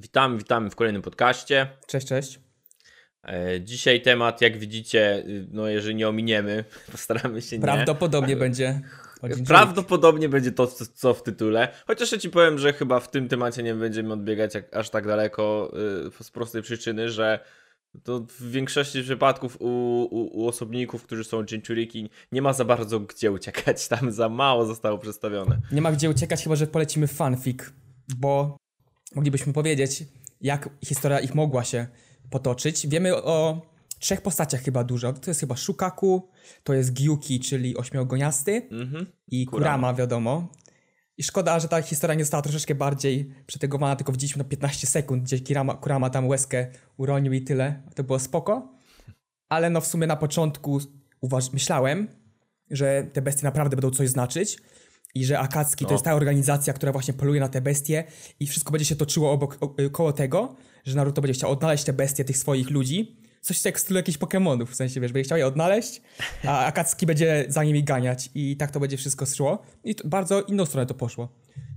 Witamy, witamy w kolejnym podcaście. Cześć, cześć. E, Dzisiaj temat, jak widzicie, y, no jeżeli nie ominiemy, postaramy się nie. Prawdopodobnie będzie. o Ginger Prawdopodobnie będzie to, co- w tytule. Chociaż ja ci powiem, że chyba w tym temacie nie będziemy odbiegać jak, aż tak daleko y, z prostej przyczyny, że to w większości przypadków u, u, u osobników, którzy są Jinchuriki, nie ma za bardzo gdzie uciekać. Tam za mało zostało przedstawione. Nie ma gdzie uciekać, chyba że polecimy fanfic, bo moglibyśmy powiedzieć, jak historia ich mogła się potoczyć. Wiemy o trzech postaciach chyba dużo. To jest chyba Shukaku, to jest Gyuki, czyli ośmiogoniasty Mhm. i Kurama. Kurama, wiadomo. I szkoda, że ta historia nie została troszeczkę bardziej przetegowana, tylko widzieliśmy na 15 sekund, gdzie Kirama, Kurama tam łezkę uronił i tyle. To było spoko. Ale no w sumie na początku uważ- myślałem, że te bestie naprawdę będą coś znaczyć i że Akatsuki No. to jest ta organizacja, która właśnie poluje na te bestie i wszystko będzie się toczyło obok, y, koło tego, że Naruto będzie chciał odnaleźć te bestie tych swoich ludzi. Coś jak w stylu jakichś Pokémonów, w sensie, wiesz, będzie chciał je odnaleźć, a Akatsuki będzie za nimi ganiać i tak to będzie wszystko szło. I bardzo inną stronę to poszło.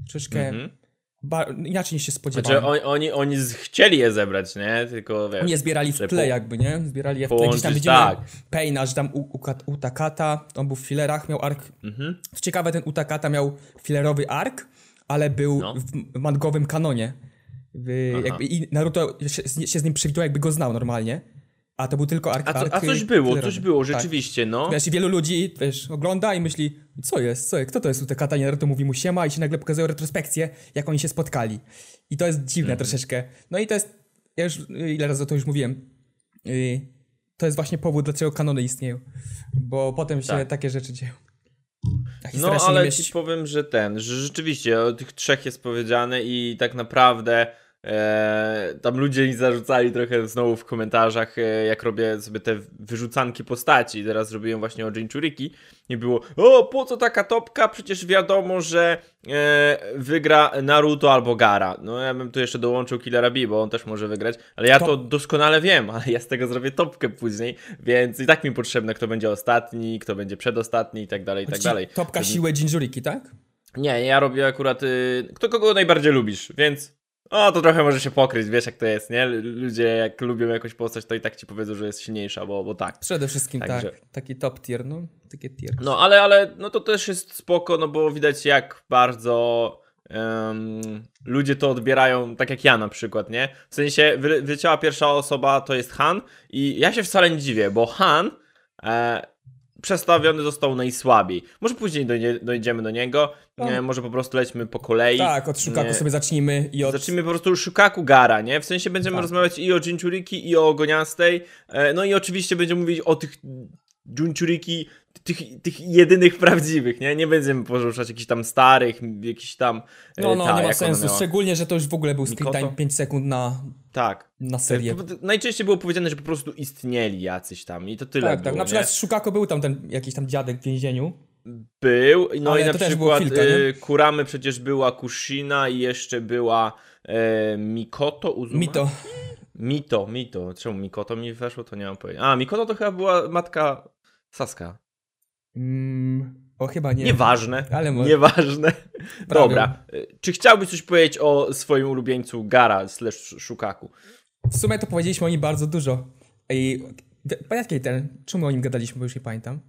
Troszeczkę Mhm. Ba- inaczej niż się Znaczy spodziewałem. oni, oni, oni z- chcieli je zebrać, nie? Tylko wiesz. Nie zbierali w tle jakby, nie? Zbierali je w tle. Gdzieś tam widzimy tak. Peina, że tam u, u, Utakata, on był w filerach, miał ark. Mhm. Co ciekawe, ten Utakata miał filerowy ark, ale był No. w mangowym kanonie. W, jakby, I Naruto się, się z nim przywitał, jakby go znał normalnie. A to był tylko ark. A, co, a coś było, filerowy. coś było, Tak. rzeczywiście, no. Wiesz, wielu ludzi, wiesz, ogląda i myśli, co jest, co jest, kto to jest Utakata? I Naruto mówi mu siema i się nagle pokazują retrospekcję, jak oni się spotkali. I to jest dziwne Mhm. troszeczkę. No i to jest, ja już y, ile razy o to już mówiłem, y, to jest właśnie powód, dlaczego kanony istnieją. Bo potem się Tak. takie rzeczy dzieją. No, ale ci powiem, że ten, że rzeczywiście o tych trzech jest powiedziane i tak naprawdę tam ludzie mi zarzucali trochę znowu w komentarzach, e, jak robię sobie te wyrzucanki postaci. Teraz zrobiłem właśnie o Jinchuriki i było, o, po co taka topka? Przecież wiadomo, że e, wygra Naruto albo Gara. No ja bym tu jeszcze dołączył Killera B, bo on też może wygrać, ale ja To- doskonale wiem, ale ja z tego zrobię topkę później, więc i tak mi potrzebne, kto będzie ostatni, kto będzie przedostatni i tak dalej, i tak dalej. Topka siłę Jinjuriki, tak? nie, ja robię akurat. Y, kto kogo najbardziej lubisz, więc. O, to trochę może się pokryć, wiesz jak to jest, nie? Ludzie jak lubią jakąś postać, to i tak ci powiedzą, że jest silniejsza, bo, bo tak. Przede wszystkim Także- tak. Taki top tier, no. Takie tier. No, ale, ale no to też jest spoko, no bo widać jak bardzo em, ludzie to odbierają, tak jak ja na przykład, nie? W sensie wy, wyleciała pierwsza osoba, to jest Han i ja się wcale nie dziwię, bo Han e, przestawiony został najsłabiej. Może później dojdzie, dojdziemy do niego, No. nie, może po prostu lećmy po kolei. Tak, od Shukaku Nie. sobie zacznijmy i od... Zacznijmy po prostu Shukaku Gara, nie? W sensie będziemy Tak. rozmawiać i o Jinchuriki, i o Goniastej. E, no i oczywiście będziemy mówić o tych Jinchuriki, tych, tych jedynych prawdziwych, nie? Nie będziemy poruszać jakichś tam starych, jakichś tam... e, No, no, ta, nie ma sensu. miała. Szczególnie, że to już w ogóle był screen time 5 sekund na, Tak. na serię. Najczęściej było powiedziane, że po prostu istnieli jacyś tam i to tyle Tak, było, tak. Na przykład z Shukako był tam ten jakiś tam dziadek w więzieniu. Był, no Ale i na przykład chwilkę, nie? y, Kuramy przecież była Kushina i jeszcze była e, Mikoto Uzumaki? Mito. Mito, Mito. Czemu Mikoto mi weszło, to nie mam pojęcia. A, Mikoto to chyba była matka Saska. Mm, o, chyba nie. Nieważne. Ale może- Nieważne. Dobra. Czy chciałbyś coś powiedzieć o swoim ulubieńcu Gara slash Shukaku? W sumie to powiedzieliśmy o nim bardzo dużo. I pamiętaj ten, czemu o nim gadaliśmy, bo już nie pamiętam.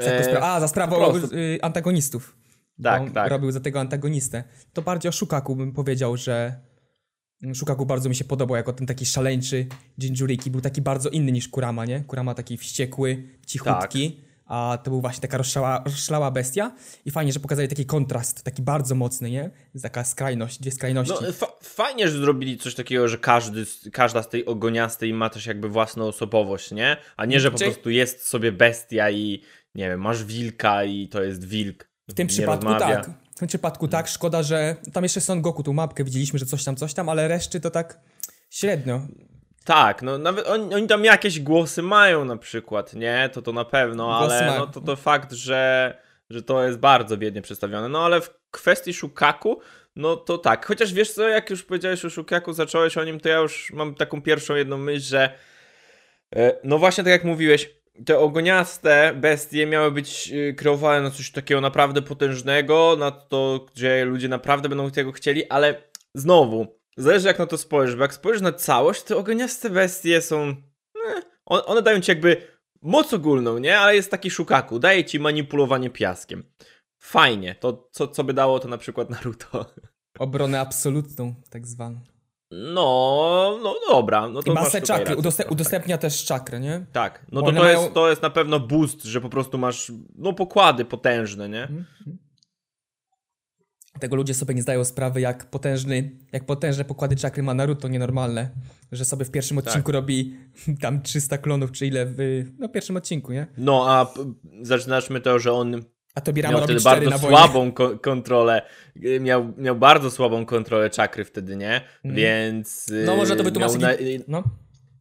Za Eee, spra- A, za sprawą y, antagonistów. Tak, tak. Robił za tego antagonistę. To bardziej o Shukaku bym powiedział, że Shukaku bardzo mi się podobał jako ten taki szaleńczy Jinjuriki. Był taki bardzo inny niż Kurama, nie? Kurama taki wściekły, cichutki. Tak. A to był właśnie taka rozszalała bestia. I fajnie, że pokazali taki kontrast, taki bardzo mocny, nie? Taka skrajność, dwie skrajności. No, fa- fajnie, że zrobili coś takiego, że każdy, każda z tej ogoniastej ma też jakby własną osobowość, nie? A nie, że po prostu jest sobie bestia i nie wiem, masz wilka i to jest wilk. W tym nie przypadku rozmawia. tak. W tym przypadku tak. Szkoda, że tam jeszcze Son Goku, tą mapkę widzieliśmy, że coś tam, coś tam, ale reszty to tak średnio. Tak, no nawet oni, oni tam jakieś głosy mają na przykład, nie? To to na pewno, Głosy ale mają. no to to fakt, że, że to jest bardzo biednie przedstawione. No ale w kwestii Shukaku, no to tak. Chociaż wiesz co, jak już powiedziałeś o Shukaku, zacząłeś o nim, to ja już mam taką pierwszą jedną myśl, że e, no właśnie tak jak mówiłeś, te ogoniaste bestie miały być y, kreowane na coś takiego naprawdę potężnego, na to, gdzie ludzie naprawdę będą tego chcieli, ale znowu, zależy jak na to spojrzysz, bo jak spojrzysz na całość, to ogoniaste bestie są... Eh, one dają ci jakby moc ogólną, nie? Ale jest taki szukaku, daje ci manipulowanie piaskiem. Fajnie, to co, co by dało to na przykład Naruto. Obronę absolutną, tak zwaną. No, no dobra. No to I masę masz czakry, rację, udostęp, tak. udostępnia też czakrę, nie? Tak, no Bo to to, mają- jest, to jest na pewno boost, że po prostu masz no pokłady potężne, nie? Mhm. Tego ludzie sobie nie zdają sprawy, jak potężny, jak potężne pokłady czakry ma Naruto, nienormalne. Że sobie w pierwszym Tak. odcinku robi tam 300 klonów, czy ile w no, pierwszym odcinku, nie? No a p- zaczynaliśmy to, że on A to Birama miał robi wtedy 4 bardzo na wojnie. słabą ko- kontrolę, y, miał, miał bardzo słabą kontrolę czakry wtedy, nie? Więc y, No można to miał, wytłumaczyć. na, No.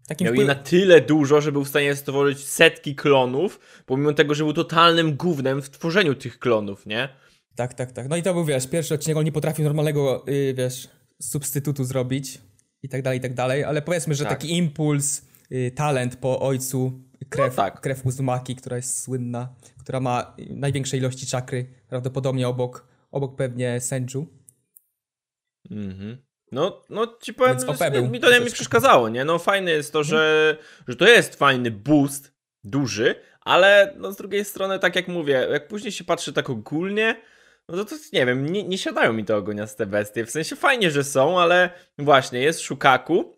Takim miał wpływ... jej na tyle dużo, że był w stanie stworzyć setki klonów, pomimo tego, że był totalnym gównem w tworzeniu tych klonów, nie? Tak, tak, tak. No i to był, wiesz, pierwszy odcinek, on nie potrafił normalnego, yy, wiesz, substytutu zrobić i tak dalej, i tak dalej, ale powiedzmy, że Tak. taki impuls, yy, talent po ojcu, krew, No tak. krew Uzumaki, która jest słynna, która ma największe ilości czakry, prawdopodobnie obok, obok pewnie Senju. Mhm. No, no ci powiem, Więc mi to nie mi przeszkadzało, nie? No fajne jest to, że, że to jest fajny boost, duży, ale no z drugiej strony, tak jak mówię, jak później się patrzy tak ogólnie, no to, to nie wiem, nie, nie siadają mi te ogoniaste bestie. W sensie fajnie, że są, ale właśnie, jest Shukaku.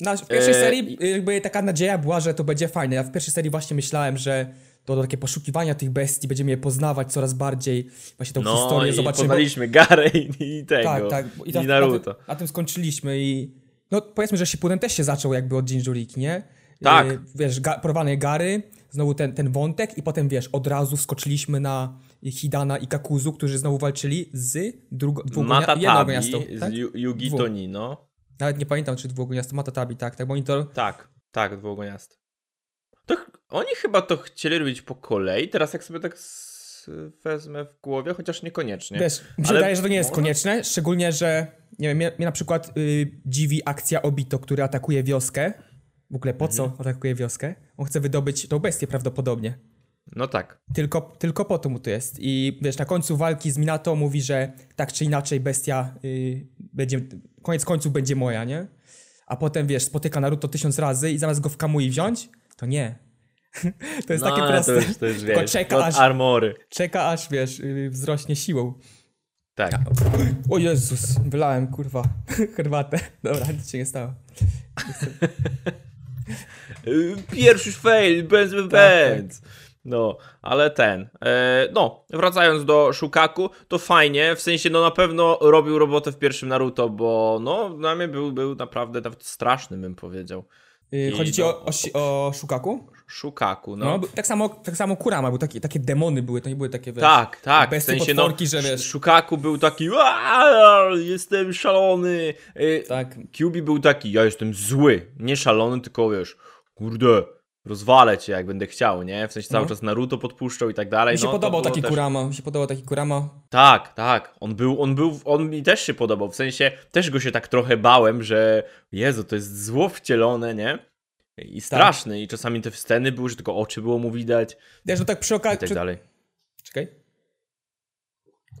Na, w pierwszej Eee, serii jakby taka nadzieja była, że to będzie fajne. Ja w pierwszej serii właśnie myślałem, że to, takie poszukiwania tych bestii, będziemy je poznawać coraz bardziej, właśnie tą No historię i zobaczymy. poznaliśmy Garę i, i tego, Tak, tak. i, ta- Naruto. Na tym, na tym skończyliśmy i no powiedzmy, że Shippuden też się zaczął jakby od Jinjuriki, nie? Tak. Yy, wiesz, ga, porwane Gary, znowu ten, ten wątek i potem wiesz, od razu skoczyliśmy na Hidana i Kakuzu, którzy znowu walczyli z drugo, Matatabi jednogoniastą, z tak? Yu- Yugi. Tonino. Nawet nie pamiętam, czy dwuogoniastą, Matatabi, tak, tak, bo oni to... Tak, tak, dwuogoniasty. To oni chyba to chcieli robić po kolei, teraz jak sobie tak wezmę w głowie, chociaż niekoniecznie. Wiesz, mi się Ale wydaje, że to nie jest konieczne, szczególnie, że nie wiem, mnie, mnie na przykład y, dziwi akcja Obito, który atakuje wioskę. W ogóle po co Mhm. atakuje wioskę? On chce wydobyć tą bestię prawdopodobnie. No tak. Tylko, tylko po to mu to jest. I wiesz, na końcu walki z Minato mówi, że tak czy inaczej bestia y, będzie, koniec końców będzie moja, nie? A potem wiesz, spotyka Naruto tysiąc razy i zamiast go w Kamui wziąć, to nie. to jest no, takie proste. To już, to już Tylko wiesz, czeka aż- armory. Czeka aż, wiesz, y, wzrośnie siłą. Tak. O Jezus, wylałem, kurwa, herbatę. Dobra, nic się nie stało. Pierwszy fail, Benz Tak, Benz. No, ale ten. E, no, wracając do Shukaku, to fajnie, w sensie, no na pewno robił robotę w pierwszym Naruto, bo no, dla mnie był, był naprawdę nawet straszny, bym powiedział. Y, I Chodzi ci o, o, o Shukaku? Shukaku, No, no. tak samo, tak samo Kurama, był taki, takie demony były, to nie były takie, wiesz, Tak, tak, w sensie no, że wiesz. Shukaku był taki, "Aaa, jestem szalony. Y, Tak, Kyubi był taki, ja jestem zły, nie szalony, tylko wiesz, kurde, rozwalę cię jak będę chciał, nie? W sensie cały No. czas Naruto podpuszczał i tak dalej. mi się no, podobał taki też... Kurama, mi się podobał taki Kurama. Tak, tak, on był, on był, on mi też się podobał, w sensie też go się tak trochę bałem, że Jezu, to jest zło wcielone, nie? Tak. I straszny, i czasami te sceny były, że tylko oczy było mu widać Wiesz, no tak przy i okazji... tak Przy... dalej. Czekaj.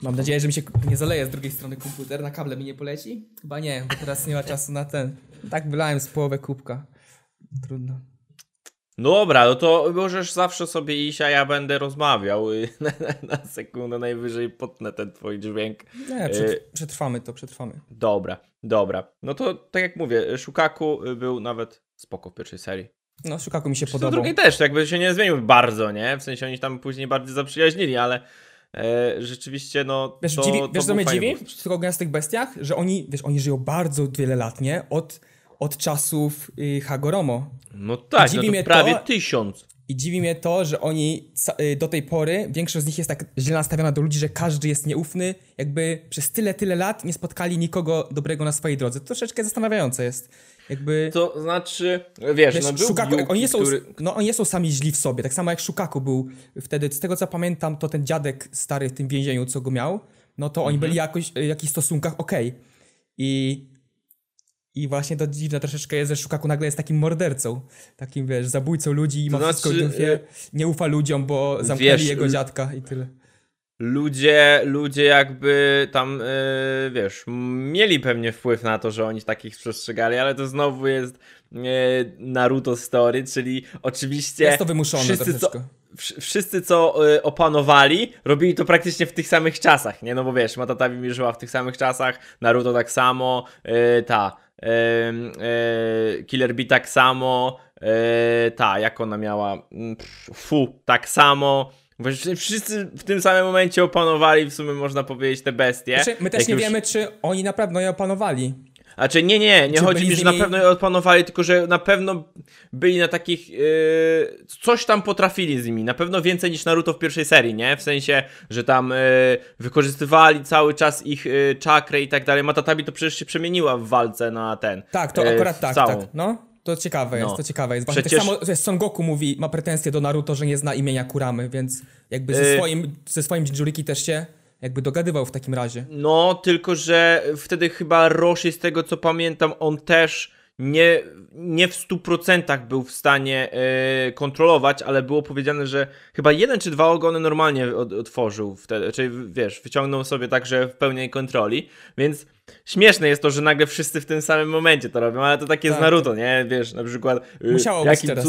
Mam nadzieję, że mi się nie zaleje z drugiej strony komputer, na kable mi nie poleci? Chyba nie, bo teraz nie ma czasu na ten. Tak wylałem z połowę kubka. Trudno. No dobra, no to możesz zawsze sobie iść, a ja będę rozmawiał na, na, na sekundę najwyżej potnę ten twój dźwięk. Nie, przet, przetrwamy to, przetrwamy. Dobra, dobra. No to tak jak mówię, Shukaku y, był nawet spoko w pierwszej serii. No, Shukaku mi się W podobał. drugiej też, jakby się nie zmienił bardzo, nie? W sensie oni tam później bardziej zaprzyjaźnili, ale e, rzeczywiście no Wiesz, to, dziwi, to wiesz co mnie dziwi w tych bestiach? Że oni, wiesz, oni żyją bardzo wiele lat, nie? Od, od czasów y, Hagoromo. No tak, no to prawie to- tysiąc. I dziwi mnie to, że oni y, do tej pory, większość z nich jest tak źle nastawiona do ludzi, że każdy jest nieufny, jakby przez tyle, tyle lat nie spotkali nikogo dobrego na swojej drodze. To troszeczkę zastanawiające jest. Jakby... To znaczy, wiesz, Wiesz, no był Shukaku, Yuki, oni, są, który... no, oni są sami źli w sobie, tak samo jak Shukaku był wtedy, z tego co pamiętam, to ten dziadek stary w tym więzieniu, co go miał, no to oni Mhm. byli jakoś, w jakichś stosunkach okej. I, I właśnie to dziwne troszeczkę jest, że Shukaku nagle jest takim mordercą, takim, wiesz, zabójcą ludzi i ma To wszystko w znaczy, dupie, y, nie ufa ludziom, bo zamknęli wiesz, jego dziadka i tyle. ludzie, ludzie jakby tam, yy, wiesz, mieli pewnie wpływ na to, że oni takich przestrzegali, ale to znowu jest yy, Naruto Story, czyli oczywiście Jest to wymuszone wszyscy, co, troszeczkę. wsz- wszyscy, co y, opanowali, robili to praktycznie w tych samych czasach, nie? No bo wiesz, Matatami żyła w tych samych czasach, Naruto tak samo, y, ta, Killer Bee tak samo, y, ta, jak ona miała, mm, fu, tak samo. Wszyscy w tym samym momencie opanowali, w sumie można powiedzieć, te bestie. Znaczy, my też Jak nie już- wiemy, czy oni na pewno je opanowali. Znaczy nie, nie, nie Czy chodzi mi, że na pewno je opanowali, tylko że na pewno byli na takich, yy, coś tam potrafili z nimi, na pewno więcej niż Naruto w pierwszej serii, nie? W sensie, że tam yy, wykorzystywali cały czas ich yy, czakrę i tak dalej. Matatabi to przecież się przemieniła w walce na ten. Tak, to yy, akurat tak, całą. tak. No, to ciekawe jest, No. to ciekawe jest. Właśnie Przecież- tak samo Son Goku mówi, ma pretensje do Naruto, że nie zna imienia Kuramy, więc jakby ze Yy. swoim, ze swoim Jinchuriki też się jakby dogadywał w takim razie. No, tylko że wtedy chyba Roshi, z tego co pamiętam, on też nie, nie w 100% był w stanie e, kontrolować, ale było powiedziane, że chyba jeden czy dwa ogony normalnie od, otworzył wtedy, czyli wiesz, wyciągnął sobie także w pełnej kontroli, więc śmieszne jest to, że nagle wszyscy w tym samym momencie to robią, ale to takie Tak. z Naruto, nie? Wiesz, na przykład y, Musiało jakim teraz.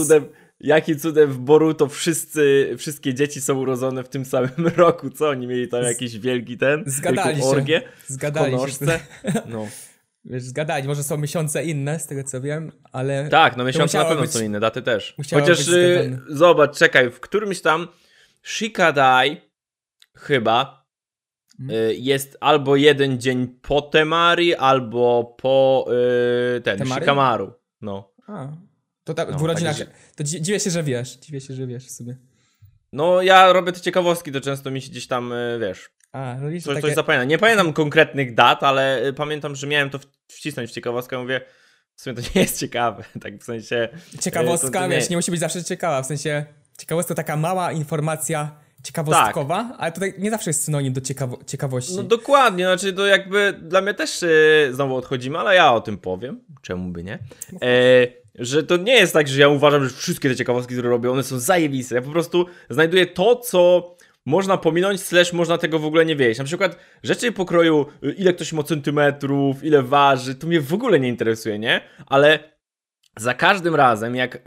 Jakim cudem w Boruto wszyscy, wszystkie dzieci są urodzone w tym samym roku, co? Oni mieli tam jakiś wielki ten, Zgadali wielką orgię Zgadali w się. No. Wiesz, zgadali, może są miesiące inne, z tego co wiem, ale... Tak, no miesiące na pewno być- są inne, daty też. Chociaż y, zobacz, czekaj, w którymś tam Shikadai chyba y, jest albo jeden dzień po Temari, albo po y, ten, Temari? Shikamaru. No. A, to No, w urodzinach... także- To dzi- dziwię się, że wiesz, dziwię się, że wiesz w sumie. No ja robię te ciekawostki, to często mi się gdzieś tam, y, wiesz, A, no widzisz, coś, takie... coś zapamiętam. Nie pamiętam konkretnych dat, ale y, pamiętam, że miałem to wcisnąć w ciekawostkę, mówię, w sumie to nie jest ciekawe, tak w sensie... Ciekawostka, to- to wiesz, nie musi być zawsze ciekawa, w sensie ciekawostka taka mała informacja ciekawostkowa, ale tutaj nie zawsze jest synonim do ciekawo- ciekawości. No dokładnie, znaczy to jakby dla mnie też e, znowu odchodzimy, ale ja o tym powiem, czemu by nie, e, że to nie jest tak, że ja uważam, że wszystkie te ciekawostki, które robię, one są zajebiste, ja po prostu znajduję to, co można pominąć, slash można tego w ogóle nie wiedzieć. Na przykład rzeczy pokroju, y, ile ktoś ma centymetrów, ile waży, to mnie w ogóle nie interesuje, nie? Ale za każdym razem, jak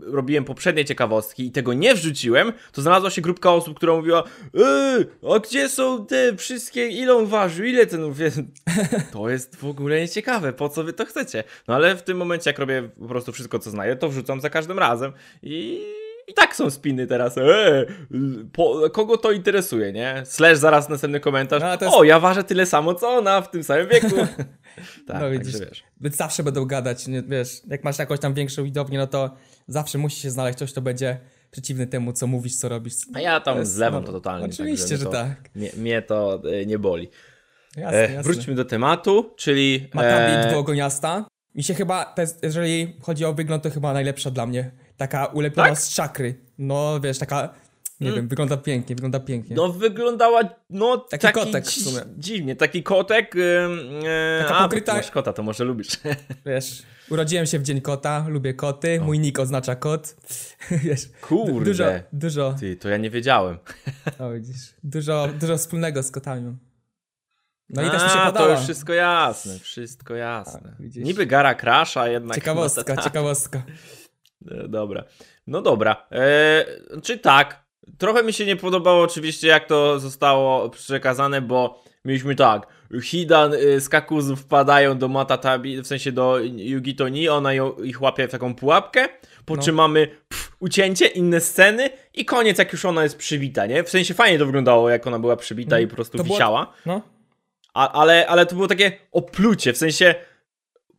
robiłem poprzednie ciekawostki i tego nie wrzuciłem, to znalazła się grupka osób, która mówiła Eee, a gdzie są te wszystkie, ile on ważył, ile ten... Mówię, to jest w ogóle nieciekawe, po co wy to chcecie? No ale w tym momencie, jak robię po prostu wszystko, co znajdę, to wrzucam za każdym razem i... I tak są spiny teraz. Eee, po, kogo to interesuje, nie? Slash zaraz następny komentarz. No, jest- O, ja ważę tyle samo co ona w tym samym wieku. tak, No widzisz. także wiesz. Więc zawsze będą gadać, nie, wiesz, jak masz jakąś tam większą widownię, no to zawsze musi się znaleźć ktoś, kto będzie przeciwny temu, co mówisz, co robisz. A ja tam jest- zlewam no, to totalnie. Oczywiście, także że mnie to, tak. Mnie, mnie to e, nie boli. Jasne, E, jasne. wróćmy do tematu, czyli. Makabi e. Mi się chyba, jest, jeżeli chodzi o wygląd, to chyba najlepsza dla mnie. Taka ulepiona Tak? z czakry. No, wiesz, taka, nie Mm. wiem, wygląda pięknie, wygląda pięknie. No wyglądała, no Taki taki, kotek w sumie. dziwnie, taki kotek. E, Taka a, pokryta- masz kota, to może lubisz. Wiesz, urodziłem się w dzień kota, lubię koty, mój nick oznacza kot. wiesz, Kurde. du- dużo, dużo, Ty, to ja nie wiedziałem. o widzisz, dużo, dużo wspólnego z kotami. No i też mi się A, podoba. to już wszystko jasne, wszystko jasne. Tak, widzisz. Niby gara krasza, jednak. Ciekawostka, no to- ciekawostka. E, Dobra. No dobra. E, czy tak? Trochę mi się nie podobało oczywiście jak to zostało przekazane, bo mieliśmy tak. Hidan y, z Kakuzu wpadają do Matatabi, w sensie do Yugito Ni, ona ją, ich łapie w taką pułapkę, po No. czym mamy pff, ucięcie, inne sceny i koniec jak już ona jest przybita, nie? W sensie fajnie to wyglądało jak ona była przybita i po prostu To było- wisiała. No, A, ale, ale to było takie oplucie, w sensie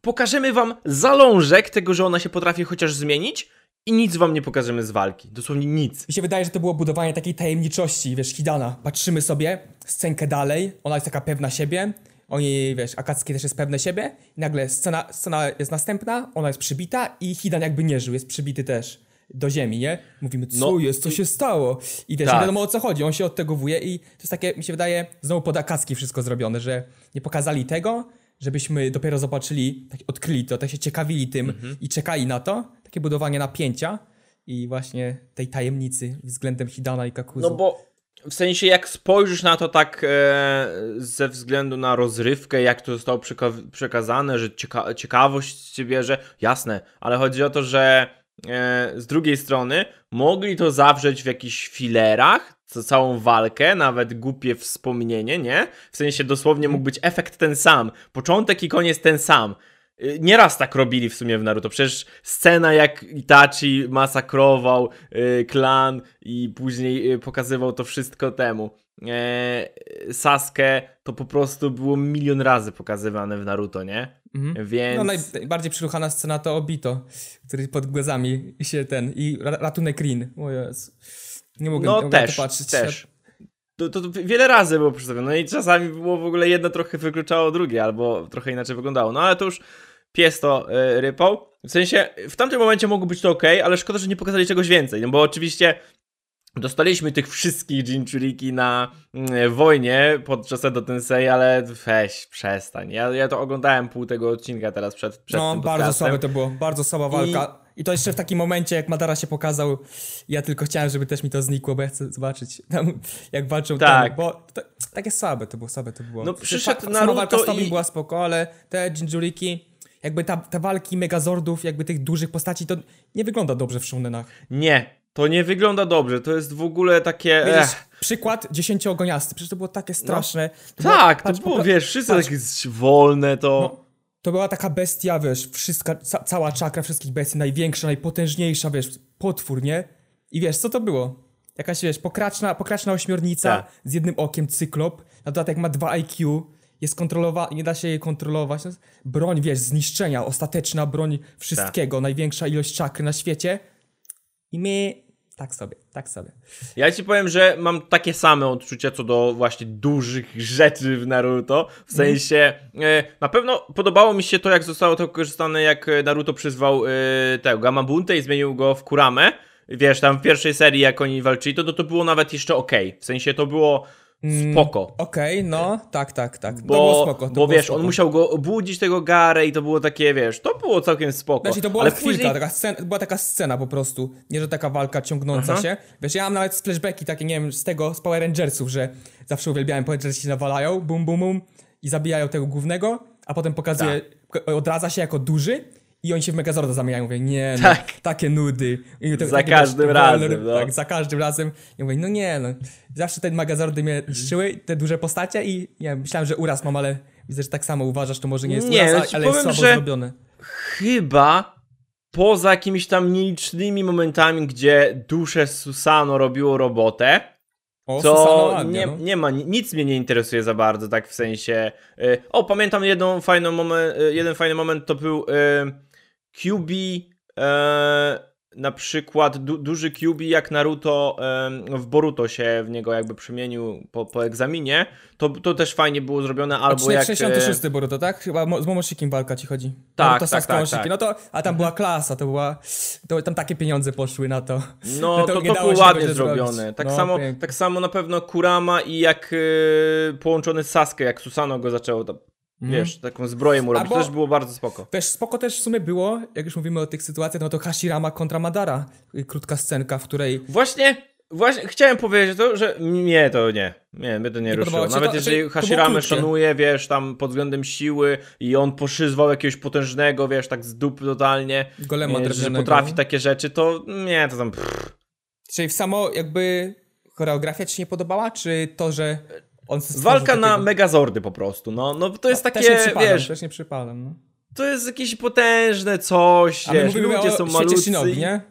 pokażemy wam zalążek tego, że ona się potrafi chociaż zmienić i nic wam nie pokażemy z walki. Dosłownie nic. Mi się wydaje, że to było budowanie takiej tajemniczości, wiesz, Hidana. Patrzymy sobie scenkę dalej, ona jest taka pewna siebie, oni, wiesz, Akatsuki też jest pewne siebie i nagle scena, scena jest następna, ona jest przybita i Hidan jakby nie żył, jest przybity też do ziemi, nie? Mówimy, co No, jest, co się stało? I wiesz, Tak. nie wiadomo o co chodzi, on się odtegowuje i to jest takie, mi się wydaje, znowu pod Akatsuki wszystko zrobione, że nie pokazali tego, żebyśmy dopiero zobaczyli, tak odkryli to, tak się ciekawili tym Mhm. i czekali na to, takie budowanie napięcia i właśnie tej tajemnicy względem Hidana i Kakuzu. No bo w sensie jak spojrzysz na to tak e, ze względu na rozrywkę, jak to zostało przeka- przekazane, że cieka- ciekawość cię bierze, jasne, ale chodzi o to, że e, z drugiej strony mogli to zawrzeć w jakichś filerach, całą walkę, nawet głupie wspomnienie, nie? W sensie dosłownie mógł być efekt ten sam, początek i koniec ten sam. Y, Nieraz tak robili w sumie w Naruto. Przecież scena jak Itachi masakrował y, klan i później y, pokazywał to wszystko temu. E, Sasuke to po prostu było milion razy pokazywane w Naruto, nie? Mhm. Więc. No naj, najbardziej przyruchana scena to Obito, który pod głazami się ten i ra- ratunek Rin. O Jezu. Nie mogę, nie No mogę na też, to patrzeć. też. To, to, to wiele razy było przedstawione. No i czasami było w ogóle jedno trochę wykluczało drugie, albo trochę inaczej wyglądało. No ale to już pies to y, rypał. W sensie, w tamtym momencie mogło być to ok, ale szkoda, że nie pokazali czegoś więcej. No bo oczywiście dostaliśmy tych wszystkich Jinchuriki na mm, wojnie podczas Edo Tensei, ale weź, przestań. Ja, ja to oglądałem pół tego odcinka teraz przed, przed No, bardzo słabe to było, bardzo słaba walka. I... to jeszcze w takim momencie, jak Madara się pokazał, ja tylko chciałem, żeby też mi to znikło, bo ja chcę zobaczyć, tam, jak walczą Tak. ten, bo to, takie słabe to było, słabe to było. No, przyszedł Naruto walka z Tobim i- była spoko, ale te Jinjuriki, jakby ta, te walki Megazordów, jakby tych dużych postaci, to nie wygląda dobrze w shonenach. Nie, to nie wygląda dobrze. To jest w ogóle takie. Wiesz, Ech. przykład dziesięciogoniasty, przecież to było takie straszne. To było- Tak, patrz, to było, wiesz, wszyscy patrz. takie wolne to. No, to była taka bestia, wiesz, wszystka, ca cała czakra wszystkich bestii, największa, najpotężniejsza, wiesz, potwór, nie? I wiesz, co to było? Jakaś, wiesz, pokraczna, pokraczna ośmiornica Tak. z jednym okiem, cyklop, na dodatek ma 2 IQ, jest kontrolowana, nie da się jej kontrolować. No, broń, wiesz, zniszczenia, ostateczna broń wszystkiego, Tak. największa ilość czakry na świecie. I my, tak sobie, tak sobie. Ja ci powiem, że mam takie same odczucia co do właśnie dużych rzeczy w Naruto. W sensie, e, na pewno podobało mi się to, jak zostało to wykorzystane, jak Naruto przyzwał e, tego Gamabuntę i zmienił go w Kuramę. Wiesz, tam w pierwszej serii, jak oni walczyli, to, to, to było nawet jeszcze okej. W sensie to było spoko. Okej, no, tak, tak, tak. to Bo, było spoko. To bo było wiesz, spoko. on musiał go obudzić tego Garę i to było takie, wiesz, to było całkiem spoko. Znaczy, to była ale chwilka, później... taka scena, była taka scena po prostu, nie że taka walka ciągnąca Aha. się. Wiesz, ja mam nawet flashbacki takie, nie wiem, z tego, z Power Rangersów, że zawsze uwielbiałem Power Rangersi się nawalają, bum, bum, bum i zabijają tego głównego, a potem pokazuje, Tak. odradza się jako duży i oni się w Megazorda zamieniają. Mówię, nie, no, Tak. takie nudy. Za każdym wiesz, razem, no. Tak, za każdym razem. I mówię, no nie, no. Zawsze te Megazordy mnie niszczyły, te duże postacie i nie wiem, myślałem, że uraz mam, ale widzę, że tak samo uważasz, to może nie jest Nie, uraz, ci ale jest powiem, słabo że- zrobione. Chyba poza jakimiś tam nielicznymi momentami, gdzie dusze Susano robiło robotę, O, to Susano nie, no. nie ma, ni- nic mnie nie interesuje za bardzo, tak w sensie. y, O, pamiętam jedną fajną moment, y, jeden fajny moment to był y, QB, y, na przykład du, duży QB jak Naruto y, w Boruto się w niego jakby przemienił po, po egzaminie, to, to też fajnie było zrobione, albo Odcinek jak... 66 Boruto, tak? Chyba z Momoshikiem walka ci chodzi. Tak, Naruto tak, tak, tak. No to, a tam była klasa, to była, to tam takie pieniądze poszły na to. No, to, to dało było ładnie tego zrobić. zrobione. Tak, No, samo, pięknie. tak samo na pewno Kurama i jak y, połączony z Sasuke, jak Susano go zaczęło, wiesz, taką zbroję mu robić. Albo- to też było bardzo spoko. Też spoko też w sumie było, jak już mówimy o tych sytuacjach, no to Hashirama kontra Madara. Krótka scenka, w której Właśnie, właśnie chciałem powiedzieć to, że mnie to nie, nie, mnie to nie, ruszyło. podobało ci Nawet to? jeżeli Znaczy, krótkie. szanuje, wiesz, tam pod względem siły i on poszyzwał jakiegoś potężnego, wiesz, tak z dup totalnie, golema nie, że potrafi takie rzeczy, to nie, to tam... Pff. Czyli w samo jakby choreografia ci nie podobała, czy to, że Walka na takiego- megazordy po prostu, no, no to jest Też nie takie, przypadam, wiesz, też nie przypadam, no. to jest jakieś potężne coś, A my wiesz, mówimy ludzie o są malutcy Shinobi, nie?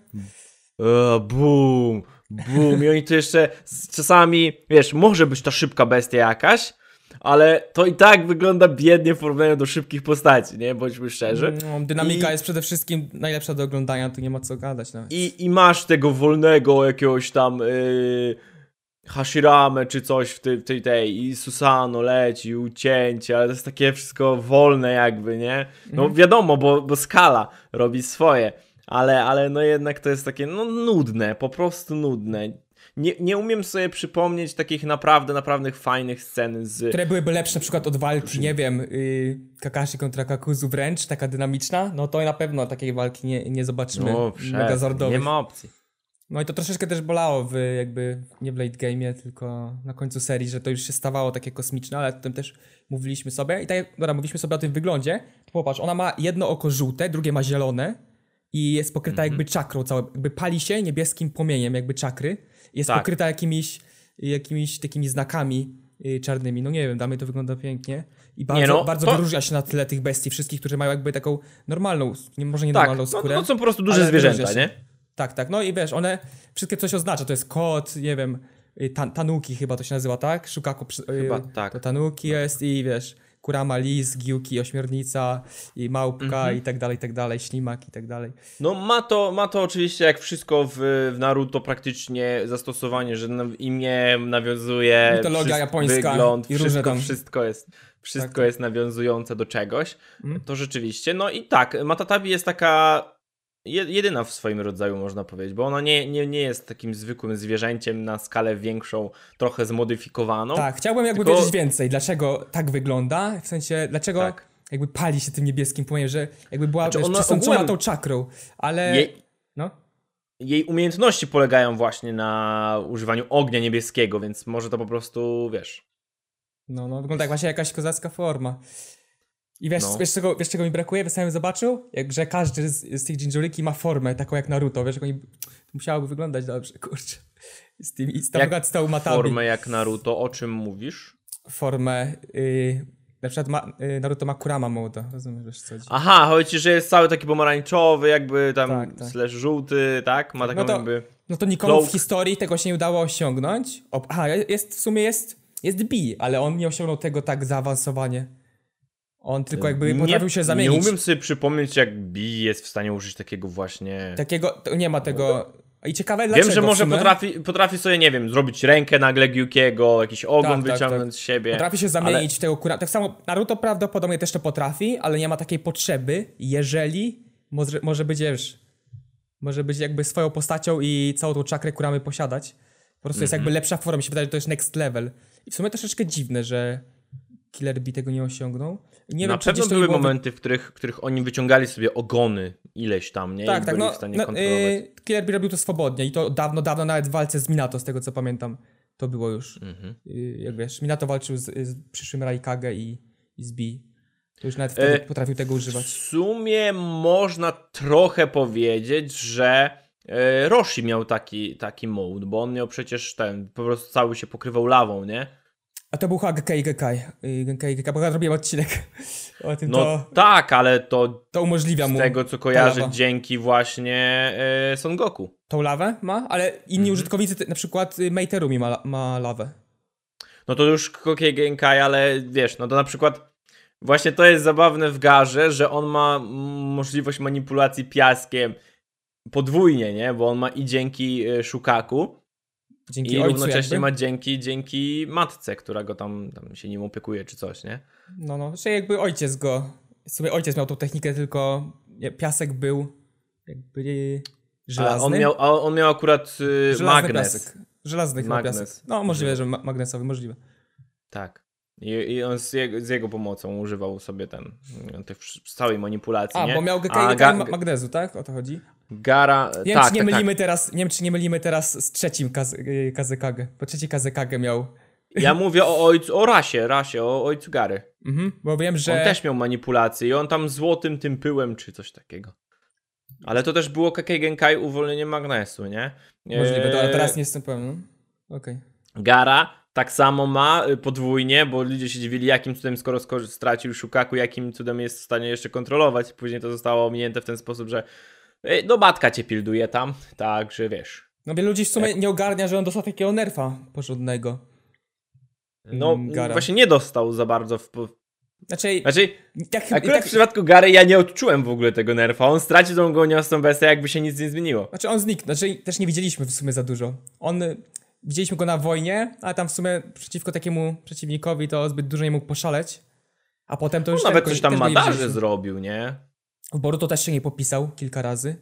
E, Bum, bum. I oni to jeszcze czasami, wiesz, może być to szybka bestia jakaś, ale to i tak wygląda biednie w porównaniu do szybkich postaci, nie? Bądźmy szczerzy. No, dynamika I- jest przede wszystkim najlepsza do oglądania, tu nie ma co gadać nawet. I, i masz tego wolnego jakiegoś tam yy, Hashirame czy coś w tej, tej, tej i Susano leci, ucięcie, ale to jest takie wszystko wolne jakby, nie? No wiadomo, bo, bo skala robi swoje, ale, ale no jednak to jest takie no nudne, po prostu nudne. Nie, nie umiem sobie przypomnieć takich naprawdę, naprawdę fajnych scen z... Które byłyby lepsze na przykład od walki, nie wiem, yy, Kakashi kontra Kakuzu wręcz, taka dynamiczna, no to na pewno takiej walki nie, nie zobaczymy No, megazordowych. nie ma opcji. No i to troszeczkę też bolało w jakby, nie w late game'ie, tylko na końcu serii, że to już się stawało takie kosmiczne, ale o tym też mówiliśmy sobie. I tak dobra, mówiliśmy sobie o tym wyglądzie, to popatrz, ona ma jedno oko żółte, drugie ma zielone i jest pokryta jakby czakrą całą, jakby pali się niebieskim płomieniem jakby czakry. Jest Tak. pokryta jakimiś, jakimiś takimi znakami y, czarnymi. No nie wiem, mnie to wygląda pięknie. I bardzo, no, bardzo to- wyróżnia się na tle tych bestii wszystkich, którzy mają jakby taką normalną, może nie Tak, normalną no, skórę. no są po prostu duże zwierzęta, nie? Tak, tak. No i wiesz, one wszystkie coś oznacza. To jest kot, nie wiem, y, tan tanuki chyba to się nazywa, tak? Szukaku. y, Chyba tak. To tanuki jest i wiesz, kurama, lis, giłki, ośmiornica i małpka Mhm. i tak dalej, i tak dalej, ślimak i tak dalej. No ma to, ma to oczywiście jak wszystko w, w Naruto praktycznie zastosowanie, że imię nawiązuje Mitologia japońska wygląd, i wszystko, tam. wszystko jest wszystko Tak. jest nawiązujące do czegoś. Mhm. To rzeczywiście. No i tak, Matatabi jest taka jedyna w swoim rodzaju można powiedzieć, bo ona nie, nie, nie jest takim zwykłym zwierzęciem na skalę większą, trochę zmodyfikowaną. Tak, chciałbym jakby Tylko- wiedzieć więcej, dlaczego tak wygląda, w sensie, dlaczego Tak. jakby pali się tym niebieskim płomieniem, że jakby była Znaczy ona ogółem- tą czakrą, ale... Jej, No, jej umiejętności polegają właśnie na używaniu ognia niebieskiego, więc może to po prostu, wiesz, No, no, wygląda jak właśnie jakaś kozacka forma. I wiesz, No. wiesz, czego, wiesz czego mi brakuje? Wiesz, co bym zobaczył? Jak, że każdy z, z tych Jinjuriki ma formę taką jak Naruto, wiesz, jak oni... To musiałoby wyglądać dobrze, kurczę. Z tymi, z, Jak z tą Matabi. formę jak Naruto, o czym mówisz? Formę, y, na przykład ma, y, Naruto ma Kurama Moda, rozumiesz, co chodzi? Aha, chodzi że jest cały taki pomarańczowy, jakby tam Tak, tak. slash żółty, tak? Ma taką No to- jakby... No to nikomu w historii tego się nie udało osiągnąć. O, aha, jest, w sumie jest, jest B, ale on nie osiągnął tego tak zaawansowanie. On tylko jakby potrafił się zamienić. Nie umiem sobie przypomnieć, jak Bi jest w stanie użyć takiego właśnie... Takiego, nie ma tego... I ciekawe Wiem, dlaczego że w może potrafi, potrafi sobie, nie wiem, zrobić rękę nagle Gyukiego, jakiś ogon Tak, tak, wyciągnąć z siebie. Potrafi się zamienić w tego kura. Tak samo Naruto prawdopodobnie też to potrafi, ale nie ma takiej potrzeby, jeżeli może, może być, wiesz, może być jakby swoją postacią i całą tą czakrę kuramy posiadać. Po prostu jest jakby Mhm. lepsza forma, mi się wydaje, że to jest next level. I w sumie troszeczkę dziwne, że Killer Bee tego nie osiągnął. Nie Na wiem, pewno były było momenty, w których, w których oni wyciągali sobie ogony ileś tam, nie? Tak, I tak, byli no, w stanie no kontrolować. y, Killer Bee robił to swobodnie i to dawno, dawno nawet w walce z Minato, z tego co pamiętam, to było już. Mhm. Y, jak wiesz, Minato walczył z, z przyszłym Raikage i, i z B. To już nawet wtedy E, potrafił tego W używać. sumie można trochę powiedzieć, że e, Roshi miał taki, taki mode, bo on miał przecież ten, po prostu cały się pokrywał lawą, nie? A to był chyba Gekai. Y, Gekai Gekai, bo ja robiłem odcinek o tym, No to, tak, ale to to umożliwia z mu tego co kojarzę dzięki właśnie e, Son Goku. tą lawę, ma, ale inni Mhm. użytkownicy, ty- na przykład y, Meiterumi ma, ma lawę. No to już Kokei Genkai, ale wiesz, no to na przykład właśnie to jest zabawne w Garze, że on ma mm, możliwość manipulacji piaskiem podwójnie, nie? Bo on ma i dzięki e, Shukaku, Dzięki I ojcu równocześnie jakby. ma dzięki, dzięki matce, która go tam, tam się nim opiekuje czy coś, nie? No, no, że jakby ojciec go, sobie ojciec miał tą technikę, tylko piasek był jakby A żelazny. on miał, a on miał akurat y, żelazny magnes. piasek. Żelazny Magnes. piasek. No, możliwe, że ma magnesowy, możliwe. Tak. I, I on z jego, z jego pomocą używał sobie ten, tych całej manipulacji, A, nie? bo miał A Ga- Gekai ma- magnezu, tak? O to chodzi? Gara, Nie wiem, tak, czy nie tak, tak. mylimy teraz, nie wiem, czy nie mylimy teraz z trzecim Kaz y, Kazekage, bo trzeci Kazekage miał, Ja mówię o ojcu, o rasie, rasie, o ojcu Gary. mhm, bo wiem, że... On też miał manipulację i on tam złotym tym pyłem czy coś takiego. Ale to też było Kakei Genkai uwolnienie magnesu, nie? Możliwe, to, ale teraz nie jestem pewny. no. Okej. Gara tak samo ma y, podwójnie, bo ludzie się dziwili, jakim cudem, skoro sko- stracił Shukaku, jakim cudem jest w stanie jeszcze kontrolować. Później to zostało ominięte w ten sposób, że no matka cię pilduje tam, tak, że wiesz. No wielu ludzi w sumie nie ogarnia, że on dostał takiego nerfa porządnego. No Mm, Gara. właśnie nie dostał za bardzo. W, Znaczy, znaczy, tak, akurat tak, w przypadku Gary ja nie odczułem w ogóle tego nerfa. On stracił tą goniostą bestię, jakby się nic nie zmieniło. znaczy on zniknął, znaczy też nie widzieliśmy w sumie za dużo. On, y, widzieliśmy go na wojnie, ale tam w sumie przeciwko takiemu przeciwnikowi to zbyt dużo nie mógł poszaleć. A potem to No, już nawet też coś tam go widzieliśmy. zrobił, nie? Boruto też się nie popisał kilka razy.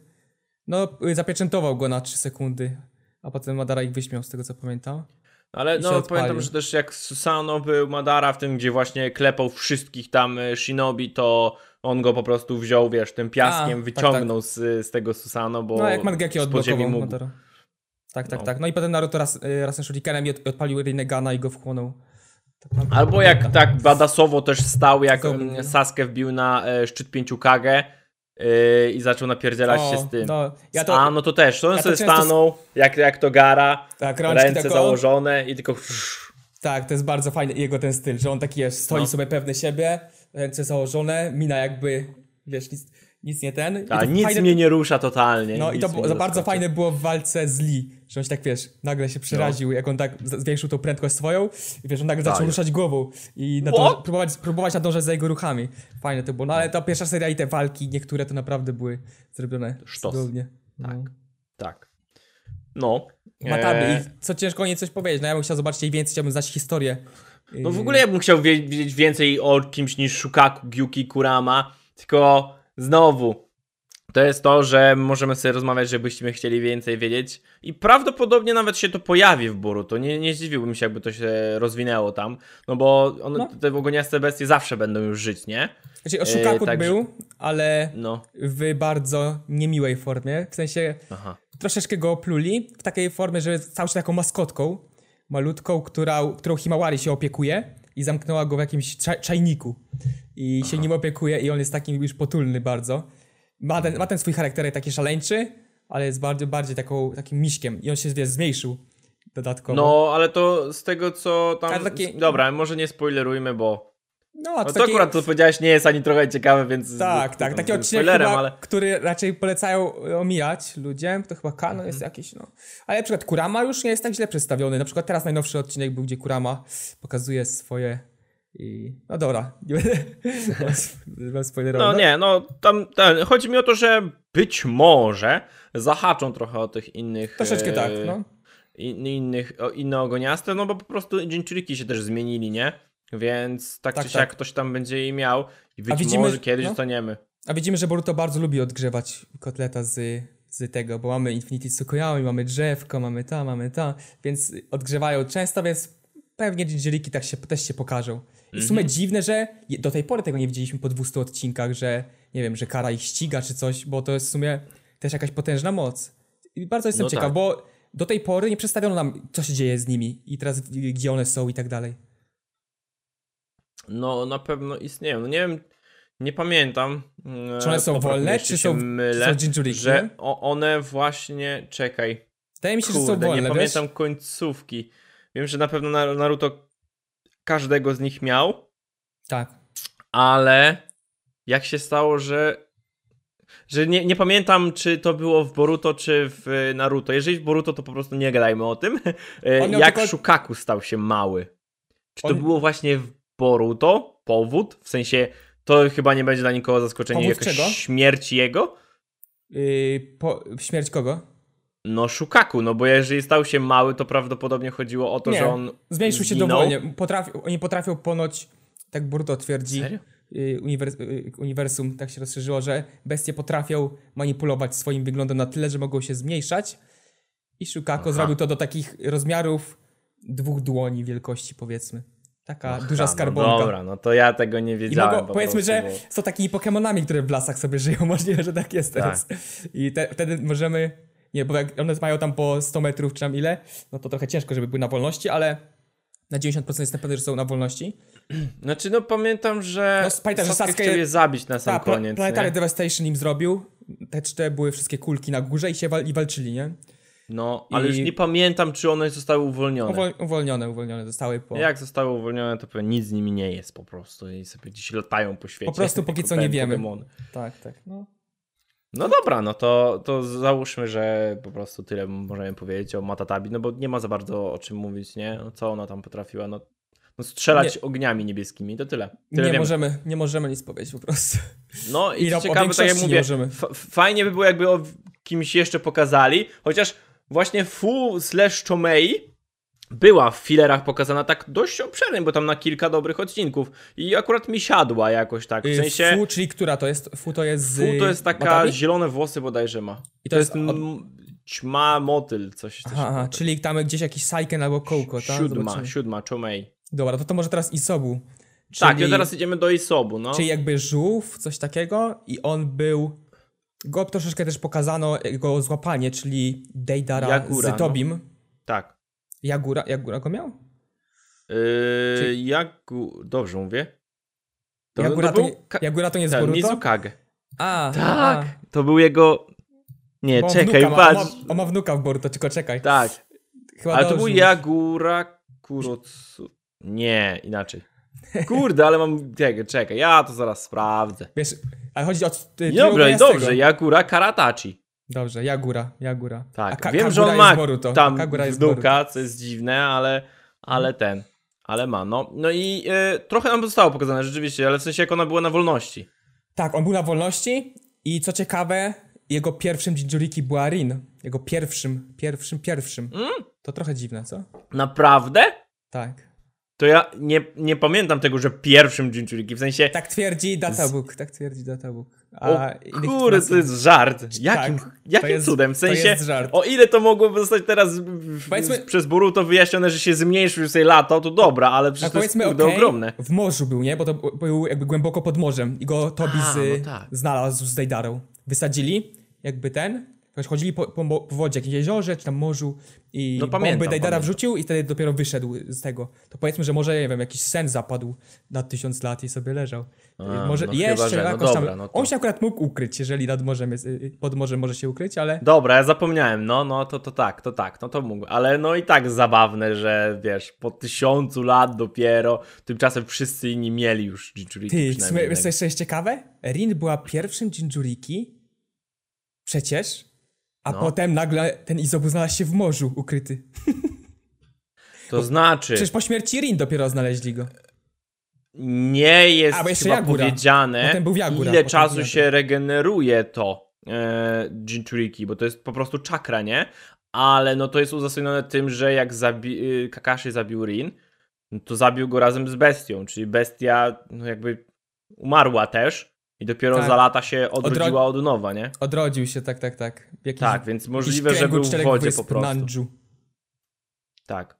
No, y, zapieczętował go na 3 sekundy, a potem Madara ich wyśmiał, z tego co pamiętam. Ale I się no pamiętam, że też jak Susano był Madara w tym, gdzie właśnie klepał wszystkich tam e, shinobi, to on go po prostu wziął, wiesz, tym piaskiem A, tak, wyciągnął Z, z tego Susano, bo No, jak Mangeki odblokował mógł. Madara. Tak, tak, No. tak. No i potem Naruto raz, y, razem z Shurikenem i od- odpalił Rinegana i go wchłonął. Tak. Albo jak tak badasowo też stał, jak no. Sasuke wbił na szczyt pięciu Kage e, i zaczął napierdzielać O, się z tym. No, ja A, to, no to też, to on ja to sobie często- stanął, jak, jak to gara, tak, ręce tako, założone i tylko... Tak, to jest bardzo fajny jego ten styl, że on taki jest, stoi No. sobie pewny siebie, ręce założone, mina jakby, wiesz, nic, nic nie ten. A to nic fajne- mnie nie rusza totalnie. No i to za bardzo zaskoczy. fajne było w walce z Lee, że on się tak, wiesz, nagle się przeraził, jak on tak zwiększył tą prędkość swoją i wiesz, on nagle zaczął Tak. ruszać głową i What? nadąż, próbować, próbować nadążać za jego ruchami. Fajne to było, no ale ta pierwsza seria i te walki, niektóre to naprawdę były zrobione Sztos. cudownie. Tak. No. Tak. No. Mataby e, i co ciężko nie coś powiedzieć, no ja bym chciał zobaczyć jej więcej, chciałbym znać historię. No w ogóle ja bym chciał wie- wiedzieć więcej o kimś niż Shukaku, Gyuki, Kurama, tylko znowu to jest to, że możemy sobie rozmawiać, żebyśmy chcieli więcej wiedzieć i prawdopodobnie nawet się to pojawi w Boruto. Nie, nie zdziwiłbym się, jakby to się rozwinęło tam, no bo one, No. te ogoniaste bestie zawsze będą już żyć, nie? Znaczy, Oszukaku także- był, ale No, w bardzo niemiłej formie. W sensie aha. troszeczkę go opluli w takiej formie, że stał się taką maskotką malutką, która, którą Himawari się opiekuje i zamknęła go w jakimś cza czajniku. I się nim opiekuje i on jest taki już potulny bardzo. Ma ten, ma ten swój charakter taki szaleńczy, ale jest bardziej, bardziej taką, takim miśkiem i on się wiesz, zmniejszył dodatkowo. No, ale to z tego co tam... Ale takie- Dobra, może nie spoilerujmy, bo... no, a No to to taki, akurat to powiedziałeś nie jest ani trochę ciekawe, więc... Tak, tak, taki odcinek, chyba, ale... który raczej polecają omijać ludziom, to chyba kanon jest jakiś, no. Ale na przykład Kurama już nie jest tak źle przedstawiony. Na przykład teraz najnowszy odcinek był, gdzie Kurama pokazuje swoje i... No dobra, nie będę będę spoilerował. No nie, no tam, ten, chodzi mi o to, że być może zahaczą trochę o tych innych... Troszeczkę e, tak, no. in, innych, o, inne ogoniaste, no bo po prostu dżinczuriki się też zmienili, nie? Więc tak, Tak, czy tak. siak ktoś tam będzie jej miał i być widzimy, może kiedyś no. dostaniemy. A widzimy, że Boruto bardzo lubi odgrzewać kotleta z, z tego, bo mamy Infinity Tsukuyami, mamy drzewko, mamy ta, mamy ta, więc odgrzewają często, więc pewnie dżinżeriki tak się, też się pokażą. W sumie dziwne, że do tej pory tego nie widzieliśmy po 200 odcinkach, że nie wiem, że kara ich ściga czy coś, bo to jest w sumie też jakaś potężna moc. I bardzo jestem No ciekaw, tak. bo do tej pory nie przedstawiono nam, co się dzieje z nimi i teraz gdzie one są i tak dalej. No na pewno istnieją. No nie wiem, nie pamiętam. Czy one są wolne, czy są, czy mylę, są dżinżuriki? że one właśnie, czekaj, Wydaje mi się, że są kurde, wolne, nie wiesz? pamiętam końcówki. Wiem, że na pewno Nar- Naruto każdego z nich miał, Tak. ale jak się stało, że że nie, nie pamiętam, czy to było w Boruto, czy w Naruto. Jeżeli w Boruto, to po prostu nie gadajmy o tym. Miał Jak tylko- Shukaku stał się mały. Czy to On- było właśnie w Boruto? Powód? W sensie, to chyba nie będzie dla nikogo zaskoczenie jakaś śmierć jego? Yy, po, śmierć kogo? No Shukaku, no bo jeżeli stał się mały, to prawdopodobnie chodziło o to, Nie, że on Zmniejszył się dowolnie. Potrafi, oni potrafią ponoć, tak Boruto twierdzi, yy, uniwers, yy, uniwersum tak się rozszerzyło, że bestie potrafią manipulować swoim wyglądem na tyle, że mogą się zmniejszać. I Shukaku Aha. zrobił to do takich rozmiarów dwóch dłoni wielkości, powiedzmy. Taka duża Ha, skarbonka. No dobra, no to ja tego nie wiedziałem. mogą, po powiedzmy, że są takimi Pokemonami, które w lasach sobie żyją. Możliwe, że tak jest teraz. I te, wtedy możemy. Nie, bo jak one mają tam po 100 metrów czy tam ile, no to trochę ciężko, żeby były na wolności, ale na 90% jestem pewny, że są na wolności. Znaczy, no pamiętam, że. No, pamiętam, że Sasuke chciał je zabić na sam pla- koniec. Planetary? Devastation im zrobił. Te cztery były wszystkie kulki na górze i się wal- i walczyli, nie? No, ale I- już nie pamiętam, czy one zostały uwolnione. Uwol- uwolnione, uwolnione zostały po. Jak zostały uwolnione, to pewnie nic z nimi nie jest po prostu i sobie gdzieś latają po świecie. Po prostu póki co nie wiemy. Pokemony. Tak, tak. No. No dobra, no to, to załóżmy, że po prostu tyle możemy powiedzieć o Matatabi, no bo nie ma za bardzo o czym mówić, nie? No, co ona tam potrafiła, no, no strzelać ogniami niebieskimi, to tyle. tyle Nie wiemy. możemy, nie możemy nic powiedzieć po prostu. No i I co ciekawe, tak jak nie mówię, fajnie by było jakby o kimś jeszcze pokazali, chociaż właśnie Fu slash Chomei była w filerach pokazana tak dość obszernie, bo tam na kilka dobrych odcinków i akurat mi siadła jakoś tak, w Y, sensie Fu, czyli która to jest? Fu to jest z... Fu to jest taka zielone włosy bodajże ma. I To, to jest jest od- ćma motyl, coś. coś Aha, czyli tam gdzieś jakiś Saiken albo Kołko, tak? Siódma, Zobaczymy. siódma, Chomei. Dobra, to to może teraz Isobu. Tak, Czyli- i teraz idziemy do Isobu, no. Czyli jakby żółw, coś takiego i on był Go troszeczkę też pokazano jego złapanie, czyli Deidara z no. Tobim. Tak. Jagura, Jagura go miał? Yy, Czy- Jagu... Dobrze mówię? To, Jagura to to, nie, Jagura to nie z ten, Boruto? Mizukage. A, Tak, a. to był jego... Nie, on czekaj, wnuka ma, on, ma, patrz. on ma wnuka w Boruto, tylko czekaj. Tak, Chyba ale to dobrze był. Jagura Kurotsu. Nie, inaczej. Kurde, ale mam... Czekaj, czekaj, ja to zaraz sprawdzę. Wiesz, ale chodzi o... Ty, Jagura dobrze, Jagura Karatachi. Dobrze, Jagura, Jagura. Tak, Ka- wiem, że on ma Boruto. tam Kagura jest z Boruto. wnuka, co jest dziwne, ale, ale ten, ale ma, no. No i e, trochę nam zostało pokazane, rzeczywiście, ale w sensie jak ona była na wolności. Tak, on był na wolności i co ciekawe, jego pierwszym Jinjuriki była Rin. Jego pierwszym, pierwszym, pierwszym. Mm? To trochę dziwne, co? Naprawdę? Tak. To ja nie, nie pamiętam tego, że pierwszym Jinchuriki, w sensie, Tak twierdzi Databook, tak twierdzi Databook. o A innych kurde, to jest żart. Jakim, Tak, jakim jest- cudem? W sensie, o ile to mogłoby zostać teraz w, Powiedzmy- przez Boruto wyjaśnione, że się zmniejszył sobie latał, to dobra, ale przecież Tak to jest kurde okej, ogromne. w morzu był, nie? Bo to był jakby głęboko pod morzem i go Tobi A, z, no tak. znalazł z Dejdarą. Wysadzili, jakby ten, chodzili po, po, po wodzie, jakimś jeziorze czy tam morzu i No pamiętam, bomby pamiętam. wrzucił i wtedy dopiero wyszedł z tego. To powiedzmy, że może, nie wiem, jakiś sen zapadł na tysiąc lat i sobie leżał. A, może no jeszcze chyba, no jakoś tam... dobra, no to- On się akurat mógł ukryć, jeżeli nad morzem jest, y, pod morzem może się ukryć, ale... Dobra, ja zapomniałem, no, no, to, to tak, to tak, no to mógł, ale no i tak zabawne, że wiesz, po tysiącu lat dopiero, tymczasem wszyscy inni mieli już Jinchuriki Ty, co jest ciekawe? Rin była pierwszym Jinjuriki, przecież, a No. potem nagle ten Izobu znalazł się w morzu ukryty. To znaczy, Przecież po śmierci Rin dopiero znaleźli go. nie jest A, chyba Jagura. powiedziane, Jagura, ile czasu się regeneruje to e, Jinchuriki, bo to jest po prostu czakra, nie? Ale no to jest uzasadnione tym, że jak zabi y, Kakashi zabił Rin, no to zabił go razem z bestią, czyli bestia no jakby umarła też i dopiero Tak. za lata się odrodziła od nowa, nie? Odrodził się, tak, tak, tak. Jakiś, Tak, więc możliwe, że był w wodzie po prostu. Nanju. Tak.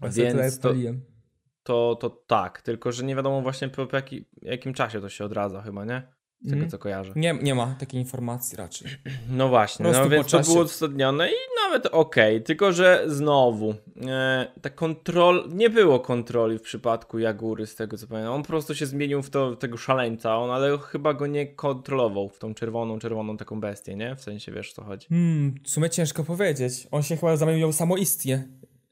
Tutaj Więc to, to, to tak, tylko że nie wiadomo właśnie po, po jaki, jakim czasie to się odradza chyba, nie? Z tego Mhm. co kojarzę. Nie, nie ma takiej informacji raczej. No właśnie, no więc to było uzasadnione i nawet okej, tylko że znowu e, ta kontrol, nie było kontroli w przypadku Jagury z tego co pamiętam, on po prostu się zmienił w to, tego szaleńca, on ale chyba go nie kontrolował w tą czerwoną, czerwoną taką bestię, nie? W sensie wiesz co chodzi. Hmm, w sumie ciężko powiedzieć. On się chyba zamienił samoistnie.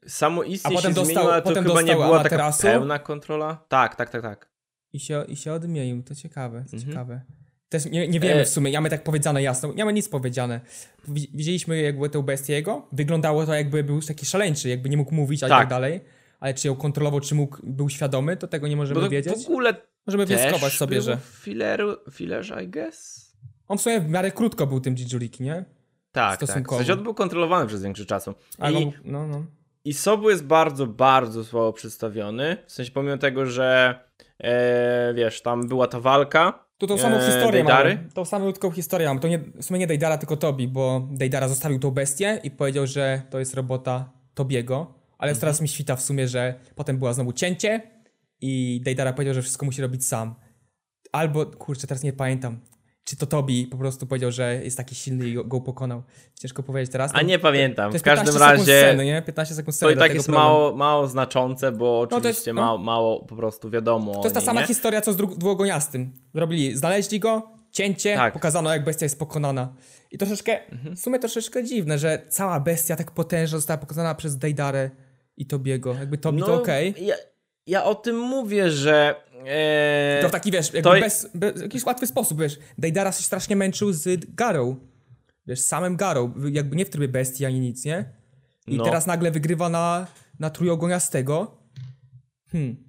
Samoistnie A potem się dostał- zmieniło, ale to potem chyba nie była taka pełna kontrola. Tak, tak, tak, tak. I się, I się odmienił, to ciekawe, to Mhm. ciekawe. Też nie, nie wiemy E- w sumie, mamy tak powiedziane jasno, nie mamy nic powiedziane. Wi- Widzieliśmy jakby tę bestię jego, wyglądało to jakby był taki szaleńczy, jakby nie mógł mówić, a Tak. tak dalej. Ale czy ją kontrolował, czy mógł, był świadomy, to tego nie możemy Bo to wiedzieć. w ogóle Możemy wnioskować sobie, że w fileru, filerze, I guess? on w sumie w miarę krótko był tym Jinjuriki, nie? Tak, tak. W Stosunkowo. sensie on był kontrolowany przez większy czasu. A I, on- no, no. I Sobu jest bardzo, bardzo słabo przedstawiony. W sensie pomimo tego, że e, wiesz, tam była ta walka. Tu tą samą historię Deidary. mamy. Tą samą krótką historię mamy. To nie, w sumie nie Deidara, tylko Tobi, bo Deidara zostawił tą bestię i powiedział, że to jest robota Tobiego. Ale Mhm. teraz mi świta w sumie, że potem była znowu cięcie i Deidara powiedział, że wszystko musi robić sam. Albo, kurczę, teraz nie pamiętam. Czy to Tobi po prostu powiedział, że jest taki silny i go, go pokonał. Ciężko powiedzieć teraz. A nie pamiętam. To W jest każdym 15 sekund razie Sceny, nie? 15 sekund to sceny. i tak jest mało, mało znaczące, bo to jest- oczywiście no. mało, mało po prostu wiadomo. To jest ta niej, sama nie? historia, co z dwugoniastym. Zrobili, znaleźli go, cięcie, Tak. pokazano jak bestia jest pokonana. I troszeczkę, w sumie troszeczkę dziwne, że cała bestia tak potężna została pokonana przez Dejdarę i Tobiego. Jakby Tobi to okej. ja, ja o tym mówię, że. E, To w taki, wiesz, to- bez, bez, jakiś łatwy sposób, wiesz. Dejdara się strasznie męczył z Garą. Wiesz, samym Garą, jakby nie w trybie bestii ani nic, nie? I No. teraz nagle wygrywa na, na trójogoniastego. Hmm.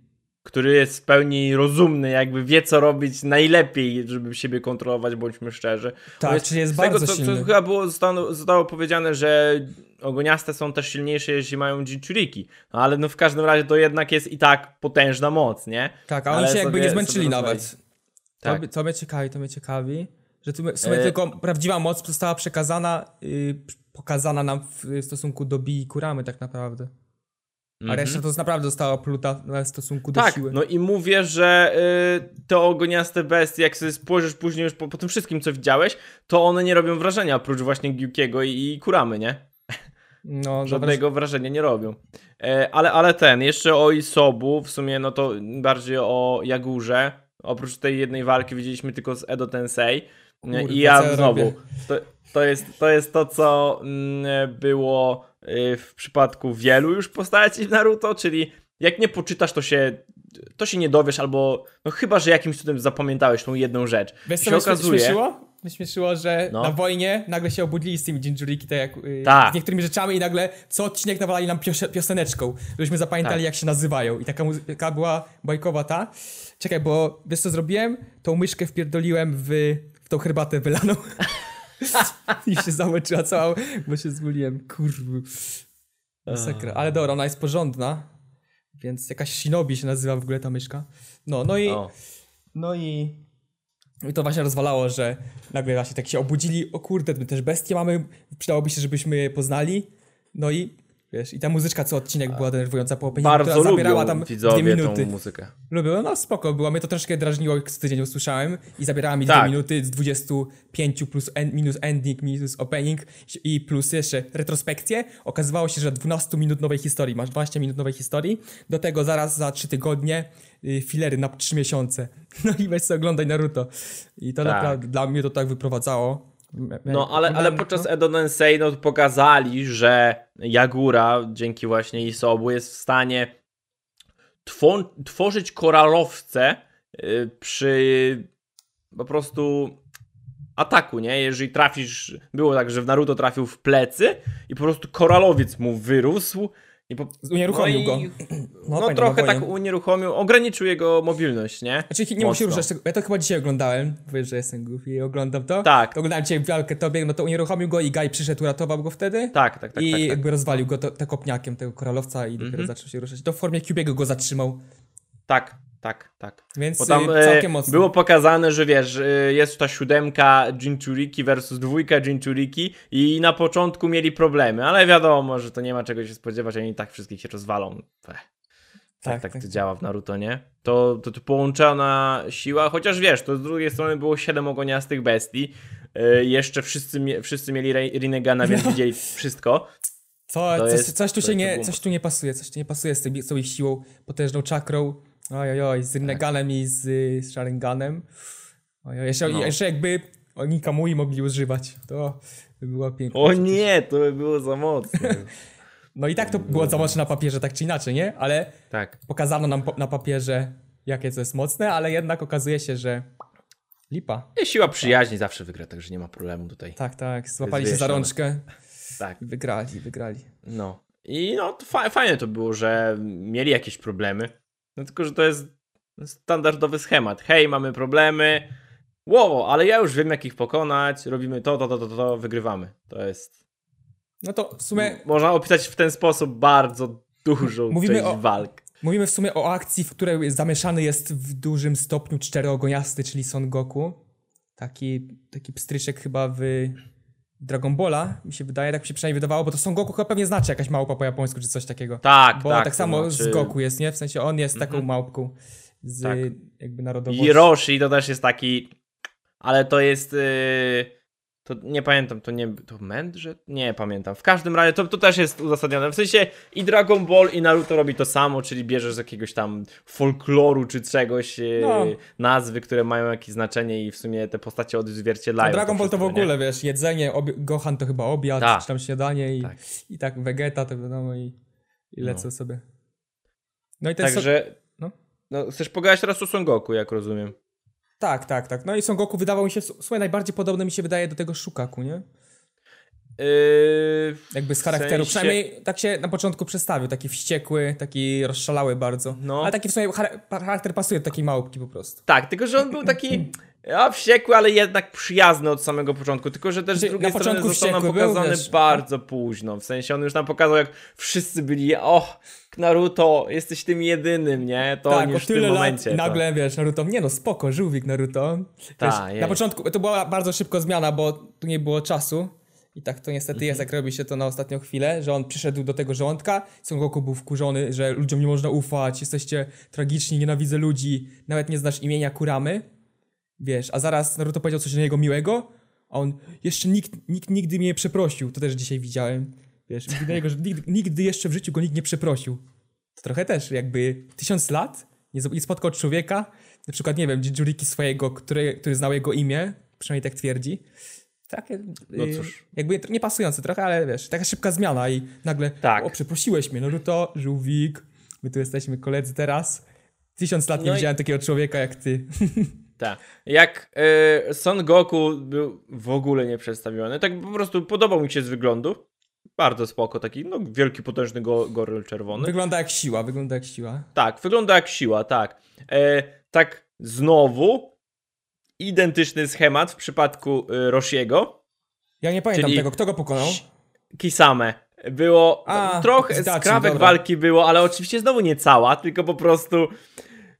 Który jest w pełni rozumny, jakby wie co robić najlepiej, żeby siebie kontrolować, bądźmy szczerzy. Tak, jest, czyli jest z tego, bardzo co, co silny. chyba było, zostało, zostało powiedziane, że ogoniaste są też silniejsze, jeśli mają Jinchuriki. No ale no w każdym razie to jednak jest i tak potężna moc, nie? Tak, a Ale oni się jakby sobie- nie zmęczyli nawet. To, Tak. mnie- to mnie ciekawi, to mnie ciekawi. Że tu w sumie E- tylko prawdziwa moc została przekazana, yy, pokazana nam w stosunku do Bi i Kuramy tak naprawdę. A Mhm. reszta to naprawdę została pluta w stosunku do Tak, siły. no i mówię, że y, te ogoniaste bestie, jak sobie spojrzysz później już po, po tym wszystkim, co widziałeś, to one nie robią wrażenia, oprócz właśnie Gyukiego i, i Kuramy, nie? no, Żadnego wrażenia nie robią. E, ale, ale ten, jeszcze o Isobu, w sumie no to bardziej o Jagurze. Oprócz tej jednej walki widzieliśmy tylko z Edo Tensei. Kurwa, I ja znowu, to, to, jest, to jest to, co mm, było y, w przypadku wielu już postaci w Naruto, czyli jak nie poczytasz, to się, to się nie dowiesz, albo no chyba, że jakimś cudem zapamiętałeś tą jedną rzecz. Wiesz co się okazuje... śmieszyło? Mnie śmieszyło, że No. na wojnie nagle się obudzili z tymi Jinjuriki, tak jak yy, z niektórymi rzeczami i nagle co odcinek nawalali nam pios pioseneczką, żebyśmy zapamiętali Tak. jak się nazywają. I taka muzyka była bajkowa ta. Czekaj, bo wiesz co zrobiłem? Tą myszkę wpierdoliłem w, w tą herbatę wylaną. I się zamoczyła cała, bo się zmuliłem. Kurwa. Masakra. Ale dobra, ona jest porządna. Więc jakaś Shinobi się nazywa w ogóle ta myszka. No, no i... o, No i, i to właśnie rozwalało, że nagle właśnie tak się obudzili, o kurde, my też bestie mamy, przydałoby się, żebyśmy je poznali. No i wiesz, i ta muzyczka co odcinek była denerwująca po openingu, bardzo która zabierała tam dwie minuty. tą muzykę. Lubię, no spoko było, mnie to troszkę drażniło, jak co tydzień usłyszałem i zabierała mi Tak. dwie minuty z 25 plus en, minus ending, minus opening i plus jeszcze retrospekcję. Okazywało się, że 12 minut nowej historii, masz 12 minut nowej historii, do tego zaraz za 3 tygodnie y, filery na 3 miesiące. No i weź sobie oglądaj Naruto. I to Tak. naprawdę, dla mnie to tak wyprowadzało. No, ale, ale podczas no. Edo Tensei no, pokazali, że Jagura dzięki właśnie Isobu jest w stanie tworzyć koralowce y, przy po prostu ataku, nie? Jeżeli trafisz, było tak, że w Naruto trafił w plecy i po prostu koralowiec mu wyrósł i po, Unieruchomił no go. i, No, No, trochę tak unieruchomił, ograniczył jego mobilność, nie? Znaczy nie musi ruszać tego. Ja to chyba dzisiaj oglądałem. Wiesz, że jestem goofy i oglądam to. Tak. To oglądałem dzisiaj walkę tobie, no to unieruchomił go i Guy przyszedł, uratował go wtedy. Tak, tak, tak, I tak, tak. jakby rozwalił go to, to kopniakiem tego koralowca i dopiero Mhm. zaczął się ruszać. To w formie Cubiego go zatrzymał. Tak, tak, tak. Więc Bo tam y, e, całkiem mocno. było pokazane, że wiesz, e, jest ta siódemka Jinchuriki versus dwójka Jinchuriki i na początku mieli problemy, ale wiadomo, że to nie ma czego się spodziewać, oni tak wszystkich się rozwalą. Ech. Tak, tak, Tak, tak. to działa w Naruto, nie? To, to, to połączona siła, chociaż wiesz, to z drugiej strony było siedem ogoniastych bestii, jeszcze wszyscy, wszyscy mieli Rinegana, więc widzieli wszystko. Co, to coś, jest- coś tu się nie, coś tu nie pasuje, coś tu nie pasuje z, tym, z tą siłą, potężną czakrą. Oj, oj, z Rinneganem i z, y, z Sharinganem. Oj, oj, jeszcze, No. jeszcze jakby oni Kamui mogli używać, to by było piękne. O nie, to by było za mocne. No i tak to było za mocne na papierze, tak czy inaczej, nie? Ale tak. pokazano nam po, na papierze, jakie to jest mocne, ale jednak okazuje się, że lipa. I siła przyjaźni zawsze wygra, także nie ma problemu tutaj. Tak, tak, złapali się za rączkę Tak. i wygrali, wygrali. No. I no, to fa fajne to było, że mieli jakieś problemy. No tylko, że to jest standardowy schemat. Hej, mamy problemy. Wow, ale ja już wiem, jak ich pokonać. Robimy to, to, to, to, to, wygrywamy. To jest. No to w sumie Można opisać w ten sposób bardzo dużą Mówimy część o- walk. Mówimy w sumie o akcji, w której zamieszany jest w dużym stopniu czteroogoniasty, czyli Son Goku. Taki, taki pstryczek chyba w Dragon Balla, mi się wydaje, tak mi się przynajmniej wydawało, bo to Son Goku chyba pewnie znaczy jakaś małpa po japońsku, czy coś takiego. Tak, Bo tak. tak, samo znaczy- z Goku jest, nie? W sensie on jest taką Mhm. małpką z Tak. jakby narodowości. I Roshi to też jest taki. Ale to jest. Yy... To nie pamiętam, to nie. To mędrze? Nie pamiętam. W każdym razie to, to też jest uzasadnione. W sensie i Dragon Ball i Naruto robi to samo, czyli bierzesz z jakiegoś tam folkloru czy czegoś yy, No. nazwy, które mają jakieś znaczenie i w sumie te postacie A odzwierciedlają. Dragon Ball to w wszystko, nie? ogóle, wiesz, jedzenie, Gohan to chyba obiad, Tak. czy tam śniadanie i Tak. i tak Vegeta to wiadomo i, i lecą No. sobie. No i Także. no. No, chcesz pogadać teraz o Son Goku, jak rozumiem. Tak, tak, tak. No i Son Goku wydawał mi się, sumie najbardziej podobny mi się wydaje do tego Shukaku, nie? Yy, Jakby z charakteru. sensie- Przynajmniej tak się na początku przedstawił, taki wściekły, taki rozszalały bardzo. No. Ale taki w sumie char- charakter pasuje do takiej małpki po prostu. Tak, tylko że on był taki a, wściekły, ale jednak przyjazny od samego początku. Tylko, że też z drugiej na strony został nam wściekły był, pokazany wiesz, bardzo późno. W sensie on już nam pokazał, jak wszyscy byli, o, Naruto, jesteś tym jedynym, nie? To tak, już o w tym tyle lat momencie. i nagle, wiesz, Naruto, nie no, spoko, żółwik Naruto. Ta, Wiesz, na początku, to była bardzo szybko zmiana, bo tu nie było czasu. I tak to niestety jest, jak robi się to na ostatnią chwilę, że on przyszedł do tego żołądka, Son Goku był wkurzony, że ludziom nie można ufać, jesteście tragiczni, nienawidzę ludzi, nawet nie znasz imienia Kuramy, wiesz, a zaraz Naruto powiedział coś do niego miłego, a on, jeszcze nikt, nikt nigdy mnie nie przeprosił, to też dzisiaj widziałem, wiesz, do niego, że nigdy, nigdy jeszcze w życiu go nikt nie przeprosił. To trochę też jakby tysiąc lat nie, nie spotkał człowieka, na przykład, nie wiem, Jinchuriki swojego, który, który znał jego imię, przynajmniej tak twierdzi. Takie, No y, cóż. jakby nie pasujące trochę, ale wiesz, taka szybka zmiana i nagle, Tak. o, przeprosiłeś mnie, Naruto, żółwik, my tu jesteśmy koledzy teraz. Tysiąc lat nie No i- widziałem takiego człowieka jak ty. Tak. Jak y, Son Goku był w ogóle nie przedstawiony, tak po prostu podobał mi się z wyglądu. Bardzo spoko, taki no, wielki, potężny go, goryl czerwony. Wygląda jak siła, wygląda jak siła. Tak, wygląda jak siła, tak. E, tak znowu identyczny schemat w przypadku y, Roshiego. Ja nie pamiętam tego, kto go pokonał? Kisame. Było A, trochę skrawek dobra. walki było, ale oczywiście znowu nie cała, tylko po prostu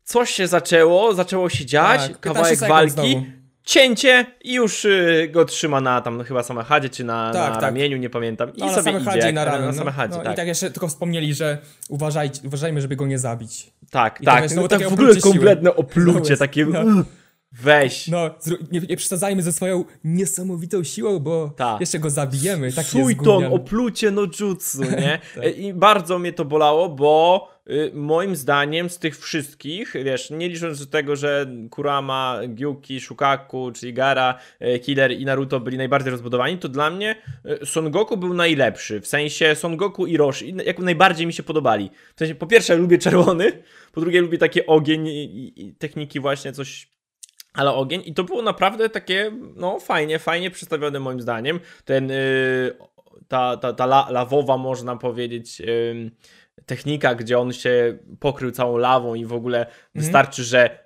coś się zaczęło, zaczęło się dziać, Tak, 15 kawałek walki, znowu. cięcie i już y, go trzyma na tam chyba samechadzie czy na, Tak, na tak. ramieniu, nie pamiętam. I No, na sobie samym idzie, jak- na ramię. na no. samechadzie, no, tak. I tak jeszcze tylko wspomnieli, że uważajcie, uważajmy, żeby go nie zabić. Tak, I tak. No, znowu tak w ogóle kompletne oplucie, jest- takie no. "Ugh, weź. No, nie, nie przesadzajmy ze swoją niesamowitą siłą, bo Tak. jeszcze go zabijemy. Tak Sujton, oplucie no jutsu, nie? Tak. I bardzo mnie to bolało, bo moim zdaniem z tych wszystkich, wiesz, nie licząc tego, że Kurama, Gyuki, Shukaku, czyli Gara, e, Killer i Naruto byli najbardziej rozbudowani, to dla mnie e, Son Goku był najlepszy. W sensie Son Goku i Roshi, jak najbardziej mi się podobali. W sensie, po pierwsze lubię czerwony, po drugie lubię takie ogień i, techniki właśnie, coś ale ogień i to było naprawdę takie, no fajnie, fajnie przedstawione moim zdaniem. Ten, y, ta, ta, ta la, lawowa, można powiedzieć, ym, technika, gdzie on się pokrył całą lawą i w ogóle wystarczy, że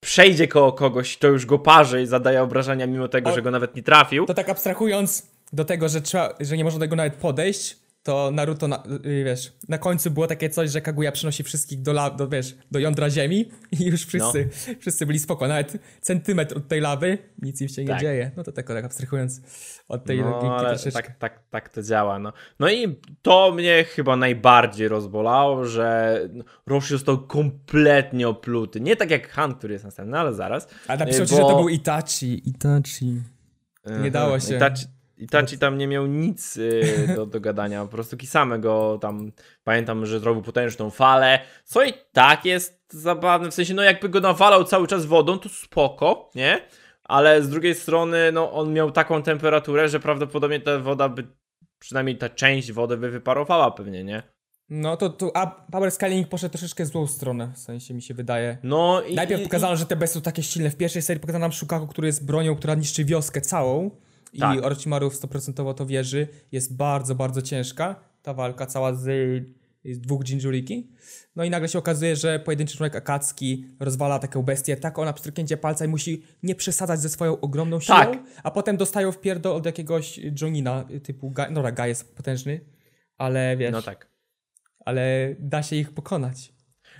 przejdzie koło kogoś, to już go parzy i zadaje obrażenia mimo tego, O- że go nawet nie trafił. To tak abstrahując do tego, że, trzeba, że nie można do tego nawet podejść, to Naruto, na, y, wiesz, na końcu było takie coś, że Kaguya przynosi wszystkich do, la, do, wiesz, do jądra ziemi i już wszyscy, wszyscy byli spoko. Nawet centymetr od tej lawy, nic im się nie Tak. dzieje. No to tak, tak abstrahując od tej No, logiki troszeczkę. tak, tak, tak to działa. No. no i to mnie chyba najbardziej rozbolało, że Roshi został kompletnie opluty. Nie tak jak Han, który jest następny, ale zaraz. A napiszą Y, ci, że to bo- był Itachi. Itachi. Nie dało się. Itachi, Itachi tam nie miał nic y, do, do gadania, po prostu Kisame go tam, pamiętam, że zrobił potężną falę, co i tak jest zabawne, w sensie, no jakby go nawalał cały czas wodą, to spoko, nie? Ale z drugiej strony, no on miał taką temperaturę, że prawdopodobnie ta woda by, przynajmniej ta część wody by wyparowała pewnie, nie? No to, to a Power Scaling poszedł troszeczkę w złą stronę, w sensie mi się wydaje. No i... Najpierw i- pokazano, że te bestie są takie silne. W pierwszej serii pokazano nam Shukaku, który jest bronią, która niszczy wioskę całą. I Tak. Orochimaru w 100% to wierzy. Jest bardzo, bardzo ciężka ta walka cała z, z dwóch Jinjuriki. No i nagle się okazuje, że pojedynczy człowiek Akatsuki rozwala taką bestię tak ona pstryknięcie palca i musi nie przesadzać ze swoją ogromną siłą, Tak. a potem dostają w pierdol od jakiegoś Jonina typu Ga no dobra, Ga jest potężny, ale wiesz, No tak. ale da się ich pokonać.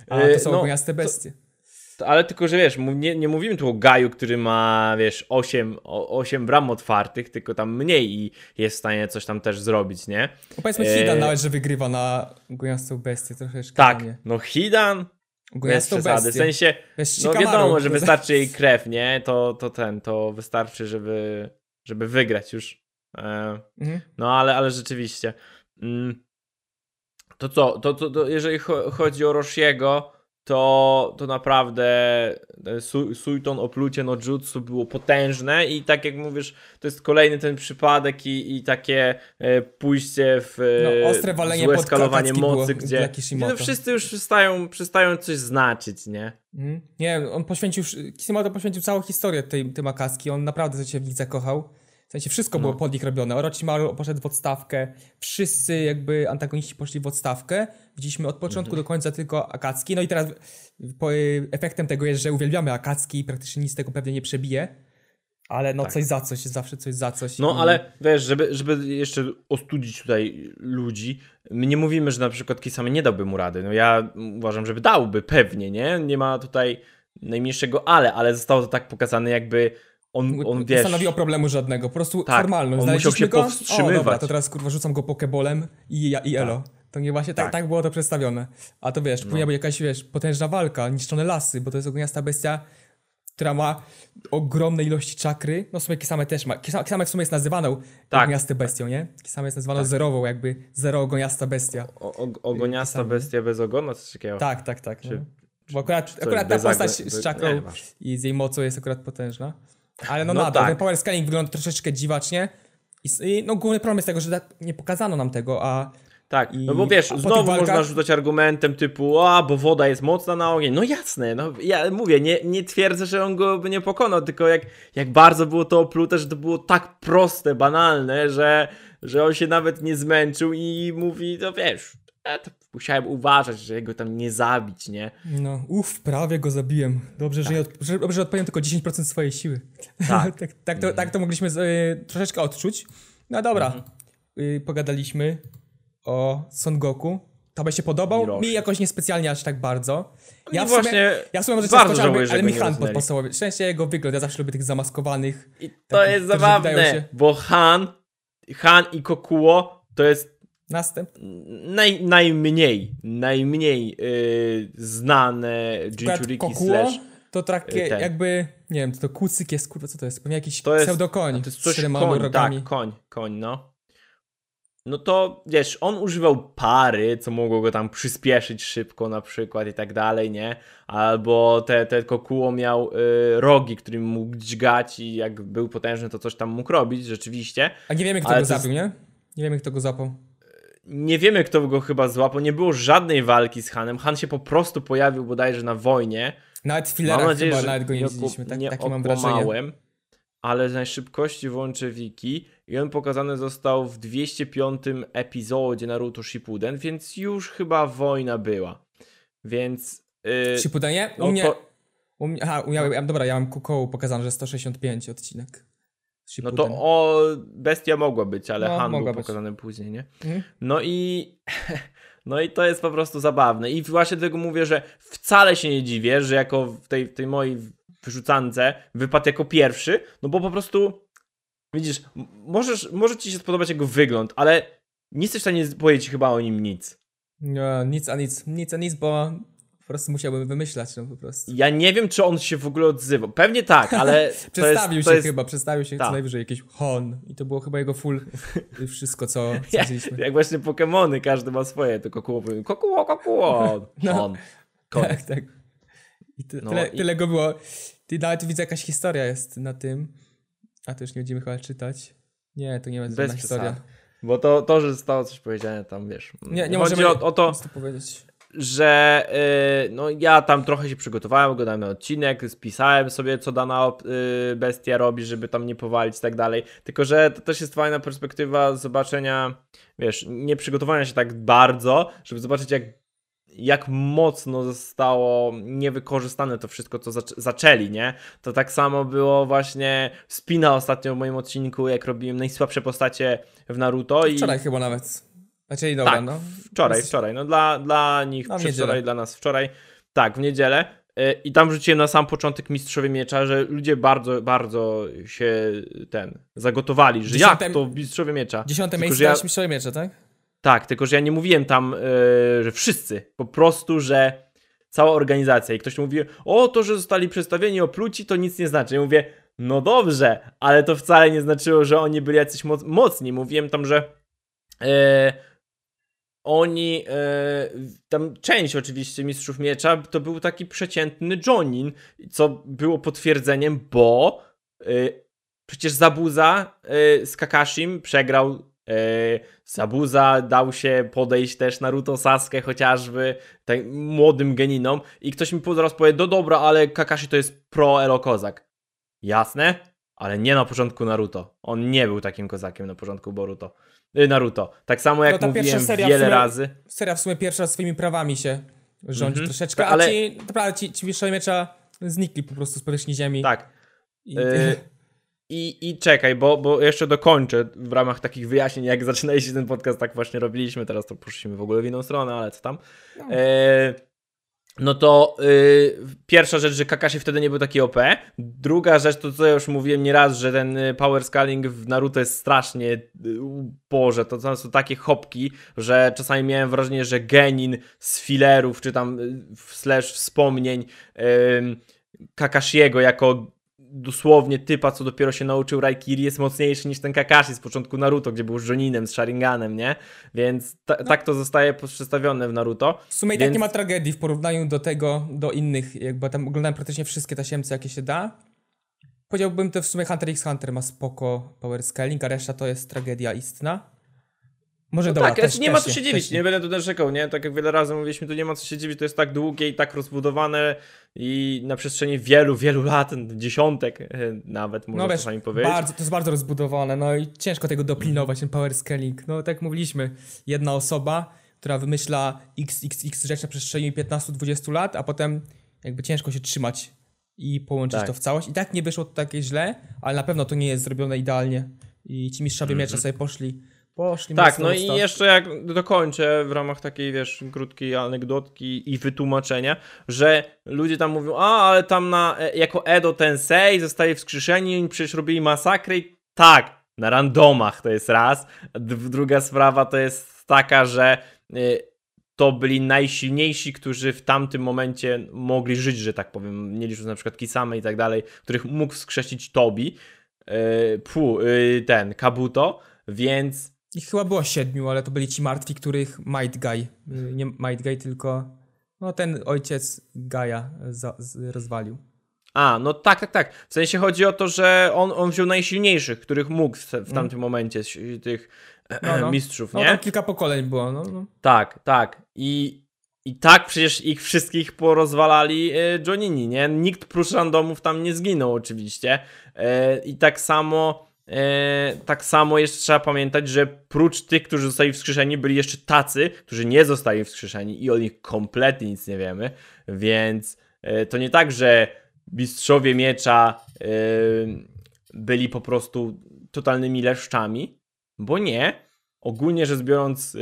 A Yy, to są no, ogoniaste to- bestie. Ale tylko, że wiesz, nie, nie mówimy tu o Gaju, który ma, wiesz, 8, 8 bram otwartych, tylko tam mniej i jest w stanie coś tam też zrobić, nie? No powiedzmy. Hidan nawet, że wygrywa na gojastą bestię troszeczkę. Tak, nie? no Hidan, bez przesady, w sensie, no wiadomo, że wystarczy jej krew, nie? To, to ten, to wystarczy, żeby, żeby wygrać już. E, Mhm. no ale, ale rzeczywiście. Mm, to co, to, to, to jeżeli cho- chodzi o Roshiego, to, to naprawdę e, Su- Suiton oplucie no jutsu było potężne i tak jak mówisz, to jest kolejny ten przypadek i, i takie e, pójście w e, No, ostre walenie złe skalowanie było mocy, gdzie, gdzie to wszyscy już przestają, przestają coś znaczyć, nie? Mhm. Nie, on poświęcił, Kishimoto poświęcił całą historię tej, tej Makaski, on naprawdę się w nich zakochał. W sensie wszystko było No. pod nich robione. Orochimaru poszedł w odstawkę, wszyscy jakby antagoniści poszli w odstawkę. Widzieliśmy od początku Mhm. do końca tylko Akatsuki. No i teraz po, efektem tego jest, że uwielbiamy Akatsuki i praktycznie nic z tego pewnie nie przebije. Ale no Tak. coś za coś, zawsze coś za coś. No I- ale wiesz, żeby, żeby jeszcze ostudzić tutaj ludzi, my nie mówimy, że na przykład Kisame nie dałby mu rady. No ja uważam, żeby dałby, pewnie, nie? Nie ma tutaj najmniejszego ale, ale zostało to tak pokazane jakby on, on nie wiesz... stanowiło problemu żadnego, po prostu Tak, formalność. on musiał Znaleźliśmy się go, powstrzymywać. O, dobra, to teraz kurwa rzucam go pokebolem i, ja, i elo. To nie właśnie tak, Tak. tak było to przedstawione. A to wiesz, No. powinna być jakaś, wiesz, potężna walka, niszczone lasy, bo to jest ogniasta bestia, która ma ogromne ilości czakry. No w sumie Kisame też ma. Kisa- Kisame w sumie jest nazywaną Tak. ogniastą bestią, nie? Kisame jest nazywaną zerową, jakby zero ogoniasta bestia. O, o, ogoniasta bestia bez ogona, coś takiego. Tak, tak, tak. Czy- no. Bo akurat, akurat ta postać z czakrą i z jej mocą jest akurat potężna. Ale no, No nadal, tak. ten power scaling wygląda troszeczkę dziwacznie. I, no główny problem jest tego, że tak nie pokazano nam tego, a Tak, I- no bo wiesz, znowu walkach- można rzucać argumentem typu, a bo woda jest mocna na ogień. No jasne, no ja mówię, nie, nie twierdzę, że on go by nie pokonał, tylko jak, jak bardzo było to oplute, że to było tak proste, banalne, że, że on się nawet nie zmęczył i mówi, no wiesz, ja to musiałem uważać, że jego tam nie zabić, nie? no uff, prawie go zabiłem. Dobrze, że, nie od, że, dobrze, że odpaliłem tylko 10% swojej siły. Tak. tak, tak, to, tak to mogliśmy z, y, troszeczkę odczuć. No dobra, Mhm. y, pogadaliśmy o Son Goku. To by się podobał? Hiroshi. Mi jakoś niespecjalnie aż tak bardzo. Ja I w sumie, właśnie ja w sumie może bardzo żałuję, ale go mi Han podpasował. Sensie jego wygląd, ja zawsze lubię tych zamaskowanych. I to Takich, jest zabawne, się- bo Han, Han i Kokuo to jest Następ. naj, najmniej, najmniej yy, znane Jinchuriki slash... to takie y, ten. jakby, nie wiem, to, to kucyk jest, kurwa, co to jest? Pewnie jakiś To jest- pseudokoń To jest z coś czterema koń, rogami. tak, koń, koń, no. No to wiesz, on używał pary, co mogło go tam przyspieszyć szybko na przykład i tak dalej, nie? Albo te, te Kokuo miał y, rogi, którym mógł dźgać i jak był potężny, to coś tam mógł robić, rzeczywiście. A nie wiemy, kto Ale go to jest- zabił, nie? Nie wiemy, kto go zapał. Nie wiemy, kto go chyba złapał, nie było żadnej walki z Hanem. Han się po prostu pojawił bodajże na wojnie. Nawet w Mam filerach nadzieję, chyba że nawet go nie nie, widzieliśmy, tak, nie takie mam wrażenie. ale z najszybkości włączę wiki i on pokazany został w 205 epizodzie Naruto Shippuden, więc już chyba wojna była. Więc... Yy, Shippudenie? U no mnie, u mnie, aha, ja, dobra, ja mam kukołu pokazane, że 165 odcinek. No to o, bestia mogła być, ale No, Han był mogła być. pokazany później, nie? Mhm. No i... No i to jest po prostu zabawne. I właśnie dlatego mówię, że wcale się nie dziwię, że jako w tej, tej mojej wyrzucance wypadł jako pierwszy, no bo po prostu widzisz, możesz, może ci się spodobać jego wygląd, ale nie jesteś w stanie powiedzieć chyba o nim nic. No, nic a nic, nic a nic, bo po prostu musiałbym wymyślać, no po prostu. Ja nie wiem, czy on się w ogóle odzywał. Pewnie tak, ale to Przedstawił jest, się jest, chyba, przedstawił się Tak. co najwyżej jakiś Hon i to było chyba jego full wszystko, co, widzieliśmy. jak właśnie Pokemony, każdy ma swoje, to Kokuło Kokuło, Kokuło, No. on. Koniec. Tak, tak. I ty, No tyle, i- tyle go było. Ty nawet widzę jakaś historia jest na tym. A to już nie będziemy chyba czytać. Nie, to nie będzie żadna historia. Bo to, to, że zostało coś powiedziane tam, wiesz. Nie, nie możemy o, o to, powiedzieć. Że yy, no ja tam trochę się przygotowałem, oglądałem na odcinek, spisałem sobie, co dana yy, bestia robi, żeby tam nie powalić i tak dalej. Tylko, że to też jest fajna perspektywa zobaczenia, wiesz, nie przygotowania się tak bardzo, żeby zobaczyć, jak, jak mocno zostało niewykorzystane to wszystko, co zac- zaczęli, nie? To tak samo było właśnie spina ostatnio w moim odcinku, jak robiłem najsłabsze postacie w Naruto i Wczoraj chyba nawet. Znaczy, dobra, Tak, no. Wczoraj, Jest- wczoraj. No dla, dla nich No, w przedwczoraj, niedzielę. dla nas wczoraj. Tak, w niedzielę. Y, I tam rzuciłem na sam początek Mistrzowie Miecza, że ludzie bardzo, bardzo się ten zagotowali, że Dziesiąte- jak to Mistrzowie Miecza. Dziesiąte Tylko, miejsce ja- mistrzowie miecze, tak? Tak, tylko że ja nie mówiłem tam, y, że wszyscy. Po prostu, że cała organizacja. I ktoś mówi, o to, że zostali przedstawieni opluci, to nic nie znaczy. Ja mówię, no dobrze, ale to wcale nie znaczyło, że oni byli jacyś moc mocni. Mówiłem tam, że e, oni, e, tam część oczywiście Mistrzów Miecza, to był taki przeciętny Jonin, co było potwierdzeniem, bo e, przecież Zabuza e, z Kakashim przegrał Zabuza dał się podejść też Naruto Sasuke chociażby, tak, młodym geninom i ktoś mi zaraz powie, no dobra, ale Kakashi to jest pro Elo Kozak. Jasne, ale nie na początku Naruto. On nie był takim kozakiem na początku Boruto. Y, Naruto. Tak samo jak No mówiłem seria wiele sumie- razy. Seria w sumie pierwsza swoimi prawami się rządzi Mhm. troszeczkę, Ale- ale ci, naprawdę ci, ci miecza znikli po prostu z powierzchni ziemi. Tak. I, Y, I, I czekaj, bo, bo jeszcze dokończę w ramach takich wyjaśnień, jak zaczynaliście ten podcast, tak właśnie robiliśmy, teraz to poszliśmy w ogóle w inną stronę, ale co tam. No. E, no to yy, pierwsza rzecz, że Kakashi wtedy nie był taki OP. Druga rzecz, to co ja już mówiłem nieraz, że ten y, power scaling w Naruto jest strasznie, yy, boże, to, to są takie hopki, że czasami miałem wrażenie, że Genin z filerów, czy tam yy, slash wspomnień yy, Kakashiego jako dosłownie typa, co dopiero się nauczył Raikiri, jest mocniejszy niż ten Kakashi z początku Naruto, gdzie był z Joninem, z Sharinganem, nie? Więc ta, No. tak to zostaje przedstawione w Naruto. W sumie Więc- tak nie ma tragedii w porównaniu do tego, do innych, jakby tam oglądałem praktycznie wszystkie tasiemce, jakie się da. Powiedziałbym, że w sumie Hunter x Hunter ma spoko power scaling, a reszta to jest tragedia istna. Może dobra, tak, też, znaczy nie ma co się też dziwić, nie będę tu narzekał, nie? Tak jak wiele razy mówiliśmy, tu nie ma co się dziwić, to jest tak długie i tak rozbudowane i na przestrzeni wielu, wielu lat, dziesiątek e, nawet, można No wiesz, czasami powiedzieć. bardzo, to jest bardzo rozbudowane, no i ciężko tego dopilnować, ten power scaling. No tak jak mówiliśmy, jedna osoba, która wymyśla xxx rzeczy na przestrzeni 15-20 lat, a potem jakby ciężko się trzymać i połączyć Tak. to w całość. I tak nie wyszło to takie źle, ale na pewno to nie jest zrobione idealnie. I ci mistrzowie miecza sobie poszli, poszli Tak, no i jeszcze jak dokończę w ramach takiej, wiesz, krótkiej anegdotki i wytłumaczenia, że ludzie tam mówią, a, ale tam na, e, jako Edo Tensei zostaje wskrzeszeni i oni przecież robili masakrę i tak, na randomach to jest raz. Druga sprawa to jest taka, że y, to byli najsilniejsi, którzy w tamtym momencie mogli żyć, że tak powiem, nie licząc na przykład Kisame i tak dalej, których mógł wskrzesić Tobi, y, pu, y, ten, Kabuto, więc Ich chyba było siedmiu, ale to byli ci martwi, których Might Guy, y, nie Might Guy, tylko no ten ojciec Gaja za, z, rozwalił. A, no tak, tak, tak. W sensie chodzi o to, że on, on wziął najsilniejszych, których mógł w, w tamtym momencie, z- tych No, no. mistrzów, No nie? tam kilka pokoleń było, no. no. Tak, tak. I, I tak przecież ich wszystkich porozwalali e, Jonini, nie? Nikt prócz randomów tam nie zginął oczywiście. E, I tak samo, tak samo jeszcze trzeba pamiętać, że prócz tych, którzy zostali wskrzeszeni, byli jeszcze tacy, którzy nie zostali wskrzeszeni i o nich kompletnie nic nie wiemy, więc e, to nie tak, że mistrzowie miecza e, byli po prostu totalnymi leszczami, bo nie. Ogólnie rzecz biorąc,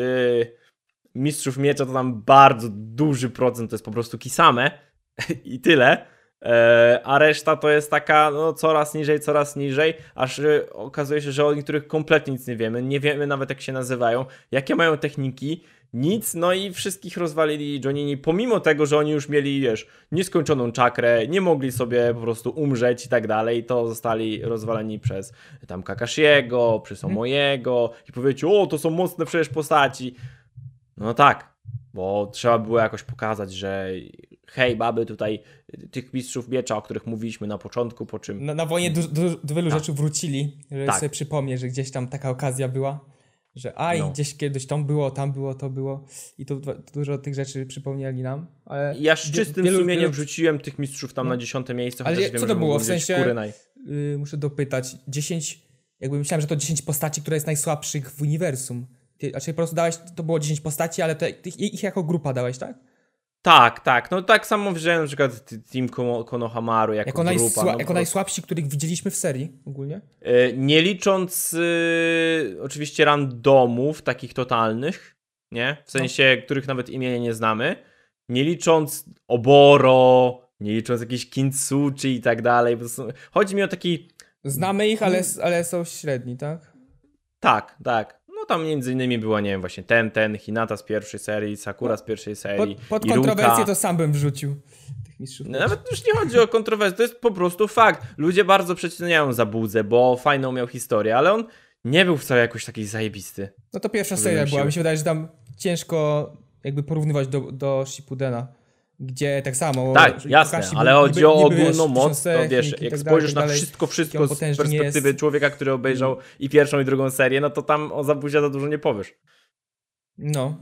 mistrzów miecza to tam bardzo duży procent to jest po prostu Kisame i tyle. E, a reszta to jest taka no, coraz niżej, coraz niżej, aż y, okazuje się, że o niektórych kompletnie nic nie wiemy. Nie wiemy nawet jak się nazywają, jakie mają techniki, nic, no i wszystkich rozwalili Jonini, pomimo tego, że oni już mieli, wiesz, nieskończoną czakrę, nie mogli sobie po prostu umrzeć i tak dalej, to zostali rozwaleni przez tam Kakashiego, przez Omojego i powiecie, o, to są mocne przecież postaci. No tak, bo trzeba było jakoś pokazać, że hej, baby, tutaj tych mistrzów miecza, o których mówiliśmy na początku, po czym Na, na wojnie du, du, do wielu Tak. rzeczy wrócili, że Tak. sobie przypomnieć, że gdzieś tam taka okazja była, że aj, No. gdzieś kiedyś tam było, tam było, to było i to, to dużo tych rzeczy przypomnieli nam, ale ja z czystym wielu- sumieniem wielu- wrzuciłem tych mistrzów tam No. na dziesiąte miejsce, Ale chociaż co wiem, to było? W sensie- yy, muszę dopytać, 10, jakby myślałem, że to 10 postaci, które jest najsłabszych w uniwersum. Ty, znaczy po prostu dałeś, to było 10 postaci, ale to, ich, ich jako grupa dałeś, tak? Tak, tak, no tak samo wziąłem na przykład Team Kono- Konohamaru jako, Jako, grupa. najsła, no, jako najsłabsi, których widzieliśmy w serii ogólnie. E, Nie licząc y, oczywiście randomów takich totalnych, nie? W sensie, których nawet imienia nie znamy. Nie licząc Oboro, nie licząc jakichś Kintsuchi i tak dalej. Prostu Chodzi mi o taki. Znamy ich, ale, ale są średni, tak? Tak, tak. Tam między innymi była, nie wiem, właśnie ten, ten, Hinata z pierwszej serii, Sakura z pierwszej serii. Pod, pod kontrowersję to sam bym wrzucił. No, Nawet już nie chodzi o kontrowersję, to jest po prostu fakt. Ludzie bardzo przeceniają Zabudzę, bo fajną miał historię, ale on nie był wcale jakoś taki zajebisty. No to pierwsza seria była. Mi się wydaje, że tam ciężko jakby porównywać do, do Shippudena, gdzie tak samo... Tak, jasne, ale chodzi o ogólną moc, to wiesz, i jak tak dalej, spojrzysz tak na dalej. wszystko, wszystko z perspektywy jest. człowieka, który obejrzał i pierwszą i drugą serię, no to tam o Zabudzie za dużo nie powiesz. No.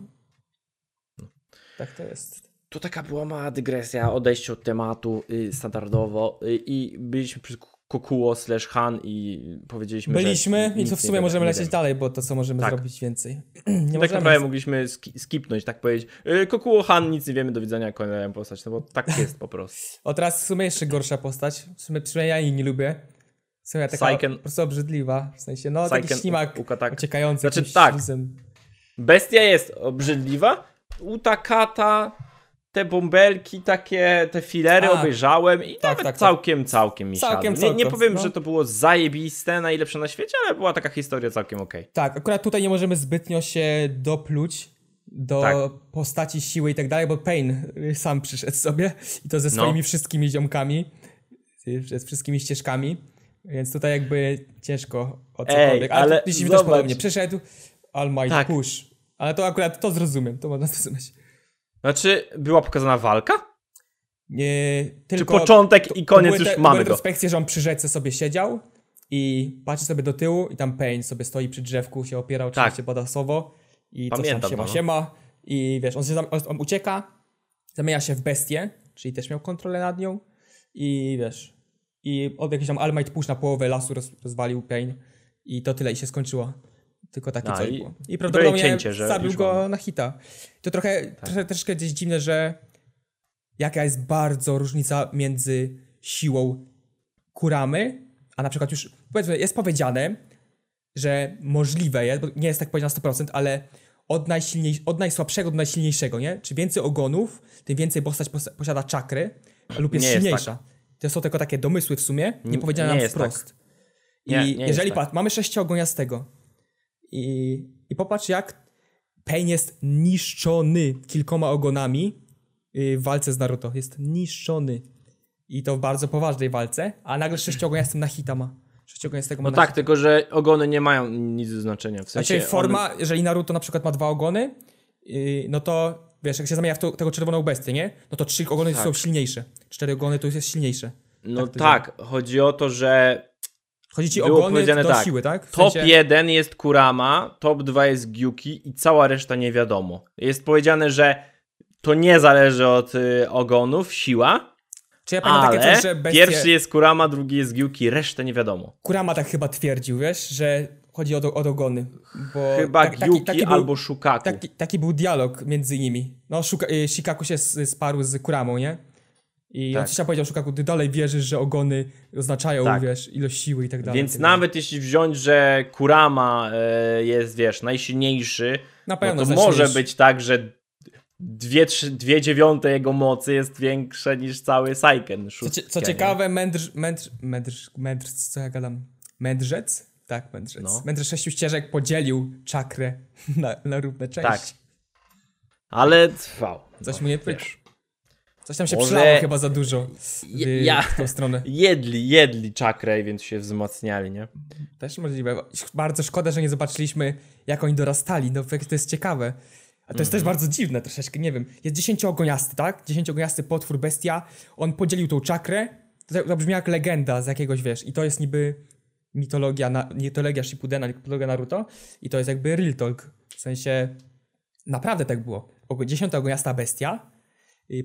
Tak to jest. To taka była mała dygresja, odejście od tematu y, standardowo y, i byliśmy przy Kokuo slash Han i powiedzieliśmy, Byliśmy i to w sumie możemy lecieć dalej, bo to co możemy Tak. zrobić więcej. nie Tak naprawdę mogliśmy ski- skipnąć, tak powiedzieć. Y, Kokuo Han, nic nie wiemy, do widzenia, kolejną postać, no bo tak jest po prostu. O teraz w sumie jeszcze gorsza postać. W sumie przynajmniej ja jej nie lubię. W sumie taka Saiken. po prostu obrzydliwa. W sensie, no taki Saiken ślimak u- Ukataka. uciekający Znaczy, tak. Bestia jest obrzydliwa, Utakata te bąbelki takie, te filery A, obejrzałem i tak, nawet tak, tak. całkiem, całkiem mi Całkiem. Nie, nie powiem, no. że to było zajebiste, najlepsze na świecie, ale była taka historia całkiem okej. Tak, akurat tutaj nie możemy zbytnio się dopluć do Tak. postaci siły i tak dalej, bo Pain sam przyszedł sobie i to ze No. swoimi wszystkimi ziomkami, ze wszystkimi ścieżkami, więc tutaj jakby ciężko o cokolwiek. ale ale jeśli też podobnie, przyszedł All Might Tak. Push, ale to akurat to zrozumiem, to można zrozumieć. Znaczy, była pokazana walka? Nie, Czy tylko początek i koniec były już te, mamy go? retrospekcje, że on przy rzece sobie siedział i patrzy sobie do tyłu i tam Pain sobie stoi przy drzewku, się opiera oczywiście badasowo i coś Pamiętam tam siema, to, no. siema i wiesz, on, się, on, on ucieka, zamienia się w bestię, czyli też miał kontrolę nad nią i wiesz, i od jakiś tam All Might Push na połowę lasu roz, rozwalił Pain i to tyle i się skończyło. Tylko takie A, coś i- było. i I prawdopodobnie cięcie, że zabił go mamy. na hita. To trochę, Tak. trochę troszkę gdzieś dziwne, że jaka jest bardzo różnica między siłą Kuramy, a na przykład już powiedzmy jest powiedziane, że możliwe jest, bo nie jest tak powiedziane na 100%, ale od, najsilniej, od najsłabszego do najsilniejszego, nie? Czy więcej ogonów, tym więcej postać pos- posiada czakry lub jest Nie jest silniejsza. To są tylko takie domysły w sumie, nie powiedziane nie nam jest wprost. I Nie, nie jest jeżeli tak. patrz, mamy sześciogoniastego i, i popatrz jak Pain jest niszczony kilkoma ogonami y, w walce z Naruto. Jest niszczony. I to w bardzo poważnej walce, a nagle sześciogoniastym na hita ma. Sześciogoniastego ma No tak, tylko że ogony nie mają nic do znaczenia. W sensie znaczy forma, jeżeli Naruto na przykład ma dwa ogony, yy, no to wiesz, jak się zamienia w to, tego czerwoną bestię, nie? No to trzy ogony Tak. są silniejsze. Cztery ogony to już jest silniejsze. No tak tak, chodzi o to, że Chodzi ci o Było powiedziane do tak. siły, tak? W top sensie- 1 jest Kurama, top 2 jest Gyuki i cała reszta nie wiadomo. Jest powiedziane, że to nie zależy od y, ogonów, siła, Czy ja pamiętam takie ale coś, że bestie... pierwszy jest Kurama, drugi jest Gyuki, resztę nie wiadomo. Kurama tak chyba twierdził, wiesz, że chodzi o, do, o dogony. Bo Chyba tak- taki- Gyuki taki był- albo Shukaku. Taki, taki był dialog między nimi. No, Shuka, y, Shikaku się s- sparł z Kuramą, nie? I on Tak. coś tam powiedział Shukaku, ty dalej wierzysz, że ogony oznaczają, Tak. wiesz, ilość siły i tak dalej. Więc tak dalej. nawet jeśli wziąć, że Kurama e, jest, wiesz, najsilniejszy, Na no pewno to może być tak, że dwie, trzy, dwie dziewiąte jego mocy jest większe niż cały Saiken. Co, co ciekawe, mędrz, mędrz, mędrz, mędrz, co ja gadam? Mędrzec? Tak, mędrzec. No. Mędrzec sześciu ścieżek podzielił czakrę na, na równe części. Tak. Ale trwał. Coś mu nie. Coś tam się Może- przylało chyba za dużo w, Ja- w tą stronę. Jedli, jedli czakrę, więc się wzmacniali, nie? Też możliwe. Bardzo szkoda, że nie zobaczyliśmy, jak oni dorastali. No, to jest ciekawe. A to jest też bardzo dziwne troszeczkę, nie wiem. Jest dziesięciogoniasty, tak? Dziesięciogoniasty potwór, bestia. On podzielił tą czakrę. To, to brzmi jak legenda z jakiegoś, wiesz. I to jest niby mitologia, na, mitologia Shippudena, mitologia Naruto. I to jest jakby real talk. W sensie, naprawdę tak było. Ogo- Dziesięciogoniasta bestia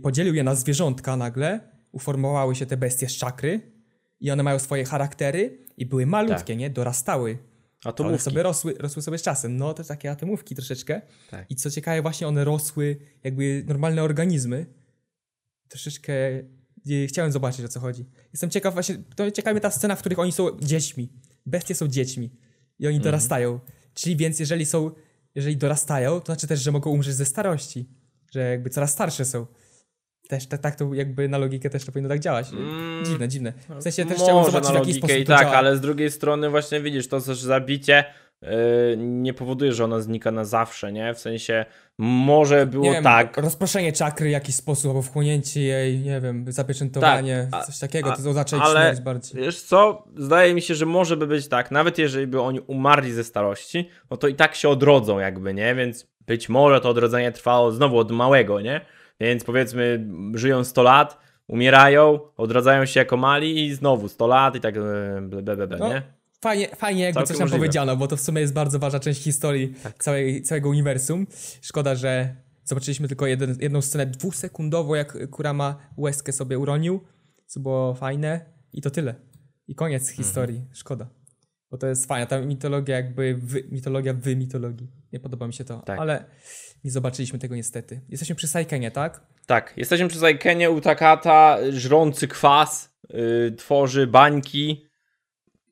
podzielił je na zwierzątka nagle. Uformowały się te bestie z czakry. I one mają swoje charaktery i były malutkie, Tak. nie? Dorastały. A to One sobie rosły, rosły sobie z czasem. No, to takie atomówki troszeczkę. Tak. I co ciekawe, właśnie one rosły jakby normalne organizmy. Troszeczkę e, chciałem zobaczyć, o co chodzi. Jestem ciekaw właśnie, to ciekawa ta scena, w których oni są dziećmi. Bestie są dziećmi. I oni dorastają. Czyli więc jeżeli są, jeżeli dorastają, to znaczy też, że mogą umrzeć ze starości. Że jakby coraz starsze są. Też tak, tak to jakby na logikę też to powinno tak działać. Mm, dziwne, dziwne. W sensie też Może chciałem na zobaczyć, w jaki logikę i tak, ale z drugiej strony właśnie widzisz, to też zabicie yy, nie powoduje, że ona znika na zawsze, nie? W sensie może było wiem, tak, rozproszenie czakry w jakiś sposób, albo wchłonięcie jej, nie wiem, zapieczętowanie, Tak, a- coś takiego, a- to oznacza ale- bardziej. Wiesz co, zdaje mi się, że może by być tak, nawet jeżeli by oni umarli ze starości, no to i tak się odrodzą jakby, nie? Więc być może to odrodzenie trwało znowu od małego, nie? Więc powiedzmy, żyją 100 lat, umierają, odradzają się jako mali i znowu 100 lat i tak e, ble, ble, ble, ble, No, nie? Fajnie, fajnie jakby Całkiem coś tam możliwe. powiedziano, bo to w sumie jest bardzo ważna część historii Tak. całej, całego uniwersum. Szkoda, że zobaczyliśmy tylko jeden, jedną scenę dwusekundową, jak Kurama łezkę sobie uronił, co było fajne i to tyle. I koniec Mhm. historii. Szkoda. Bo to jest fajna, ta mitologia jakby, mitologia w mitologii. Nie podoba mi się to, Tak. ale nie zobaczyliśmy tego niestety. Jesteśmy przy Saikenie, tak? Tak, jesteśmy przy Zaikenie u Takata, żrący kwas, yy, tworzy bańki,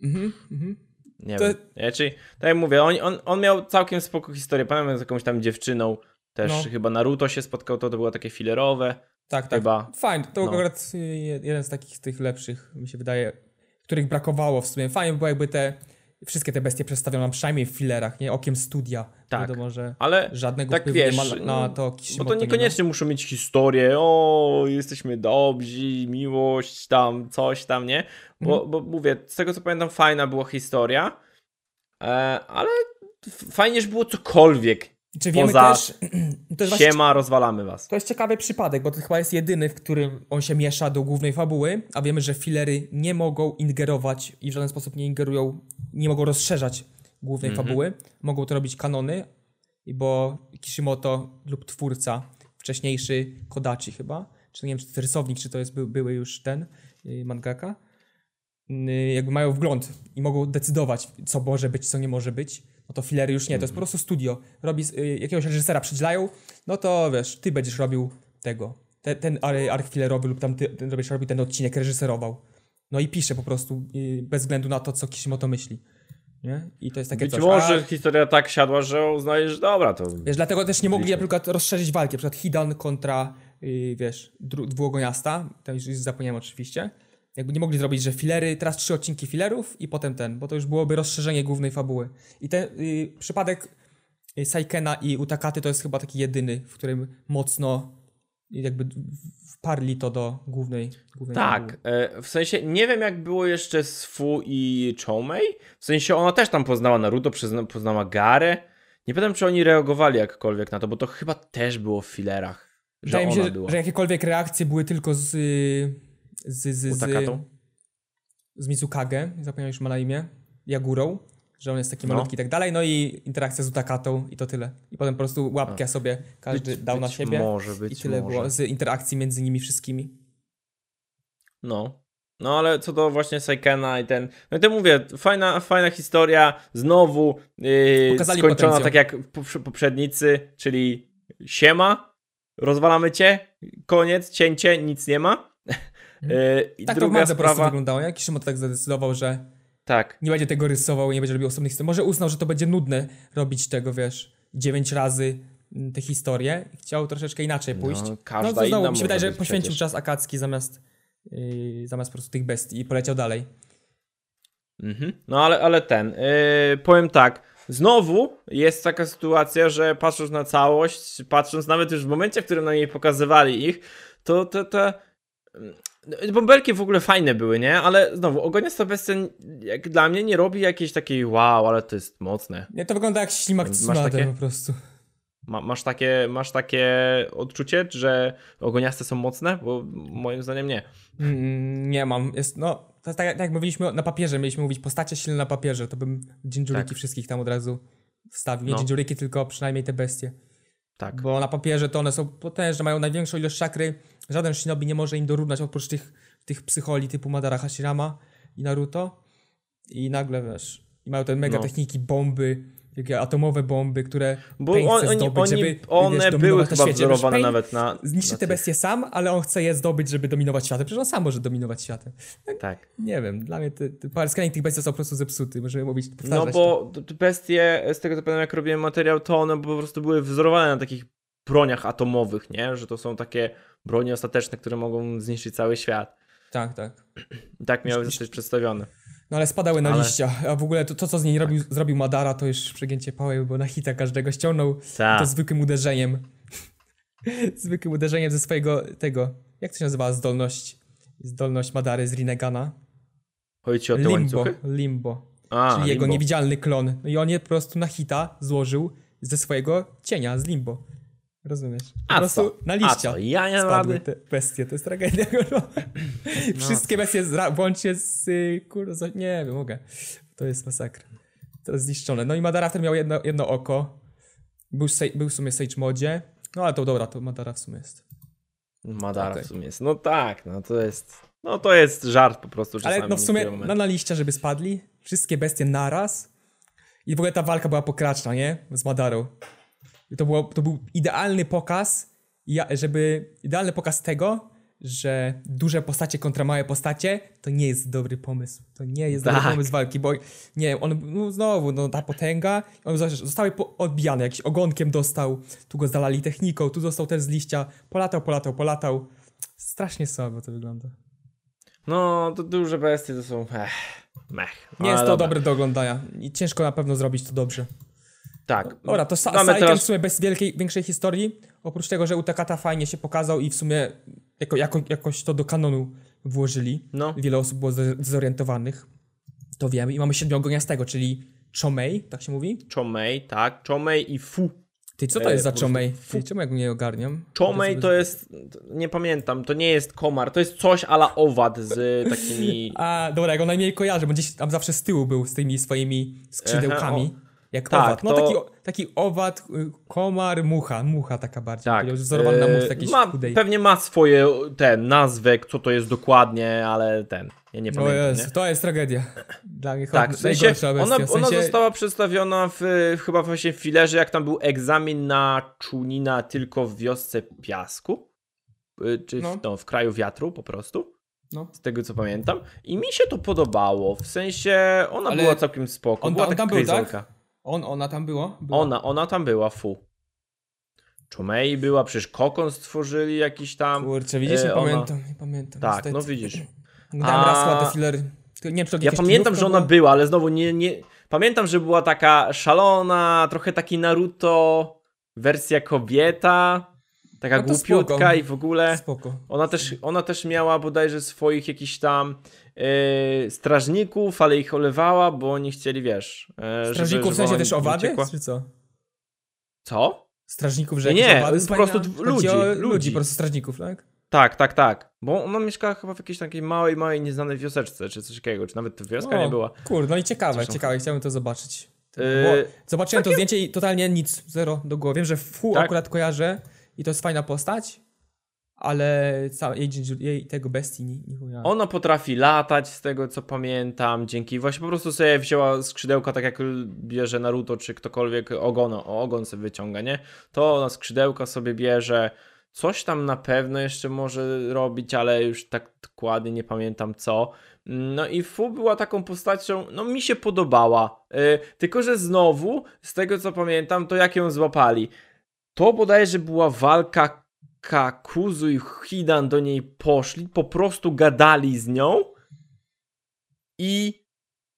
Mhm, mhm. nie To- wiem, nie? czyli tak jak mówię, on, on, on miał całkiem spoko historię, pamiętam z jakąś tam dziewczyną, Też No. chyba Naruto się spotkał, to, to było takie filerowe. Tak, tak. Chyba. Fajnie, to No. akurat y, jeden z takich tych lepszych, mi się wydaje, których brakowało w sumie. Fajnie by było jakby te, wszystkie te bestie przedstawiono przynajmniej w filerach, nie? Okiem studia. Tak. Wiadomo, że Ale żadnego tak wiesz, nie ma na to bo to niekoniecznie muszą mieć historię, o, jesteśmy dobrzy, miłość tam, coś tam, nie? Bo, Mhm. bo mówię, z tego co pamiętam, fajna była historia, e, ale fajnie, że było cokolwiek. Czy wiemy poza też, to jest właśnie Siema, rozwalamy was. To jest ciekawy przypadek, bo to chyba jest jedyny, w którym on się miesza do głównej fabuły, a wiemy, że filery nie mogą ingerować i w żaden sposób nie ingerują, nie mogą rozszerzać głównej Mhm. fabuły. Mogą to robić kanony, bo Kishimoto lub twórca, wcześniejszy Kodachi chyba, czy nie wiem, czy to rysownik, czy to jest by, były już ten yy, mangaka, yy, jakby mają wgląd i mogą decydować, co może być, co nie może być. No to filery już nie, to jest po prostu studio. Robi, y, jakiegoś reżysera przydzielają, no to wiesz, ty będziesz robił tego. Te, ten ar- arch filerowy lub tam ty ten, będziesz robił ten odcinek, reżyserował. No i pisze po prostu y, bez względu na to, co Kishimoto myśli. Nie? I to jest takie Być coś. może A, historia tak siadła, że uznajesz, dobra, to wiesz, dlatego też nie mogli na przykład rozszerzyć walki. Na przykład Hidan kontra, y, wiesz. Tam już już zapomniałem oczywiście. Jakby nie mogli zrobić, że filery, teraz trzy odcinki filerów i potem ten, bo to już byłoby rozszerzenie głównej fabuły. I ten y, przypadek y, Saikena i Utakaty to jest chyba taki jedyny, w którym mocno jakby w- wparli to do głównej, głównej Tak, fabuły. e, w sensie nie wiem jak było jeszcze z Fu i Choumei. W sensie ona też tam poznała Naruto, poznała Garę. Nie pamiętam czy oni reagowali jakkolwiek na to, bo to chyba też było w filerach. Że Wydaje mi się, była. że jakiekolwiek reakcje były tylko z y, z, z, z, z Mizukage, zapomniałem już ma na imię, Jagurą, że on jest taki No. malutki i tak dalej, no i interakcja z Utakatą i to tyle. I potem po prostu łapkę sobie każdy dał na być siebie Może być, i tyle może. było z interakcji między nimi wszystkimi. No. No ale co do właśnie Saikena i ten. No i to mówię, fajna, fajna historia. Znowu yy, skończona potencjał. tak jak poprze- poprzednicy, czyli siema, rozwalamy cię, koniec, cięcie, nic nie ma. Yy, I Tak to druga prostu sprawa. wyglądało, nie? Kishimoto tak zadecydował, że Tak. nie będzie tego rysował i nie będzie robił osobnych historii. Może uznał, że to będzie nudne robić tego, wiesz, dziewięć razy mm, te historie i chciał troszeczkę inaczej pójść. No, każda no to znowu inna mi się wydaje, że poświęcił przecież. czas Akatsuki zamiast, yy, zamiast po prostu tych bestii i poleciał dalej. Mhm. No ale, ale ten, yy, powiem tak, znowu jest taka sytuacja, że patrząc na całość, patrząc nawet już w momencie, w którym na niej pokazywali ich, to te, te bąbelki w ogóle fajne były, nie? Ale znowu, Ogoniasta Bestia jak dla mnie nie robi jakiejś takiej wow, ale to jest mocne. Nie, to wygląda jak ślimak Tsunade takie? po prostu. Ma, masz, takie, masz takie odczucie, że Ogoniaste są mocne? Bo moim zdaniem nie. Mm, nie mam. Jest, no, to jest tak, tak jak mówiliśmy na papierze, mieliśmy mówić postacie silne na papierze, to bym Jinjuriki Tak. wszystkich tam od razu wstawił. Nie No. Jinjuriki, tylko przynajmniej te bestie. Tak. Bo na papierze to one są potężne, mają największą ilość czakry. Żaden shinobi nie może im dorównać oprócz tych, tych psycholi typu Madara Hashirama i Naruto. I nagle wiesz, i mają te mega No. techniki, bomby, takie atomowe bomby, które Bo Pain on, chce zdobyć, oni, żeby, one wiesz, były na chyba. Wiesz, wzorowane Pain nawet na. Zniszczy na te bestie sam, ale on chce je zdobyć, żeby dominować światem. Przecież on sam może dominować światem. Tak. Nie wiem, dla mnie te, te scaling tych bestii są po prostu zepsuty. Możemy mówić, No to. bo t- te bestie, z tego co pamiętam jak robiłem materiał, to one po prostu były wzorowane na takich broniach atomowych, nie? Że to są takie bronie ostateczne, które mogą zniszczyć cały świat. Tak, tak. I tak miały zostać przedstawione. No ale spadały na Ale- liścia, a w ogóle to, to co z niej robił, zrobił Madara, to już przegięcie pały, bo na hita każdego ściągnął Tak. to zwykłym uderzeniem. zwykłym uderzeniem ze swojego tego, jak to się nazywa zdolność? Zdolność Madary z Rinegana. Chodzi o te Limbo, łańcuchy? Limbo. A, czyli jego limbo. niewidzialny klon. No i on je po prostu na hita złożył ze swojego cienia, z Limbo. Rozumiesz? Po A prostu co? na A co? Ja nie mam spadły te bestie, to jest tragedia. No. Wszystkie bestie zra- włącznie z, y, kurde, za- nie wiem, mogę. To jest masakra. To jest zniszczone. No i Madara wtedy miał jedno, jedno oko. Był, sej- był w sumie Sage Modzie. No ale to dobra, to Madara w sumie jest. Madara Okej. w sumie jest. No tak, no to jest. No to jest żart po prostu. Ale no w sumie niektóre na, liścia, żeby spadli. Wszystkie bestie naraz. I w ogóle ta walka była pokraczna, nie? Z Madarą. To, było, to był idealny pokaz, żeby... Idealny pokaz tego, że duże postacie kontra małe postacie to nie jest dobry pomysł. To nie jest dobry Tak. pomysł walki, bo nie, on no znowu, no ta potęga, on zostały odbijane, jakiś ogonkiem dostał, tu go zalali techniką, tu dostał też z liścia, polatał, polatał, polatał. Strasznie słabo to wygląda. No, to duże bestie to są... Ech, mech. Nie jest to dobra. dobre do oglądania i ciężko na pewno zrobić to dobrze. Tak. Dobra, to Sa- Saiken teraz- w sumie bez wielkiej, większej historii, oprócz tego, że Utakata fajnie się pokazał i w sumie jako, jako, jakoś to do kanonu włożyli. No. Wiele osób było zorientowanych. To wiemy. I mamy siedmiogoniastego, czyli Chomei, tak się mówi? Chomei, tak. Chomei i Fu. Ty, co to E, jest za prostu Chomei? Ty, czemu ja nie ogarniam? Chomei to jest... Nie pamiętam, to nie jest komar, to jest coś ala owad z takimi... A, dobra, ja go najmniej kojarzę, bo gdzieś tam zawsze z tyłu był z tymi swoimi skrzydełkami. Jak Tak, owad. No to- taki, taki owad, y, komar, mucha. Mucha taka bardziej. Tak. Wzorowany na jakiś ma, chudej. Pewnie ma swoje ten nazwę, co to jest dokładnie, ale ten. Ja nie O pamiętam. Jezu, nie? to jest tragedia. Dla mnie Tak, w sensie, bestia. ona, w sensie, ona została przedstawiona w, chyba właśnie w filerze, jak tam był egzamin na Chunina tylko w wiosce Piasku, Y, czy w, No. no, w kraju wiatru po prostu, No. z tego co pamiętam. I mi się to podobało, w sensie ona Ale była całkiem spoko, on była tam- taka on tam był, tak? On, ona tam było? Była. Ona, ona tam była, fu. Chomei była, przecież Kokon stworzyli jakiś tam. Kurczę, widzisz, E, nie ona- pamiętam, nie pamiętam. Tak, niestety. no widzisz. A- raz te filery. Nie Ja pamiętam, że ona była? była, ale znowu nie, nie. Pamiętam, że była taka szalona, trochę taki Naruto, wersja kobieta, taka No głupiutka spoko. i w ogóle. Spoko. Ona też, ona też miała bodajże swoich jakichś tam e, strażników, ale ich olewała, bo oni chcieli, wiesz. Żeby- Strażników w żeby sensie ona też nie owady? uciekła. Czy co? Co? Strażników, że Nie, nie, po prostu ludzi, o ludzi. ludzi, po prostu strażników, tak? Tak, tak, tak. Bo ona mieszkała chyba w jakiejś takiej małej, małej, nieznanej wioseczce, czy coś takiego, czy nawet to wioska nie była. Kurde, no i ciekawe, Zresztą- ciekawe, chciałbym to zobaczyć. Yy, zobaczyłem to zdjęcie i totalnie nic, zero do głowy. Wiem, że Fu Tak. akurat kojarzę i to jest fajna postać, ale jej, tego bestii nie, nie. Ona potrafi latać, z tego co pamiętam, dzięki właśnie po prostu sobie wzięła skrzydełka, tak jak bierze Naruto czy ktokolwiek ogon, ogon sobie wyciąga, nie? To ona skrzydełka sobie bierze, coś tam na pewno jeszcze może robić, ale już tak dokładnie nie pamiętam co. No i Fu była taką postacią, no mi się podobała, yy, tylko że znowu, z tego co pamiętam, to jak ją złapali, to bodajże była walka Kakuzu i Hidan do niej poszli, po prostu gadali z nią i,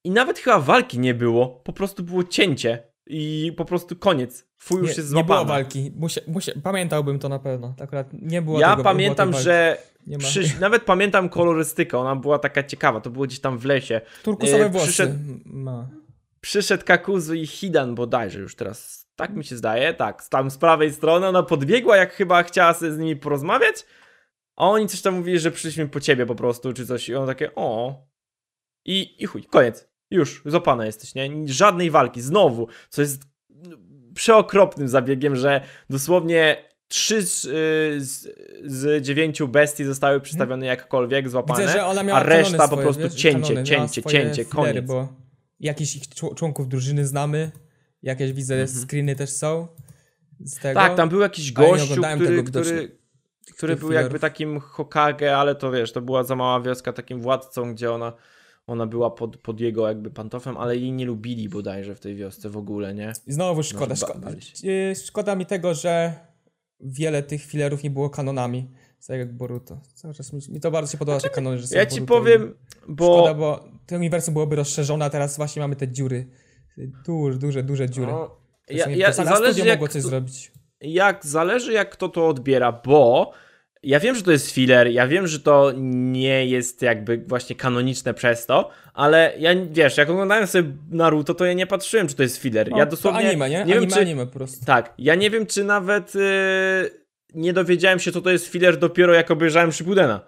i nawet chyba walki nie było, po prostu było cięcie i po prostu koniec. Fuj już nie, jest nie było złapana. walki. Musia, musia, pamiętałbym to na pewno. Akurat nie było Ja tego, było pamiętam, walki. że Nie ma. przy, nawet pamiętam kolorystykę, ona była taka ciekawa, to było gdzieś tam w lesie. Turkusowe e, włosy przyszedł- ma. Przyszedł Kakuzu i Hidan bodajże już teraz, tak mi się zdaje, tak, tam z prawej strony, ona podbiegła, jak chyba chciała sobie z nimi porozmawiać, a oni coś tam mówili, że przyszliśmy po ciebie po prostu, czy coś, i on takie, o. I, i chuj, koniec. Już, złapana jesteś, nie? Żadnej walki, znowu, co jest przeokropnym zabiegiem, że dosłownie trzy z, y, z, z dziewięciu bestii zostały przedstawione jakkolwiek, złapane, Widzę, że ona miała a reszta kanony po swoje, prostu wiesz, cięcie, kanony, cięcie, swoje cięcie, filery, koniec. Bo jakichś ich czł- członków drużyny znamy, jakieś widzę Mhm. screeny też są z tego. Tak, tam był jakiś gościu, oglądałem który, który, który był jakby takim Hokage, ale to wiesz, to była za mała wioska, takim władcą, gdzie ona, ona była pod, pod jego jakby pantofem, ale jej nie lubili bodajże w tej wiosce w ogóle, nie? I Znowu szkoda. szkoda, yy, szkoda mi tego, że wiele tych filerów nie było kanonami. Tak jak Boruto. Cały czas mi, mi to bardzo się podoba, te kanony, że są Ja ci Boruto powiem, i- bo... Szkoda, bo to uniwersum byłoby rozszerzone, a teraz właśnie mamy te dziury. Duże, duże, duże dziury. No, To ja, ja, to zależy jak, mogło coś to- zrobić. jak, zależy jak kto to odbiera, bo ja wiem, że to jest filler, ja wiem, że to nie jest jakby właśnie kanoniczne przez to, ale ja, wiesz, jak oglądałem sobie Naruto, to ja nie patrzyłem, czy to jest filler. No, ja to dosłownie anime, nie? nie anime, wiem, czy, anime po prostu. Tak, ja nie wiem, czy nawet yy, nie dowiedziałem się, co to jest filler dopiero jak obejrzałem Shippudena.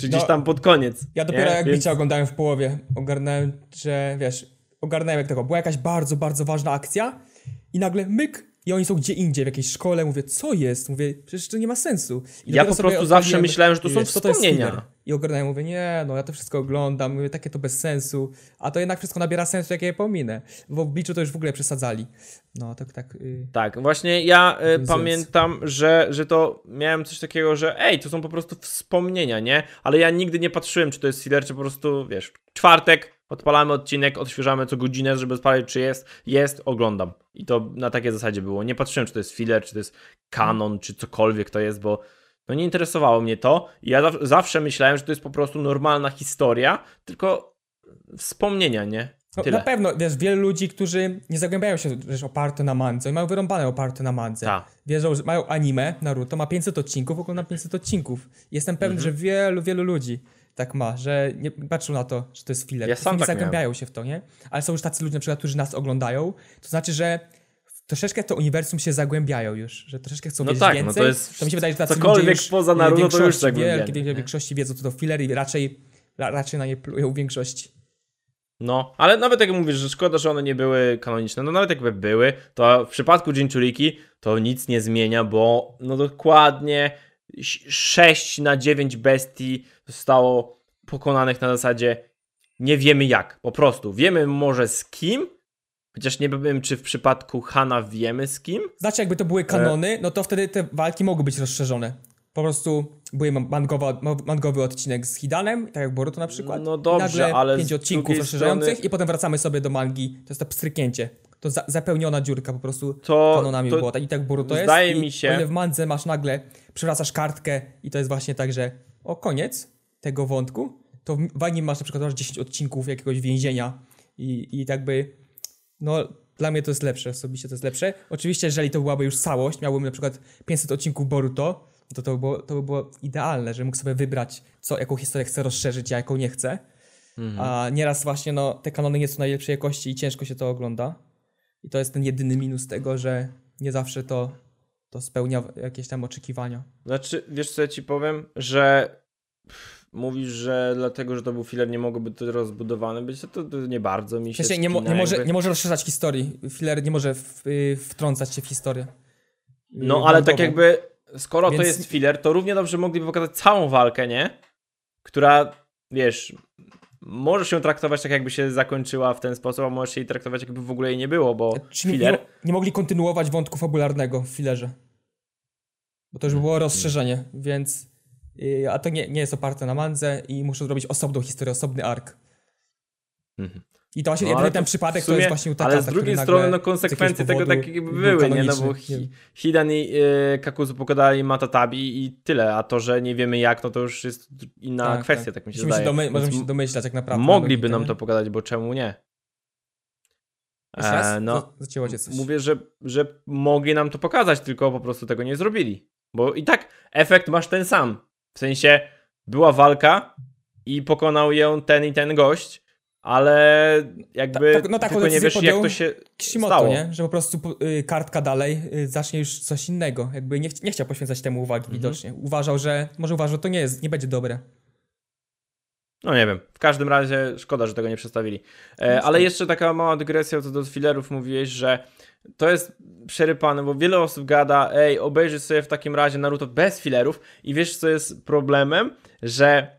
Czy gdzieś No, tam pod koniec. Ja dopiero nie? jak Więc- bicia oglądałem w połowie, ogarnąłem, że wiesz, ogarnąłem jak tego, była jakaś bardzo, bardzo ważna akcja i nagle myk i oni są gdzie indziej, w jakiejś szkole, mówię, co jest? Mówię, przecież to nie ma sensu. I Ja po prostu zawsze myślałem, że to są wiesz, to wspomnienia. filler. I oglądają, mówię, nie, no ja to wszystko oglądam, mówię, takie to bez sensu, a to jednak wszystko nabiera sensu, jak je pominę. W obliczu to już w ogóle przesadzali. No, tak, tak. y, Tak, właśnie ja Więc- pamiętam, że, że to miałem coś takiego, że ej, to są po prostu wspomnienia, nie? Ale ja nigdy nie patrzyłem, czy to jest filler, czy po prostu, wiesz, czwartek, odpalamy odcinek, odświeżamy co godzinę, żeby sprawdzić, czy jest, jest, oglądam. I to na takiej zasadzie było. Nie patrzyłem, czy to jest filler, czy to jest kanon, czy cokolwiek to jest, bo no nie interesowało mnie to. I ja zaw- zawsze myślałem, że to jest po prostu normalna historia, tylko wspomnienia, nie? No, na pewno, wiesz, wielu ludzi, którzy nie zagłębiają się wiesz, oparte na mandze, mają wyrąbane oparte na mandze. Tak. Wierzą, że mają anime, Naruto ma 500 odcinków, oglądam 500 odcinków. Jestem pewny, Mhm. że wielu, wielu ludzi tak ma, że nie patrzą na to, że to jest filler. Ja sam tak zagłębiają się w to, nie? Ale są już tacy ludzie, na przykład, którzy nas oglądają, to znaczy, że troszeczkę to uniwersum się zagłębiają już, że troszeczkę chcą No wiedzieć tak, no więcej. to jest mi się wydaje, że tacy cokolwiek ludzie już poza Naruto to już wielkiej nie? większości wiedzą, co to filler i raczej, ra, raczej na nie plują w większości. No, ale nawet jak mówisz, że szkoda, że one nie były kanoniczne, no nawet jakby były, to w przypadku Jinchuriki to nic nie zmienia, bo no dokładnie 6 na 9 bestii zostało pokonanych na zasadzie nie wiemy jak, po prostu. Wiemy może z kim, chociaż nie wiem, czy w przypadku Hana wiemy z kim. Znaczy, jakby to były kanony, no to wtedy te walki mogły być rozszerzone. Po prostu były mangowa, mangowy odcinek z Hidanem, tak jak Boruto na przykład. No dobrze, ale pięć odcinków rozszerzających strony- i potem wracamy sobie do mangi. To jest to pstryknięcie. To za, zapełniona dziurka po prostu To- kanonami to było. Tak, I tak Boruto jest. zdaje mi się- O ile w mandze masz nagle, przewracasz kartkę i to jest właśnie tak, że o koniec tego wątku, to w anime masz na przykład masz 10 odcinków jakiegoś więzienia i, i jakby no, dla mnie to jest lepsze, osobiście to jest lepsze. Oczywiście, jeżeli to byłaby już całość, miałbym na przykład 500 odcinków Boruto, to to by było, to by było idealne, że mógł sobie wybrać, co, jaką historię chcę rozszerzyć, a jaką nie chcę. A nieraz właśnie, no, te kanony nie są najlepszej jakości i ciężko się to ogląda. I to jest ten jedyny minus tego, że nie zawsze to, to spełnia jakieś tam oczekiwania. Znaczy, wiesz co ja ci powiem, że mówisz, że dlatego, że to był filler, nie mogło być to rozbudowane być, to, to nie bardzo mi się sensie nie, mo- nie, może, nie może rozszerzać historii. Filler nie może w, y, wtrącać się w historię. No, Y, ale tak jakby, skoro to Więc- jest filler, to równie dobrze mogliby pokazać całą walkę, nie? Która, wiesz, możesz ją traktować tak, jakby się zakończyła w ten sposób, a możesz jej traktować, jakby w ogóle jej nie było, bo Czyli nie, filler... nie, nie mogli kontynuować wątku fabularnego w fillerze. Bo to już by było rozszerzenie, więc. y, a to nie, nie jest oparte na mandze i muszę zrobić osobną historię, osobny ark. Mhm. I to właśnie No, jedyny ten przypadek sumie- to jest właśnie u Takata, Ale z drugiej strony, no konsekwencje tego tak był były, nie? No bo hi, Hidan i y, Kakuzu pogadali Matatabi i tyle, a to, że nie wiemy jak, no to już jest inna Tak, kwestia, tak, mi się Musimy zdaje. domy- możemy się domyślać jak naprawdę. Mogliby nam to pogadać, bo czemu nie? E, no, Za- Zacięło cię coś. Mówię, że, że mogli nam to pokazać, tylko po prostu tego nie zrobili. Bo i tak efekt masz ten sam. W sensie była walka i pokonał ją ten i ten gość, ale jakby Ta- tak- no taką tylko nie wiesz jak to się Kishimoto, stało. nie? Że po prostu y, kartka dalej y, zacznie już coś innego. Jakby nie, ch- nie chciał poświęcać temu uwagi Mhm. widocznie. Uważał, że może uważał, że to nie jest, nie będzie dobre. No nie wiem. W każdym razie szkoda, że tego nie przedstawili. E, ale jeszcze taka mała dygresja co do fillerów. Mówiłeś, że to jest przerypane, bo wiele osób gada, ej, obejrzyj sobie w takim razie Naruto bez fillerów i wiesz co jest problemem? Że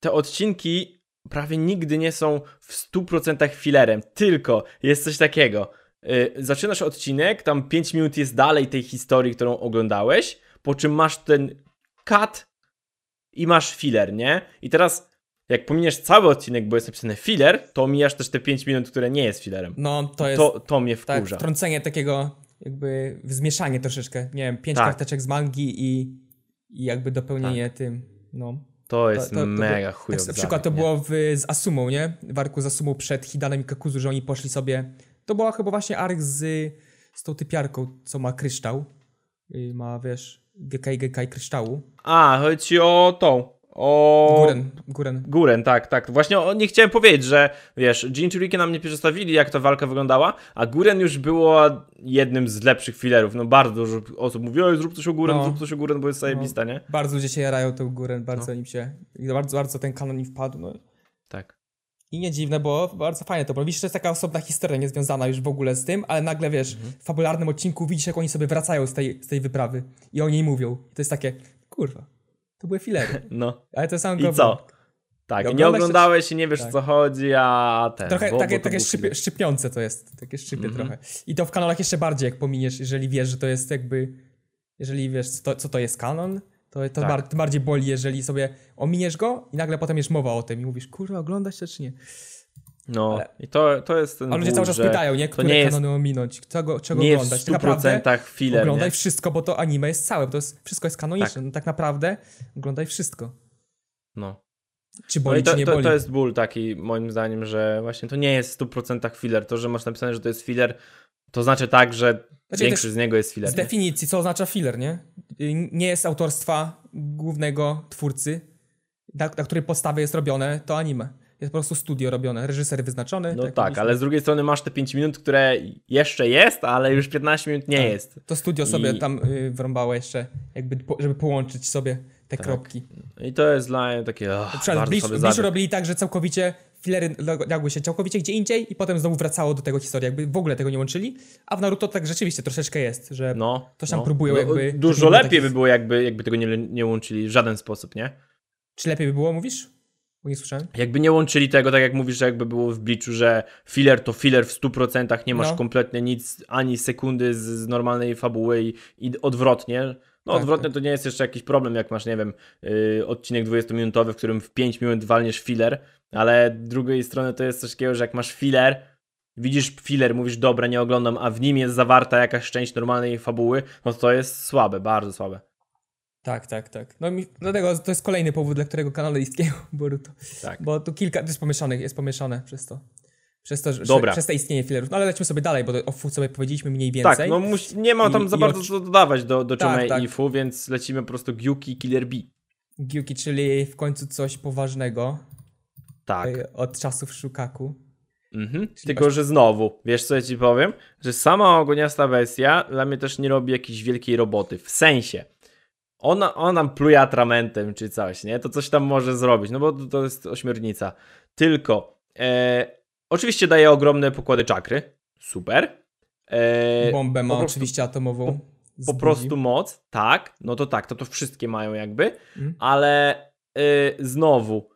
te odcinki prawie nigdy nie są w 100% fillerem, tylko jest coś takiego. Y, zaczynasz odcinek, tam 5 minut jest dalej tej historii, którą oglądałeś, po czym masz ten cut i masz filler, nie? I teraz jak pominiesz cały odcinek, bo jest napisane filler, to omijasz też te 5 minut, które nie jest fillerem. No to jest To, to mnie tak, wkurza. wtrącenie takiego jakby zmieszanie troszeczkę. Nie wiem, pięć Tak. karteczek z mangi i, i jakby dopełnienie tym. No. To jest to- to mega było- chujowy Tak, na przykład to nie? było w, z Asumą, nie? W arku z Asumą przed Hidanem i Kakuzu, że oni poszli sobie... To była chyba właśnie ark z, z tą typiarką, co ma kryształ. I ma, wiesz, GK GK kryształu. A, chodzi o tą. O. Guren, Guren. Guren, tak, tak. Właśnie o, nie chciałem powiedzieć, że wiesz, Jinchuriki nam nie przedstawili, jak ta walka wyglądała, a Guren już było jednym z lepszych fillerów. No bardzo dużo osób mówi, oj, zrób coś o Guren, No. zrób coś o Guren, bo jest zajebista, nie? Bardzo ludzie się jarają tą Guren, bardzo No. im się... Bardzo, bardzo ten kanon im wpadł, no. Tak. I nie dziwne, bo bardzo fajne to było. Widzisz, to jest taka osobna historia, niezwiązana już w ogóle z tym, ale nagle wiesz, Mhm. w fabularnym odcinku widzisz, jak oni sobie wracają z tej, z tej wyprawy i o niej mówią. I to jest takie, kurwa, to były filery. No. Ale to sam I co? Tak, I nie oglądałeś i nie wiesz Tak. o co chodzi, a ten. Trochę bo, takie, bo to takie szczypie, szczypiące to jest, takie szczypie Mhm. trochę. I to w kanonach jeszcze bardziej, jak pominiesz, jeżeli wiesz, że to jest jakby, jeżeli wiesz, co to, co to jest kanon, to, to Tak. bar, bardziej boli, jeżeli sobie ominiesz go i nagle potem jest mowa o tym i mówisz, kurwa, oglądasz to czy nie? No, ale- i to, to jest ten A ludzie cały czas pytają, nie? Które nie jest, kanony ominąć, czego, czego nie jest oglądać. w Tak naprawdę 100% filler, oglądaj nie? wszystko, bo to anime jest całe, bo to jest, wszystko jest kanoniczne. Tak. No tak naprawdę oglądaj wszystko. No. Czy No boli, i to, czy nie to, boli. to jest ból taki, moim zdaniem, że właśnie to nie jest w 100% filler. To, że masz napisane, że to jest filler, to znaczy tak, że Znaczy, większość z niego jest filler. Z nie? definicji, co oznacza filler, nie? Y, Nie jest autorstwa głównego twórcy, na, na której podstawie jest robione to anime. Jest po prostu studio robione, reżyser wyznaczony. No tak, mówiliśmy. ale z drugiej strony masz te 5 minut, które jeszcze jest, ale już 15 minut nie Tak. jest. To studio sobie I- tam y, wrąbało jeszcze, jakby, po, żeby połączyć sobie te Tak. kropki. I to jest dla mnie takie, oh, Bleach, zabieg. robili tak, że całkowicie filery legły się całkowicie gdzie indziej i potem znowu wracało do tego historii, jakby w ogóle tego nie łączyli, a w Naruto tak rzeczywiście troszeczkę jest, że No, Ktoś tam no. próbują No, jakby- Dużo lepiej by było, jakby, jakby tego nie, nie łączyli w żaden sposób, nie? czy lepiej by było, mówisz? Bo nie słyszałem. Jakby nie łączyli tego, tak jak mówisz, że jakby było w Bleachu, że filler to filler w 100%, nie masz No. kompletnie nic, ani sekundy z, z normalnej fabuły i, i odwrotnie. No Tak, odwrotnie tak. to nie jest jeszcze jakiś problem, jak masz, nie wiem, yy, odcinek 20-minutowy, w którym w 5 minut walniesz filler, ale z drugiej strony to jest coś takiego, że jak masz filler, widzisz filler, mówisz dobra, nie oglądam, a w nim jest zawarta jakaś część normalnej fabuły, no to jest słabe, bardzo słabe. Tak, tak, tak. No mi, dlatego to jest kolejny powód, dla którego kanał istnieją Boruto. Tak. Bo tu kilka, to jest pomieszanych, jest pomieszane przez to. Przez to, że, Dobra. przez te istnienie filerów. No ale lecimy sobie dalej, bo o FU sobie powiedzieliśmy mniej więcej. Tak, no musi, nie ma tam I- za i bardzo co dodawać do, do Tak, tak. i Fu, więc lecimy po prostu Gyuki Killer B. Gyuki, czyli w końcu coś poważnego Tak. y, od czasów Shukaku. Mhm. Tylko, że znowu, wiesz co ja ci powiem? Że sama ogoniasta bestia dla mnie też nie robi jakiejś wielkiej roboty. W sensie, ona, ona nam pluje atramentem czy coś, nie? To coś tam może zrobić, no bo to, jest ośmiornica. Tylko, e, oczywiście daje ogromne pokłady czakry. Super. E, Bombę ma po prostu- oczywiście atomową. po zbudzi. prostu moc, tak, no to tak, to to wszystkie mają jakby, Mhm. ale y, znowu,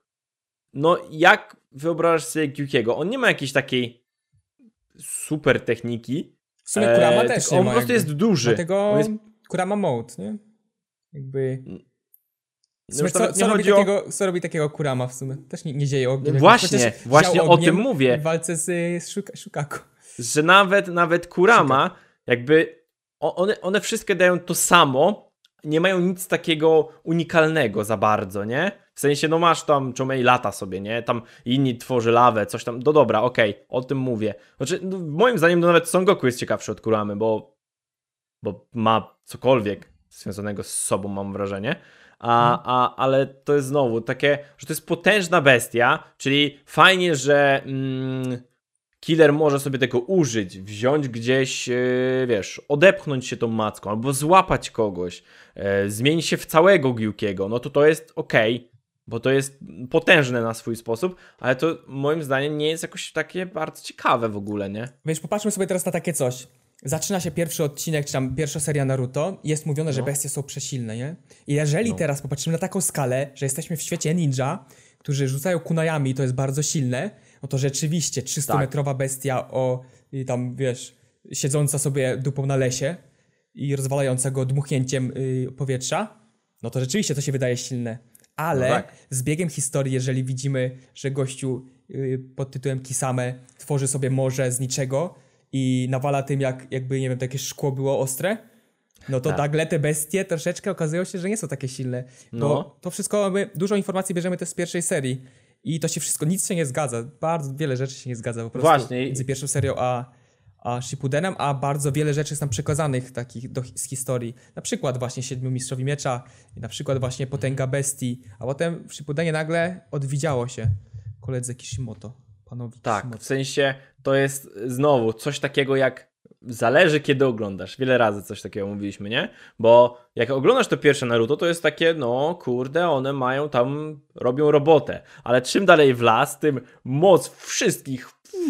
no jak wyobrażasz sobie Gyukiego? On nie ma jakiejś takiej super techniki. W sumie Kurama e, też nie On po prostu jest duży. Dlatego jest, Kurama Mode, nie? Jakby... W no sumie, co, co, robi o... takiego, co robi takiego Kurama w sumie? Też nie, nie dzieje. No właśnie, właśnie o tym mówię. W walce z, z Shuka, Shukaku. że nawet, nawet Kurama, jakby one, one wszystkie dają to samo, nie mają nic takiego unikalnego za bardzo, nie? W sensie, no masz tam Chomei lata sobie, nie? Tam inni tworzy lawę, coś tam, no dobra, okej, o tym mówię. Znaczy, no, moim zdaniem to nawet Son Goku jest ciekawszy od Kuramy, bo, bo ma cokolwiek związanego z sobą, mam wrażenie. A, a, ale to jest znowu takie, że to jest potężna bestia, czyli fajnie, że mm, killer może sobie tego użyć, wziąć gdzieś, yy, wiesz, odepchnąć się tą macką, albo złapać kogoś, yy, zmienić się w całego Gyukiego, no to to jest okej, bo to jest potężne na swój sposób, ale to moim zdaniem nie jest jakoś takie bardzo ciekawe w ogóle, nie? Wiesz, popatrzmy sobie teraz na takie coś. Zaczyna się pierwszy odcinek, czy tam pierwsza seria Naruto jest mówione, że No. bestie są przesilne, nie? I jeżeli No. teraz popatrzymy na taką skalę, że jesteśmy w świecie ninja, którzy rzucają kunajami i to jest bardzo silne, no to rzeczywiście 300-metrowa bestia o i tam, wiesz, siedząca sobie dupą na lesie i rozwalająca go dmuchnięciem y, powietrza, no to rzeczywiście to się wydaje silne. Ale No tak. z biegiem historii, jeżeli widzimy, że gościu y, pod tytułem Kisame tworzy sobie morze z niczego i nawala tym, jak, jakby, nie wiem, takie szkło było ostre, no to Tak. nagle te bestie troszeczkę okazują się, że nie są takie silne. No. Bo to wszystko, my dużo informacji bierzemy też z pierwszej serii i to się wszystko, nic się nie zgadza. Bardzo wiele rzeczy się nie zgadza po prostu Właśnie. między pierwszą serią a, a Shippudenem, a bardzo wiele rzeczy jest nam przekazanych takich do, z historii. Na przykład właśnie Siedmiu Mistrzowi Miecza, na przykład właśnie Potęga Bestii, a potem w Shippudenie nagle odwidziało się koledze Kishimoto, panowi Tak, w sensie to jest znowu coś takiego jak zależy kiedy oglądasz. Wiele razy coś takiego mówiliśmy, nie? Bo jak oglądasz to pierwsze Naruto, to jest takie, no kurde, one mają tam, robią robotę. Ale czym dalej w las, tym moc wszystkich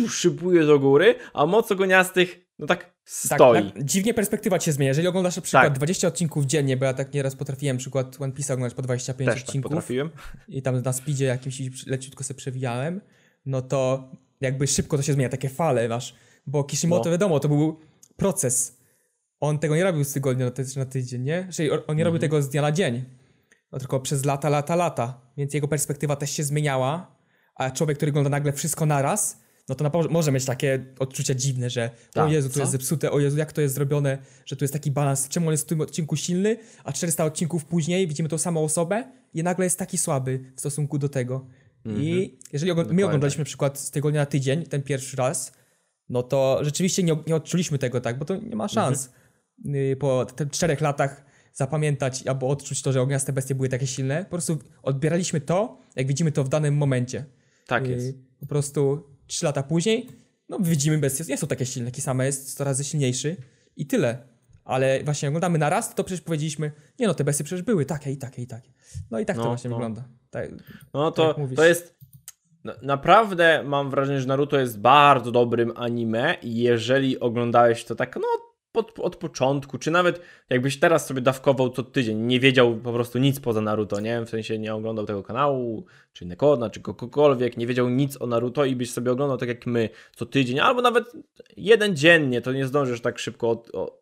szybuje do góry, a moc ogoniastych, no tak Tak, stoi. tak, dziwnie perspektywa się zmienia. Jeżeli oglądasz na przykład Tak. 20 odcinków dziennie, bo ja tak nieraz potrafiłem przykład One Piece oglądać po 25 Też tak odcinków potrafiłem. i tam na speedzie jakimś leciutko sobie przewijałem, no to jakby szybko to się zmienia, takie fale masz, bo Kishimoto No. wiadomo, to był proces. On tego nie robił z tygodnia na, ty na tydzień, nie? Czyli on nie robił Mhm. tego z dnia na dzień, no tylko przez lata, lata, lata, więc jego perspektywa też się zmieniała, a człowiek, który ogląda nagle wszystko naraz, no to na, może mieć takie odczucia dziwne, że o Tak, Jezu, tu co? jest zepsute, o Jezu, jak to jest zrobione, że tu jest taki balans, czemu on jest w tym odcinku silny, a 400 odcinków później widzimy tą samą osobę i nagle jest taki słaby w stosunku do tego. I jeżeli ogl- my oglądaliśmy na przykład z tygodnia na tydzień, ten pierwszy raz, no to rzeczywiście nie, nie odczuliśmy tego tak, bo to nie ma szans y, po tych czterech latach zapamiętać albo odczuć to, że ogniaste bestie były takie silne. Po prostu odbieraliśmy to, jak widzimy to w danym momencie. Tak Y, jest. Po prostu trzy lata później, no widzimy bestie, nie są takie silne, Kisame jest 100 razy silniejszy i tyle. Ale właśnie oglądamy na raz, to przecież powiedzieliśmy, nie no, te bestie przecież były takie i takie i takie. No i tak to No, właśnie no. wygląda. Tak, No tak to, to jest. na- Naprawdę mam wrażenie, że Naruto jest bardzo dobrym anime i jeżeli oglądałeś to tak, no od, od początku, czy nawet jakbyś teraz sobie dawkował co tydzień, nie wiedział po prostu nic poza Naruto, nie? W sensie nie oglądał tego kanału, czy Nekona, czy kogokolwiek, nie wiedział nic o Naruto i byś sobie oglądał tak jak my co tydzień, albo nawet jeden dziennie, to nie zdążysz tak szybko od, o,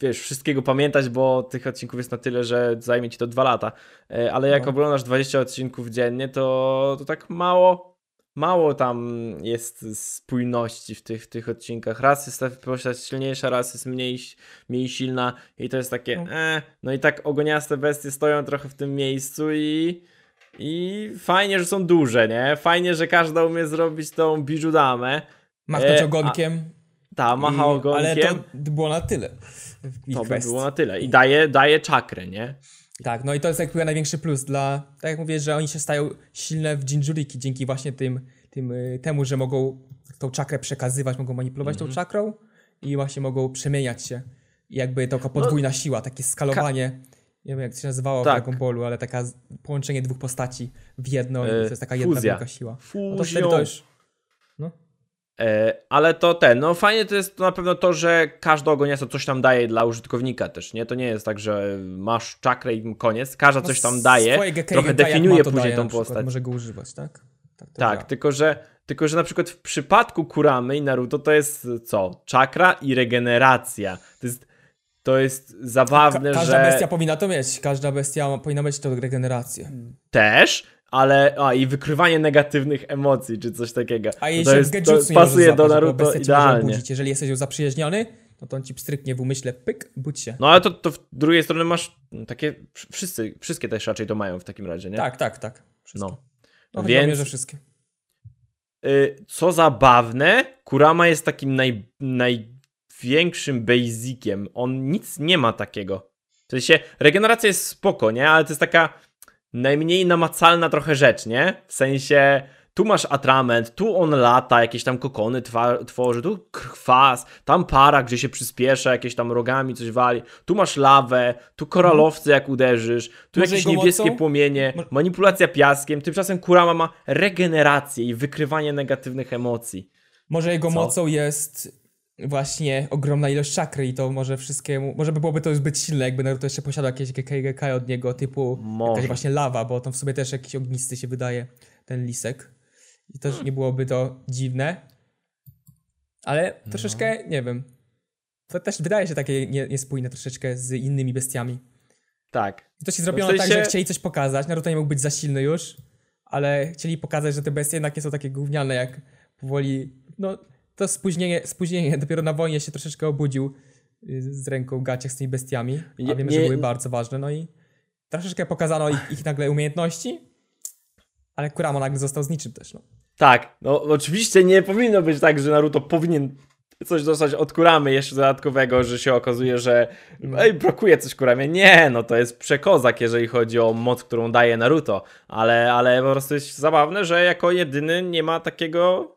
wiesz, wszystkiego pamiętać, bo tych odcinków jest na tyle, że zajmie ci to dwa lata. E, Ale jak No. oglądasz 20 odcinków dziennie, to, to tak mało, mało tam jest spójności w tych, w tych odcinkach. Raz jest ta postać silniejsza, raz jest mniej, mniej silna i to jest takie, No. e, no i tak ogoniaste bestie stoją trochę w tym miejscu i i fajnie, że są duże, nie? Fajnie, że każda umie zrobić tą bijudamę. machnąć E, a- ogonkiem. Ta macha ogonkiem. ale to było na tyle. To by było na tyle. I daje, daje czakrę, nie? Tak, no i to jest jakby największy plus dla, tak jak mówię, że oni się stają silne w Jinjuriki dzięki właśnie tym, tym y, temu, że mogą tą czakrę przekazywać, mogą manipulować Mhm. tą czakrą i właśnie mogą przemieniać się. I jakby taka podwójna siła, takie skalowanie, nie wiem jak to się nazywało Tak. w Dragon Ballu, ale taka połączenie dwóch postaci w jedno, i E, to jest taka jedna fuzja. wielka siła. No to wtedy to już, no, ale to ten, no fajnie to jest to na pewno to, że każda ogoniasto coś tam daje dla użytkownika też, nie? To nie jest tak, że masz czakrę i koniec, każda no coś tam daje, trochę definiuje to później daje tą przykład, postać. Może go używać, tak? Tak, to Tak, tylko że, tylko że na przykład w przypadku Kuramy i Naruto to jest co? Czakra i regeneracja. To jest, to jest zabawne, Ka- każda że bestia powinna to mieć, każda bestia powinna mieć tą regenerację. też, ale a i wykrywanie negatywnych emocji, czy coś takiego. A jej to się jest, w to pasuje do Naruto idealnie. obudzić. Jeżeli jesteś już zaprzyjaźniony, no to on ci pstryknie w umyśle, pyk, budź się. No ale to, to w drugiej strony masz takie, wszyscy, wszystkie też raczej to mają w takim razie, nie? Tak, tak, tak. Wszystko. No. No, Więc- że wszystkie. Y, co zabawne, Kurama jest takim naj, największym basiciem. On nic nie ma takiego. W sensie, regeneracja jest spoko, nie? Ale to jest taka najmniej namacalna trochę rzecz, nie? W sensie, tu masz atrament, tu on lata, jakieś tam kokony tworzy, tu kwas, tam para, gdzie się przyspiesza, jakieś tam rogami coś wali, tu masz lawę, tu koralowce jak uderzysz, tu Może jakieś niebieskie mocą? płomienie, manipulacja piaskiem, tymczasem Kurama ma regenerację i wykrywanie negatywnych emocji. Może jego Co? mocą jest właśnie ogromna ilość czakry i to może wszystkiemu, może by byłoby to zbyt silne, jakby Naruto jeszcze posiadał jakieś GK i GK od niego typu Może. jakaś właśnie lawa, bo tam w sobie też jakiś ognisty się wydaje ten lisek. I też nie byłoby to dziwne. Ale No. troszeczkę, nie wiem. To też wydaje się takie nie, niespójne troszeczkę z innymi bestiami. Tak. I to się zrobiono w tak, sensie- że chcieli coś pokazać. Naruto nie mógł być za silny już, ale chcieli pokazać, że te bestie jednak nie są takie gówniane, jak powoli. No, to spóźnienie, spóźnienie dopiero na wojnie się troszeczkę obudził y, z ręką gaciach z tymi bestiami, a Nie- wiemy, nie- że były bardzo ważne. No i troszeczkę pokazano ich, ich nagle umiejętności, ale Kurama nagle został z niczym też. No. Tak, no oczywiście nie powinno być tak, że Naruto powinien coś dostać od Kuramy jeszcze dodatkowego, że się okazuje, że ej, brakuje coś Kuramie. Nie, no to jest przekozak, jeżeli chodzi o moc, którą daje Naruto, ale, ale po prostu jest zabawne, że jako jedyny nie ma takiego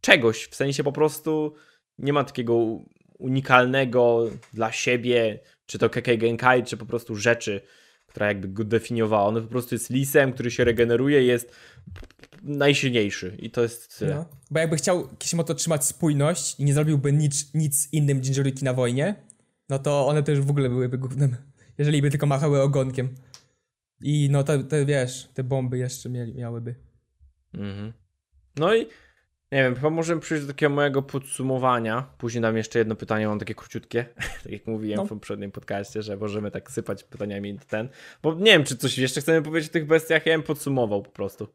czegoś, w sensie po prostu nie ma takiego unikalnego dla siebie, czy to Kekkei Genkai, czy po prostu rzeczy, która jakby go definiowała. On po prostu jest lisem, który się regeneruje, jest najsilniejszy i to jest tyle. No. Bo jakby chciał Kishimoto trzymać spójność i nie zrobiłby nic, nic innym Jinjuriki na wojnie, no to one też w ogóle byłyby gównem, jeżeli by tylko machały ogonkiem. I no te, te wiesz, te bomby jeszcze miałyby. Mhm. No i nie wiem, chyba możemy przejść do takiego mojego podsumowania. Później dam jeszcze jedno pytanie, mam takie króciutkie, tak jak mówiłem No. w poprzednim podcaście, że możemy tak sypać pytaniami ten. Bo nie wiem, czy coś jeszcze chcemy powiedzieć o tych bestiach, ja bym podsumował po prostu.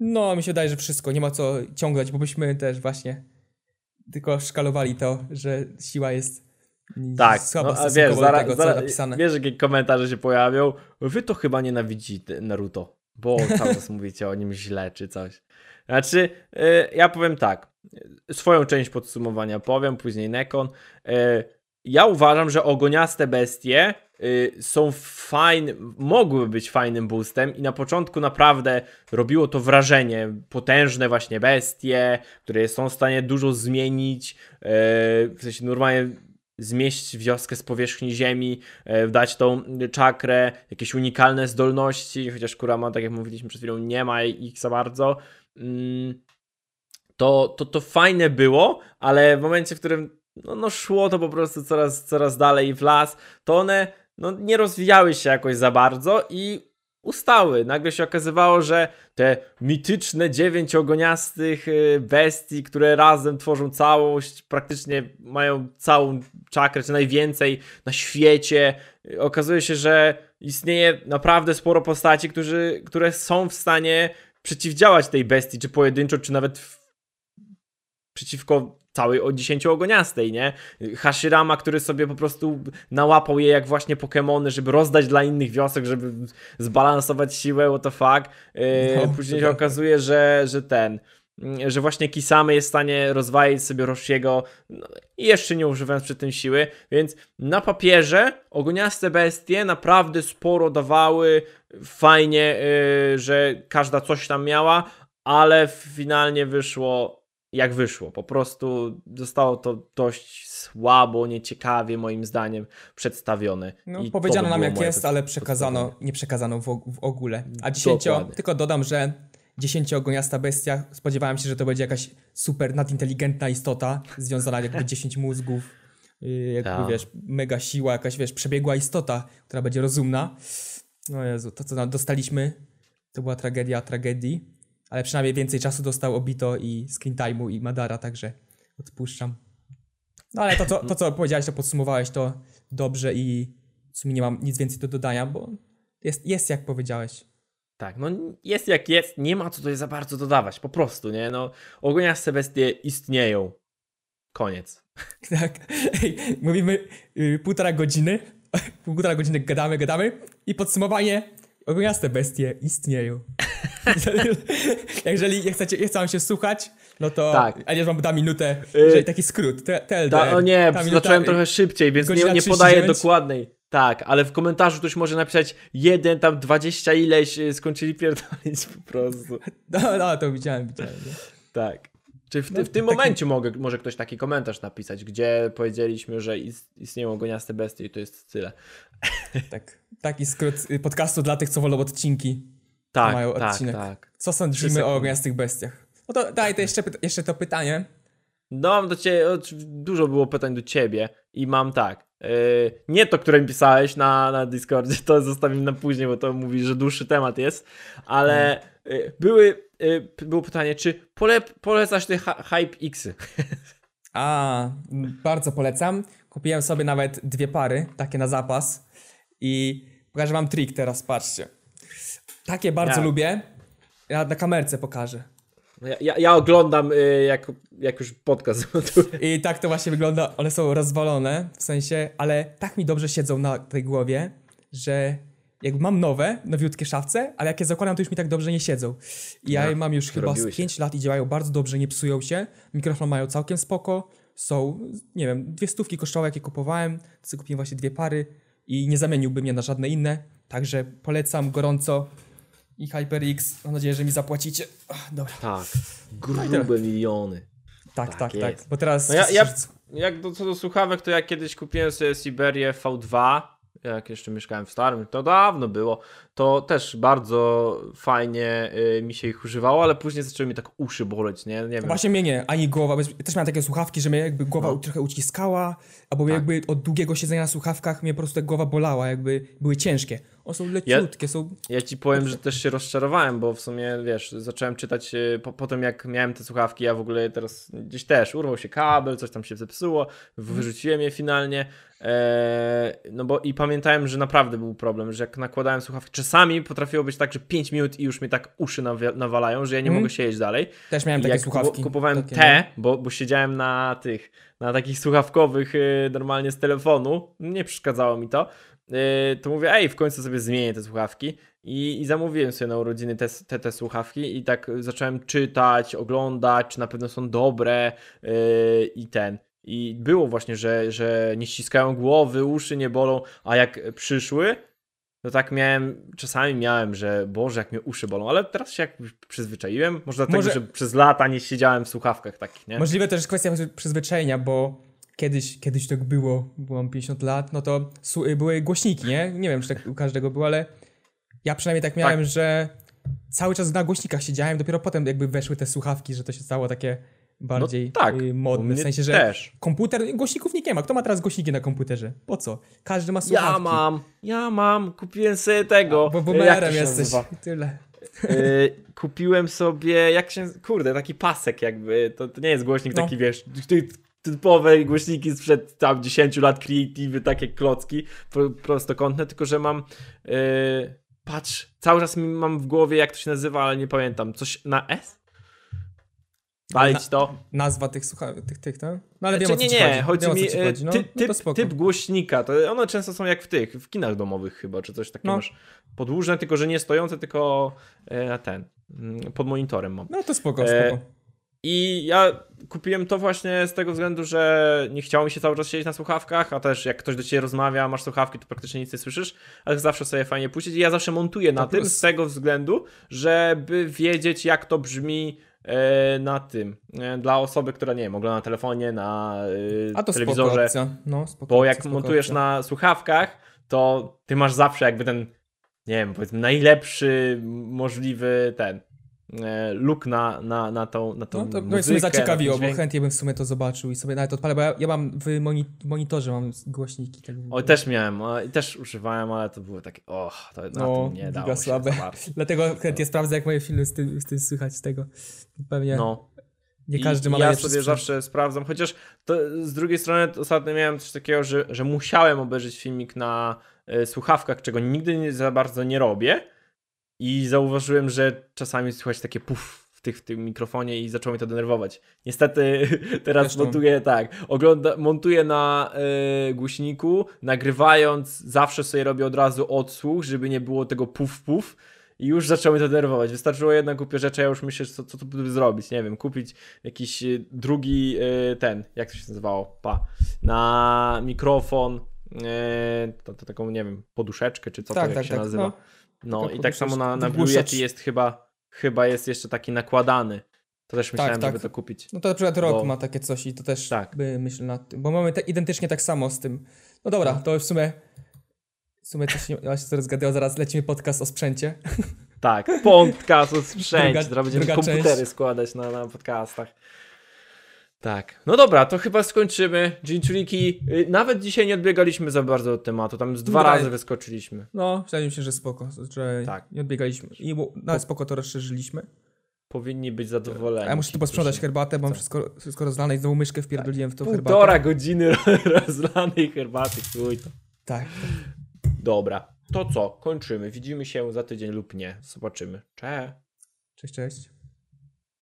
No, mi się wydaje, że wszystko, nie ma co ciągnąć, bo byśmy też właśnie tylko szkalowali to, że siła jest Tak, słaba no, a stosunkowo wiesz, zaraz, tego, zaraz, napisane. wiesz, jakie komentarze się pojawią. Wy to chyba nienawidzicie Naruto, bo cały czas mówicie o nim źle czy coś. Znaczy, y, ja powiem tak. Swoją część podsumowania powiem, później Nekon. Y, ja uważam, że ogoniaste bestie y, są fajne, mogły być fajnym boostem i na początku naprawdę robiło to wrażenie. Potężne właśnie bestie, które są w stanie dużo zmienić, w sensie normalnie zmieść wioskę z powierzchni ziemi, e, dać tą czakrę, jakieś unikalne zdolności, chociaż Kurama, tak jak mówiliśmy przed chwilą, nie ma ich za bardzo. Mm, To, to, to fajne było, ale w momencie, w którym no, no szło to po prostu coraz, coraz dalej w las, to one no, nie rozwijały się jakoś za bardzo i ustały. Nagle się okazywało, że te mityczne dziewięć ogoniastych y, bestii, które razem tworzą całość, praktycznie mają całą czakrę, czy najwięcej na świecie. Y, Okazuje się, że istnieje naprawdę sporo postaci, którzy, które są w stanie przeciwdziałać tej bestii, czy pojedynczo, czy nawet w, przeciwko całej o 10 ogoniastej, nie? Hashirama, który sobie po prostu nałapał je jak właśnie Pokemony, żeby rozdać dla innych wiosek, żeby zbalansować siłę, what the fuck. Yy, No, później się tak. okazuje, że, że ten, mm, że właśnie Kisame jest w stanie rozwalić sobie Roshiego no, i jeszcze nie używając przy tym siły, więc na papierze ogoniaste bestie naprawdę sporo dawały, fajnie, yy, że każda coś tam miała, ale finalnie wyszło jak wyszło. Po prostu zostało to dość słabo, nieciekawie moim zdaniem przedstawione. No, I powiedziano nam jak jest, ale przekazano, nie przekazano w, w ogóle. A dziesięcio, Dokładnie. tylko dodam, że dziesięciogoniasta bestia, spodziewałem się, że to będzie jakaś super nadinteligentna istota, związana jakby 10 mózgów, yy, jakby Tak. wiesz, mega siła, jakaś wiesz, przebiegła istota, która będzie rozumna. No Jezu, to co dostaliśmy, to była tragedia tragedii, ale przynajmniej więcej czasu dostał Obito i Screen Time'u i Madara, także odpuszczam. No ale to, co- to, co powiedziałeś, to podsumowałeś to dobrze i w sumie nie mam nic więcej do dodania, bo jest, jest jak powiedziałeś. Tak, no jest jak jest, nie ma co tutaj za bardzo dodawać, po prostu, nie? No, ogoniaste bestie istnieją. Koniec. Tak. Mówimy y, półtora godziny, półtora godziny gadamy, gadamy i podsumowanie ogoniaste bestie istnieją. Jeżeli nie chcecie, nie chcą się słuchać, no to Tak. a nie wam da minutę, Y, jeżeli taki skrót, T- TLDR. Ta, o nie, zacząłem trochę szybciej, więc nie, nie podaję 39. dokładnej. Tak, ale w komentarzu ktoś może napisać jeden, tam 20 ileś, y, skończyli pierdolić po prostu. No, no, to widziałem, widziałem. Nie? Tak. Czy w, No, w tym taki- momencie mogę, może ktoś taki komentarz napisać, gdzie powiedzieliśmy, że is, istnieją ogoniaste bestie i to jest tyle. Tak. Taki skrót y, podcastu dla tych, co wolą odcinki. Tak, mają tak, odcinek. tak. Co sądzimy o ogniastych bestiach? No to daj to jeszcze, jeszcze to pytanie. No, mam do ciebie, dużo było pytań do ciebie i mam tak. Yy, nie to, które mi pisałeś na, na Discordzie, to zostawimy na później, bo to mówi, że dłuższy temat jest, ale yy, były, yy, było pytanie, czy pole, polecasz hy- Hype X? A, bardzo polecam. Kupiłem sobie nawet dwie pary, takie na zapas. I pokażę wam trik teraz, patrzcie. Takie bardzo Ja- lubię. Ja na kamerce pokażę. Ja, ja, ja oglądam, yy, jak, jak już podcast. I tak to właśnie wygląda. One są rozwalone, w sensie, ale tak mi dobrze siedzą na tej głowie, że jakby mam nowe, nowiutkie szafce, ale jak je zakładam, to już mi tak dobrze nie siedzą. I ja No, je mam już chyba z wyrobiły się. 5 lat i działają bardzo dobrze, nie psują się. Mikrofon mają całkiem spoko. Są, nie wiem, dwie stówki kosztowały, jakie kupowałem. To sobie kupiłem właśnie dwie pary i nie zamieniłbym je na żadne inne. Także polecam gorąco. I HyperX, mam nadzieję, że mi zapłacicie. Ach, dobra. Tak, grube miliony. Tak, Tak tak, tak. Bo teraz No ja, ja, jak do, co do słuchawek, to ja kiedyś kupiłem sobie Siberię V2, jak jeszcze mieszkałem w starym, to dawno było, to też bardzo fajnie y, mi się ich używało, ale później zaczęły mi tak uszy boleć, nie? Nie wiem. Właśnie mnie nie, ani głowa. Ja też miałem takie słuchawki, że mnie jakby głowa No. trochę uciskała, albo Tak. jakby od długiego siedzenia na słuchawkach mnie po prostu głowa bolała, jakby były ciężkie. One są leciutkie, są... Ja ci powiem, że też się rozczarowałem, bo w sumie, wiesz, zacząłem czytać y, po, po tym, jak miałem te słuchawki, ja w ogóle teraz gdzieś też urwał się kabel, coś tam się zepsuło, wyrzuciłem je finalnie, eee, no bo i pamiętałem, że naprawdę był problem, że jak nakładałem słuchawki, czasami potrafiło być tak, że 5 minut i już mnie tak uszy nawi- nawalają, że ja nie Mhm. mogę siedzieć dalej. Też miałem I takie jak słuchawki. kupowałem takie, te, bo, bo siedziałem na tych, na takich słuchawkowych y, normalnie z telefonu, nie przeszkadzało mi to, y, to mówię, ej, w końcu sobie zmienię te słuchawki i, i zamówiłem sobie na urodziny te, te, te słuchawki i tak zacząłem czytać, oglądać, czy na pewno są dobre y, i ten. I było właśnie, że, że nie ściskają głowy, uszy nie bolą, a jak przyszły, to tak miałem, czasami miałem, że Boże, jak mnie uszy bolą, ale teraz się jak przyzwyczaiłem, może dlatego, Może- że przez lata nie siedziałem w słuchawkach takich, nie? Możliwe też jest kwestia przyzwyczajenia, bo kiedyś, kiedyś tak było, bo mam 50 lat, no to su- były głośniki, nie? Nie wiem, czy tak u każdego było, ale ja przynajmniej tak miałem, że cały czas na głośnikach siedziałem, dopiero potem jakby weszły te słuchawki, że to się stało takie bardziej no, tak, y, u modne, w sensie, że też. komputer, głośników nie ma. Kto ma teraz głośniki na komputerze? Po co? Każdy ma słuchawki. Ja mam, ja mam, kupiłem sobie tego. Bo jak boomerem jesteś. Tyle. Y, kupiłem sobie, jak się, kurde, taki pasek jakby, to, to nie jest głośnik No. taki, wiesz, ty, typowe głośniki sprzed tam 10 lat Creative, takie klocki, pro, prostokątne, tylko że mam, y, patrz, cały czas mi mam w głowie, jak to się nazywa, ale nie pamiętam, coś na S? Walić to? Nazwa tych słuchawek, tych, tych, tak? No ale wiem Znaczy, o co nie, nie, chodzi. chodzi wiem, mi e, chodzi. No, ty, no typ, to spoko. typ głośnika. To one często są jak w tych, w kinach domowych chyba, czy coś takiego No. masz podłużne, tylko że nie stojące, tylko e, na ten, mm, pod monitorem mam. No to spoko, E, spoko. I ja kupiłem to właśnie z tego względu, że nie chciało mi się cały czas siedzieć na słuchawkach, a też jak ktoś do ciebie rozmawia, masz słuchawki, to praktycznie nic nie słyszysz, ale zawsze sobie fajnie puścić. I ja zawsze montuję na To tym plus. z tego względu, żeby wiedzieć, jak to brzmi na tym. E, dla osoby, która nie wiem, ogląda na telefonie, na e, A to spoko telewizorze. opcja. No, spoko Bo jak spoko montujesz opcja. na słuchawkach, to ty masz zawsze jakby ten, nie wiem, powiedzmy najlepszy możliwy ten e, look na, na, na tą na tą No to muzykę, mnie zaciekawiło, bo chętnie bym w sumie to zobaczył i sobie nawet odpalę, bo ja, ja mam w moni monitorze mam głośniki. Tak O, też miałem, i też używałem, ale to było takie, och, to na No, tym nie dało się słabe. Dlatego chętnie sprawdzę, jak moje filmy z tym, z tym słychać z tego. Pewnie No. nie każdy i ma Ja sobie sprzęt. zawsze sprawdzam, chociaż to, z drugiej strony ostatnio miałem coś takiego, że, że musiałem obejrzeć filmik na e, słuchawkach, czego nigdy nie, za bardzo nie robię i zauważyłem, że czasami słychać takie puf w, tych, w tym mikrofonie i zaczęło mnie to denerwować. Niestety teraz to. montuję tak, ogląda, montuję na e, głośniku, nagrywając zawsze sobie robię od razu odsłuch, żeby nie było tego puf puf i już zaczęło mnie to denerwować. Wystarczyło jedna głupia rzecz, a ja już myślę, co, co tu by zrobić, nie wiem, kupić jakiś y, drugi y, ten, jak to się nazywało, pa, na mikrofon, to, to taką, nie wiem, poduszeczkę, czy co Tak, to tak, się tak, nazywa. no. No, i tak samo na, na Blue. Yeti jest chyba, chyba jest jeszcze taki nakładany. To też myślałem, tak. żeby to kupić. No to na przykład rok Bo- ma takie coś i to też Tak. by myślę nad tym, bo mamy te, identycznie tak samo z tym. No dobra, to w sumie w sumie coś nie, ja się teraz zgaduję, zaraz lecimy podcast o sprzęcie. Tak, podcast o sprzęcie. Druga- Teraz będziemy druga komputery część. składać na, na podcastach. Tak. No dobra, to chyba skończymy. Dżinczuliki, y, nawet dzisiaj nie odbiegaliśmy za bardzo od tematu. Tam z dwa Dobra. razy wyskoczyliśmy. No, wydaje mi się, że spoko, że Tak. nie odbiegaliśmy. I bo- nawet spoko to rozszerzyliśmy. Powinni być zadowoleni. A ja muszę tu posprzątać herbatę, bo mam wszystko, wszystko rozlane i znowu myszkę wpierdoliłem w tą herbatę. Półtora godziny rozlanej herbaty. Chuj to. Tak. Dobra. To co? Kończymy. Widzimy się za tydzień lub nie. Zobaczymy. Cześć. Cześć, cześć.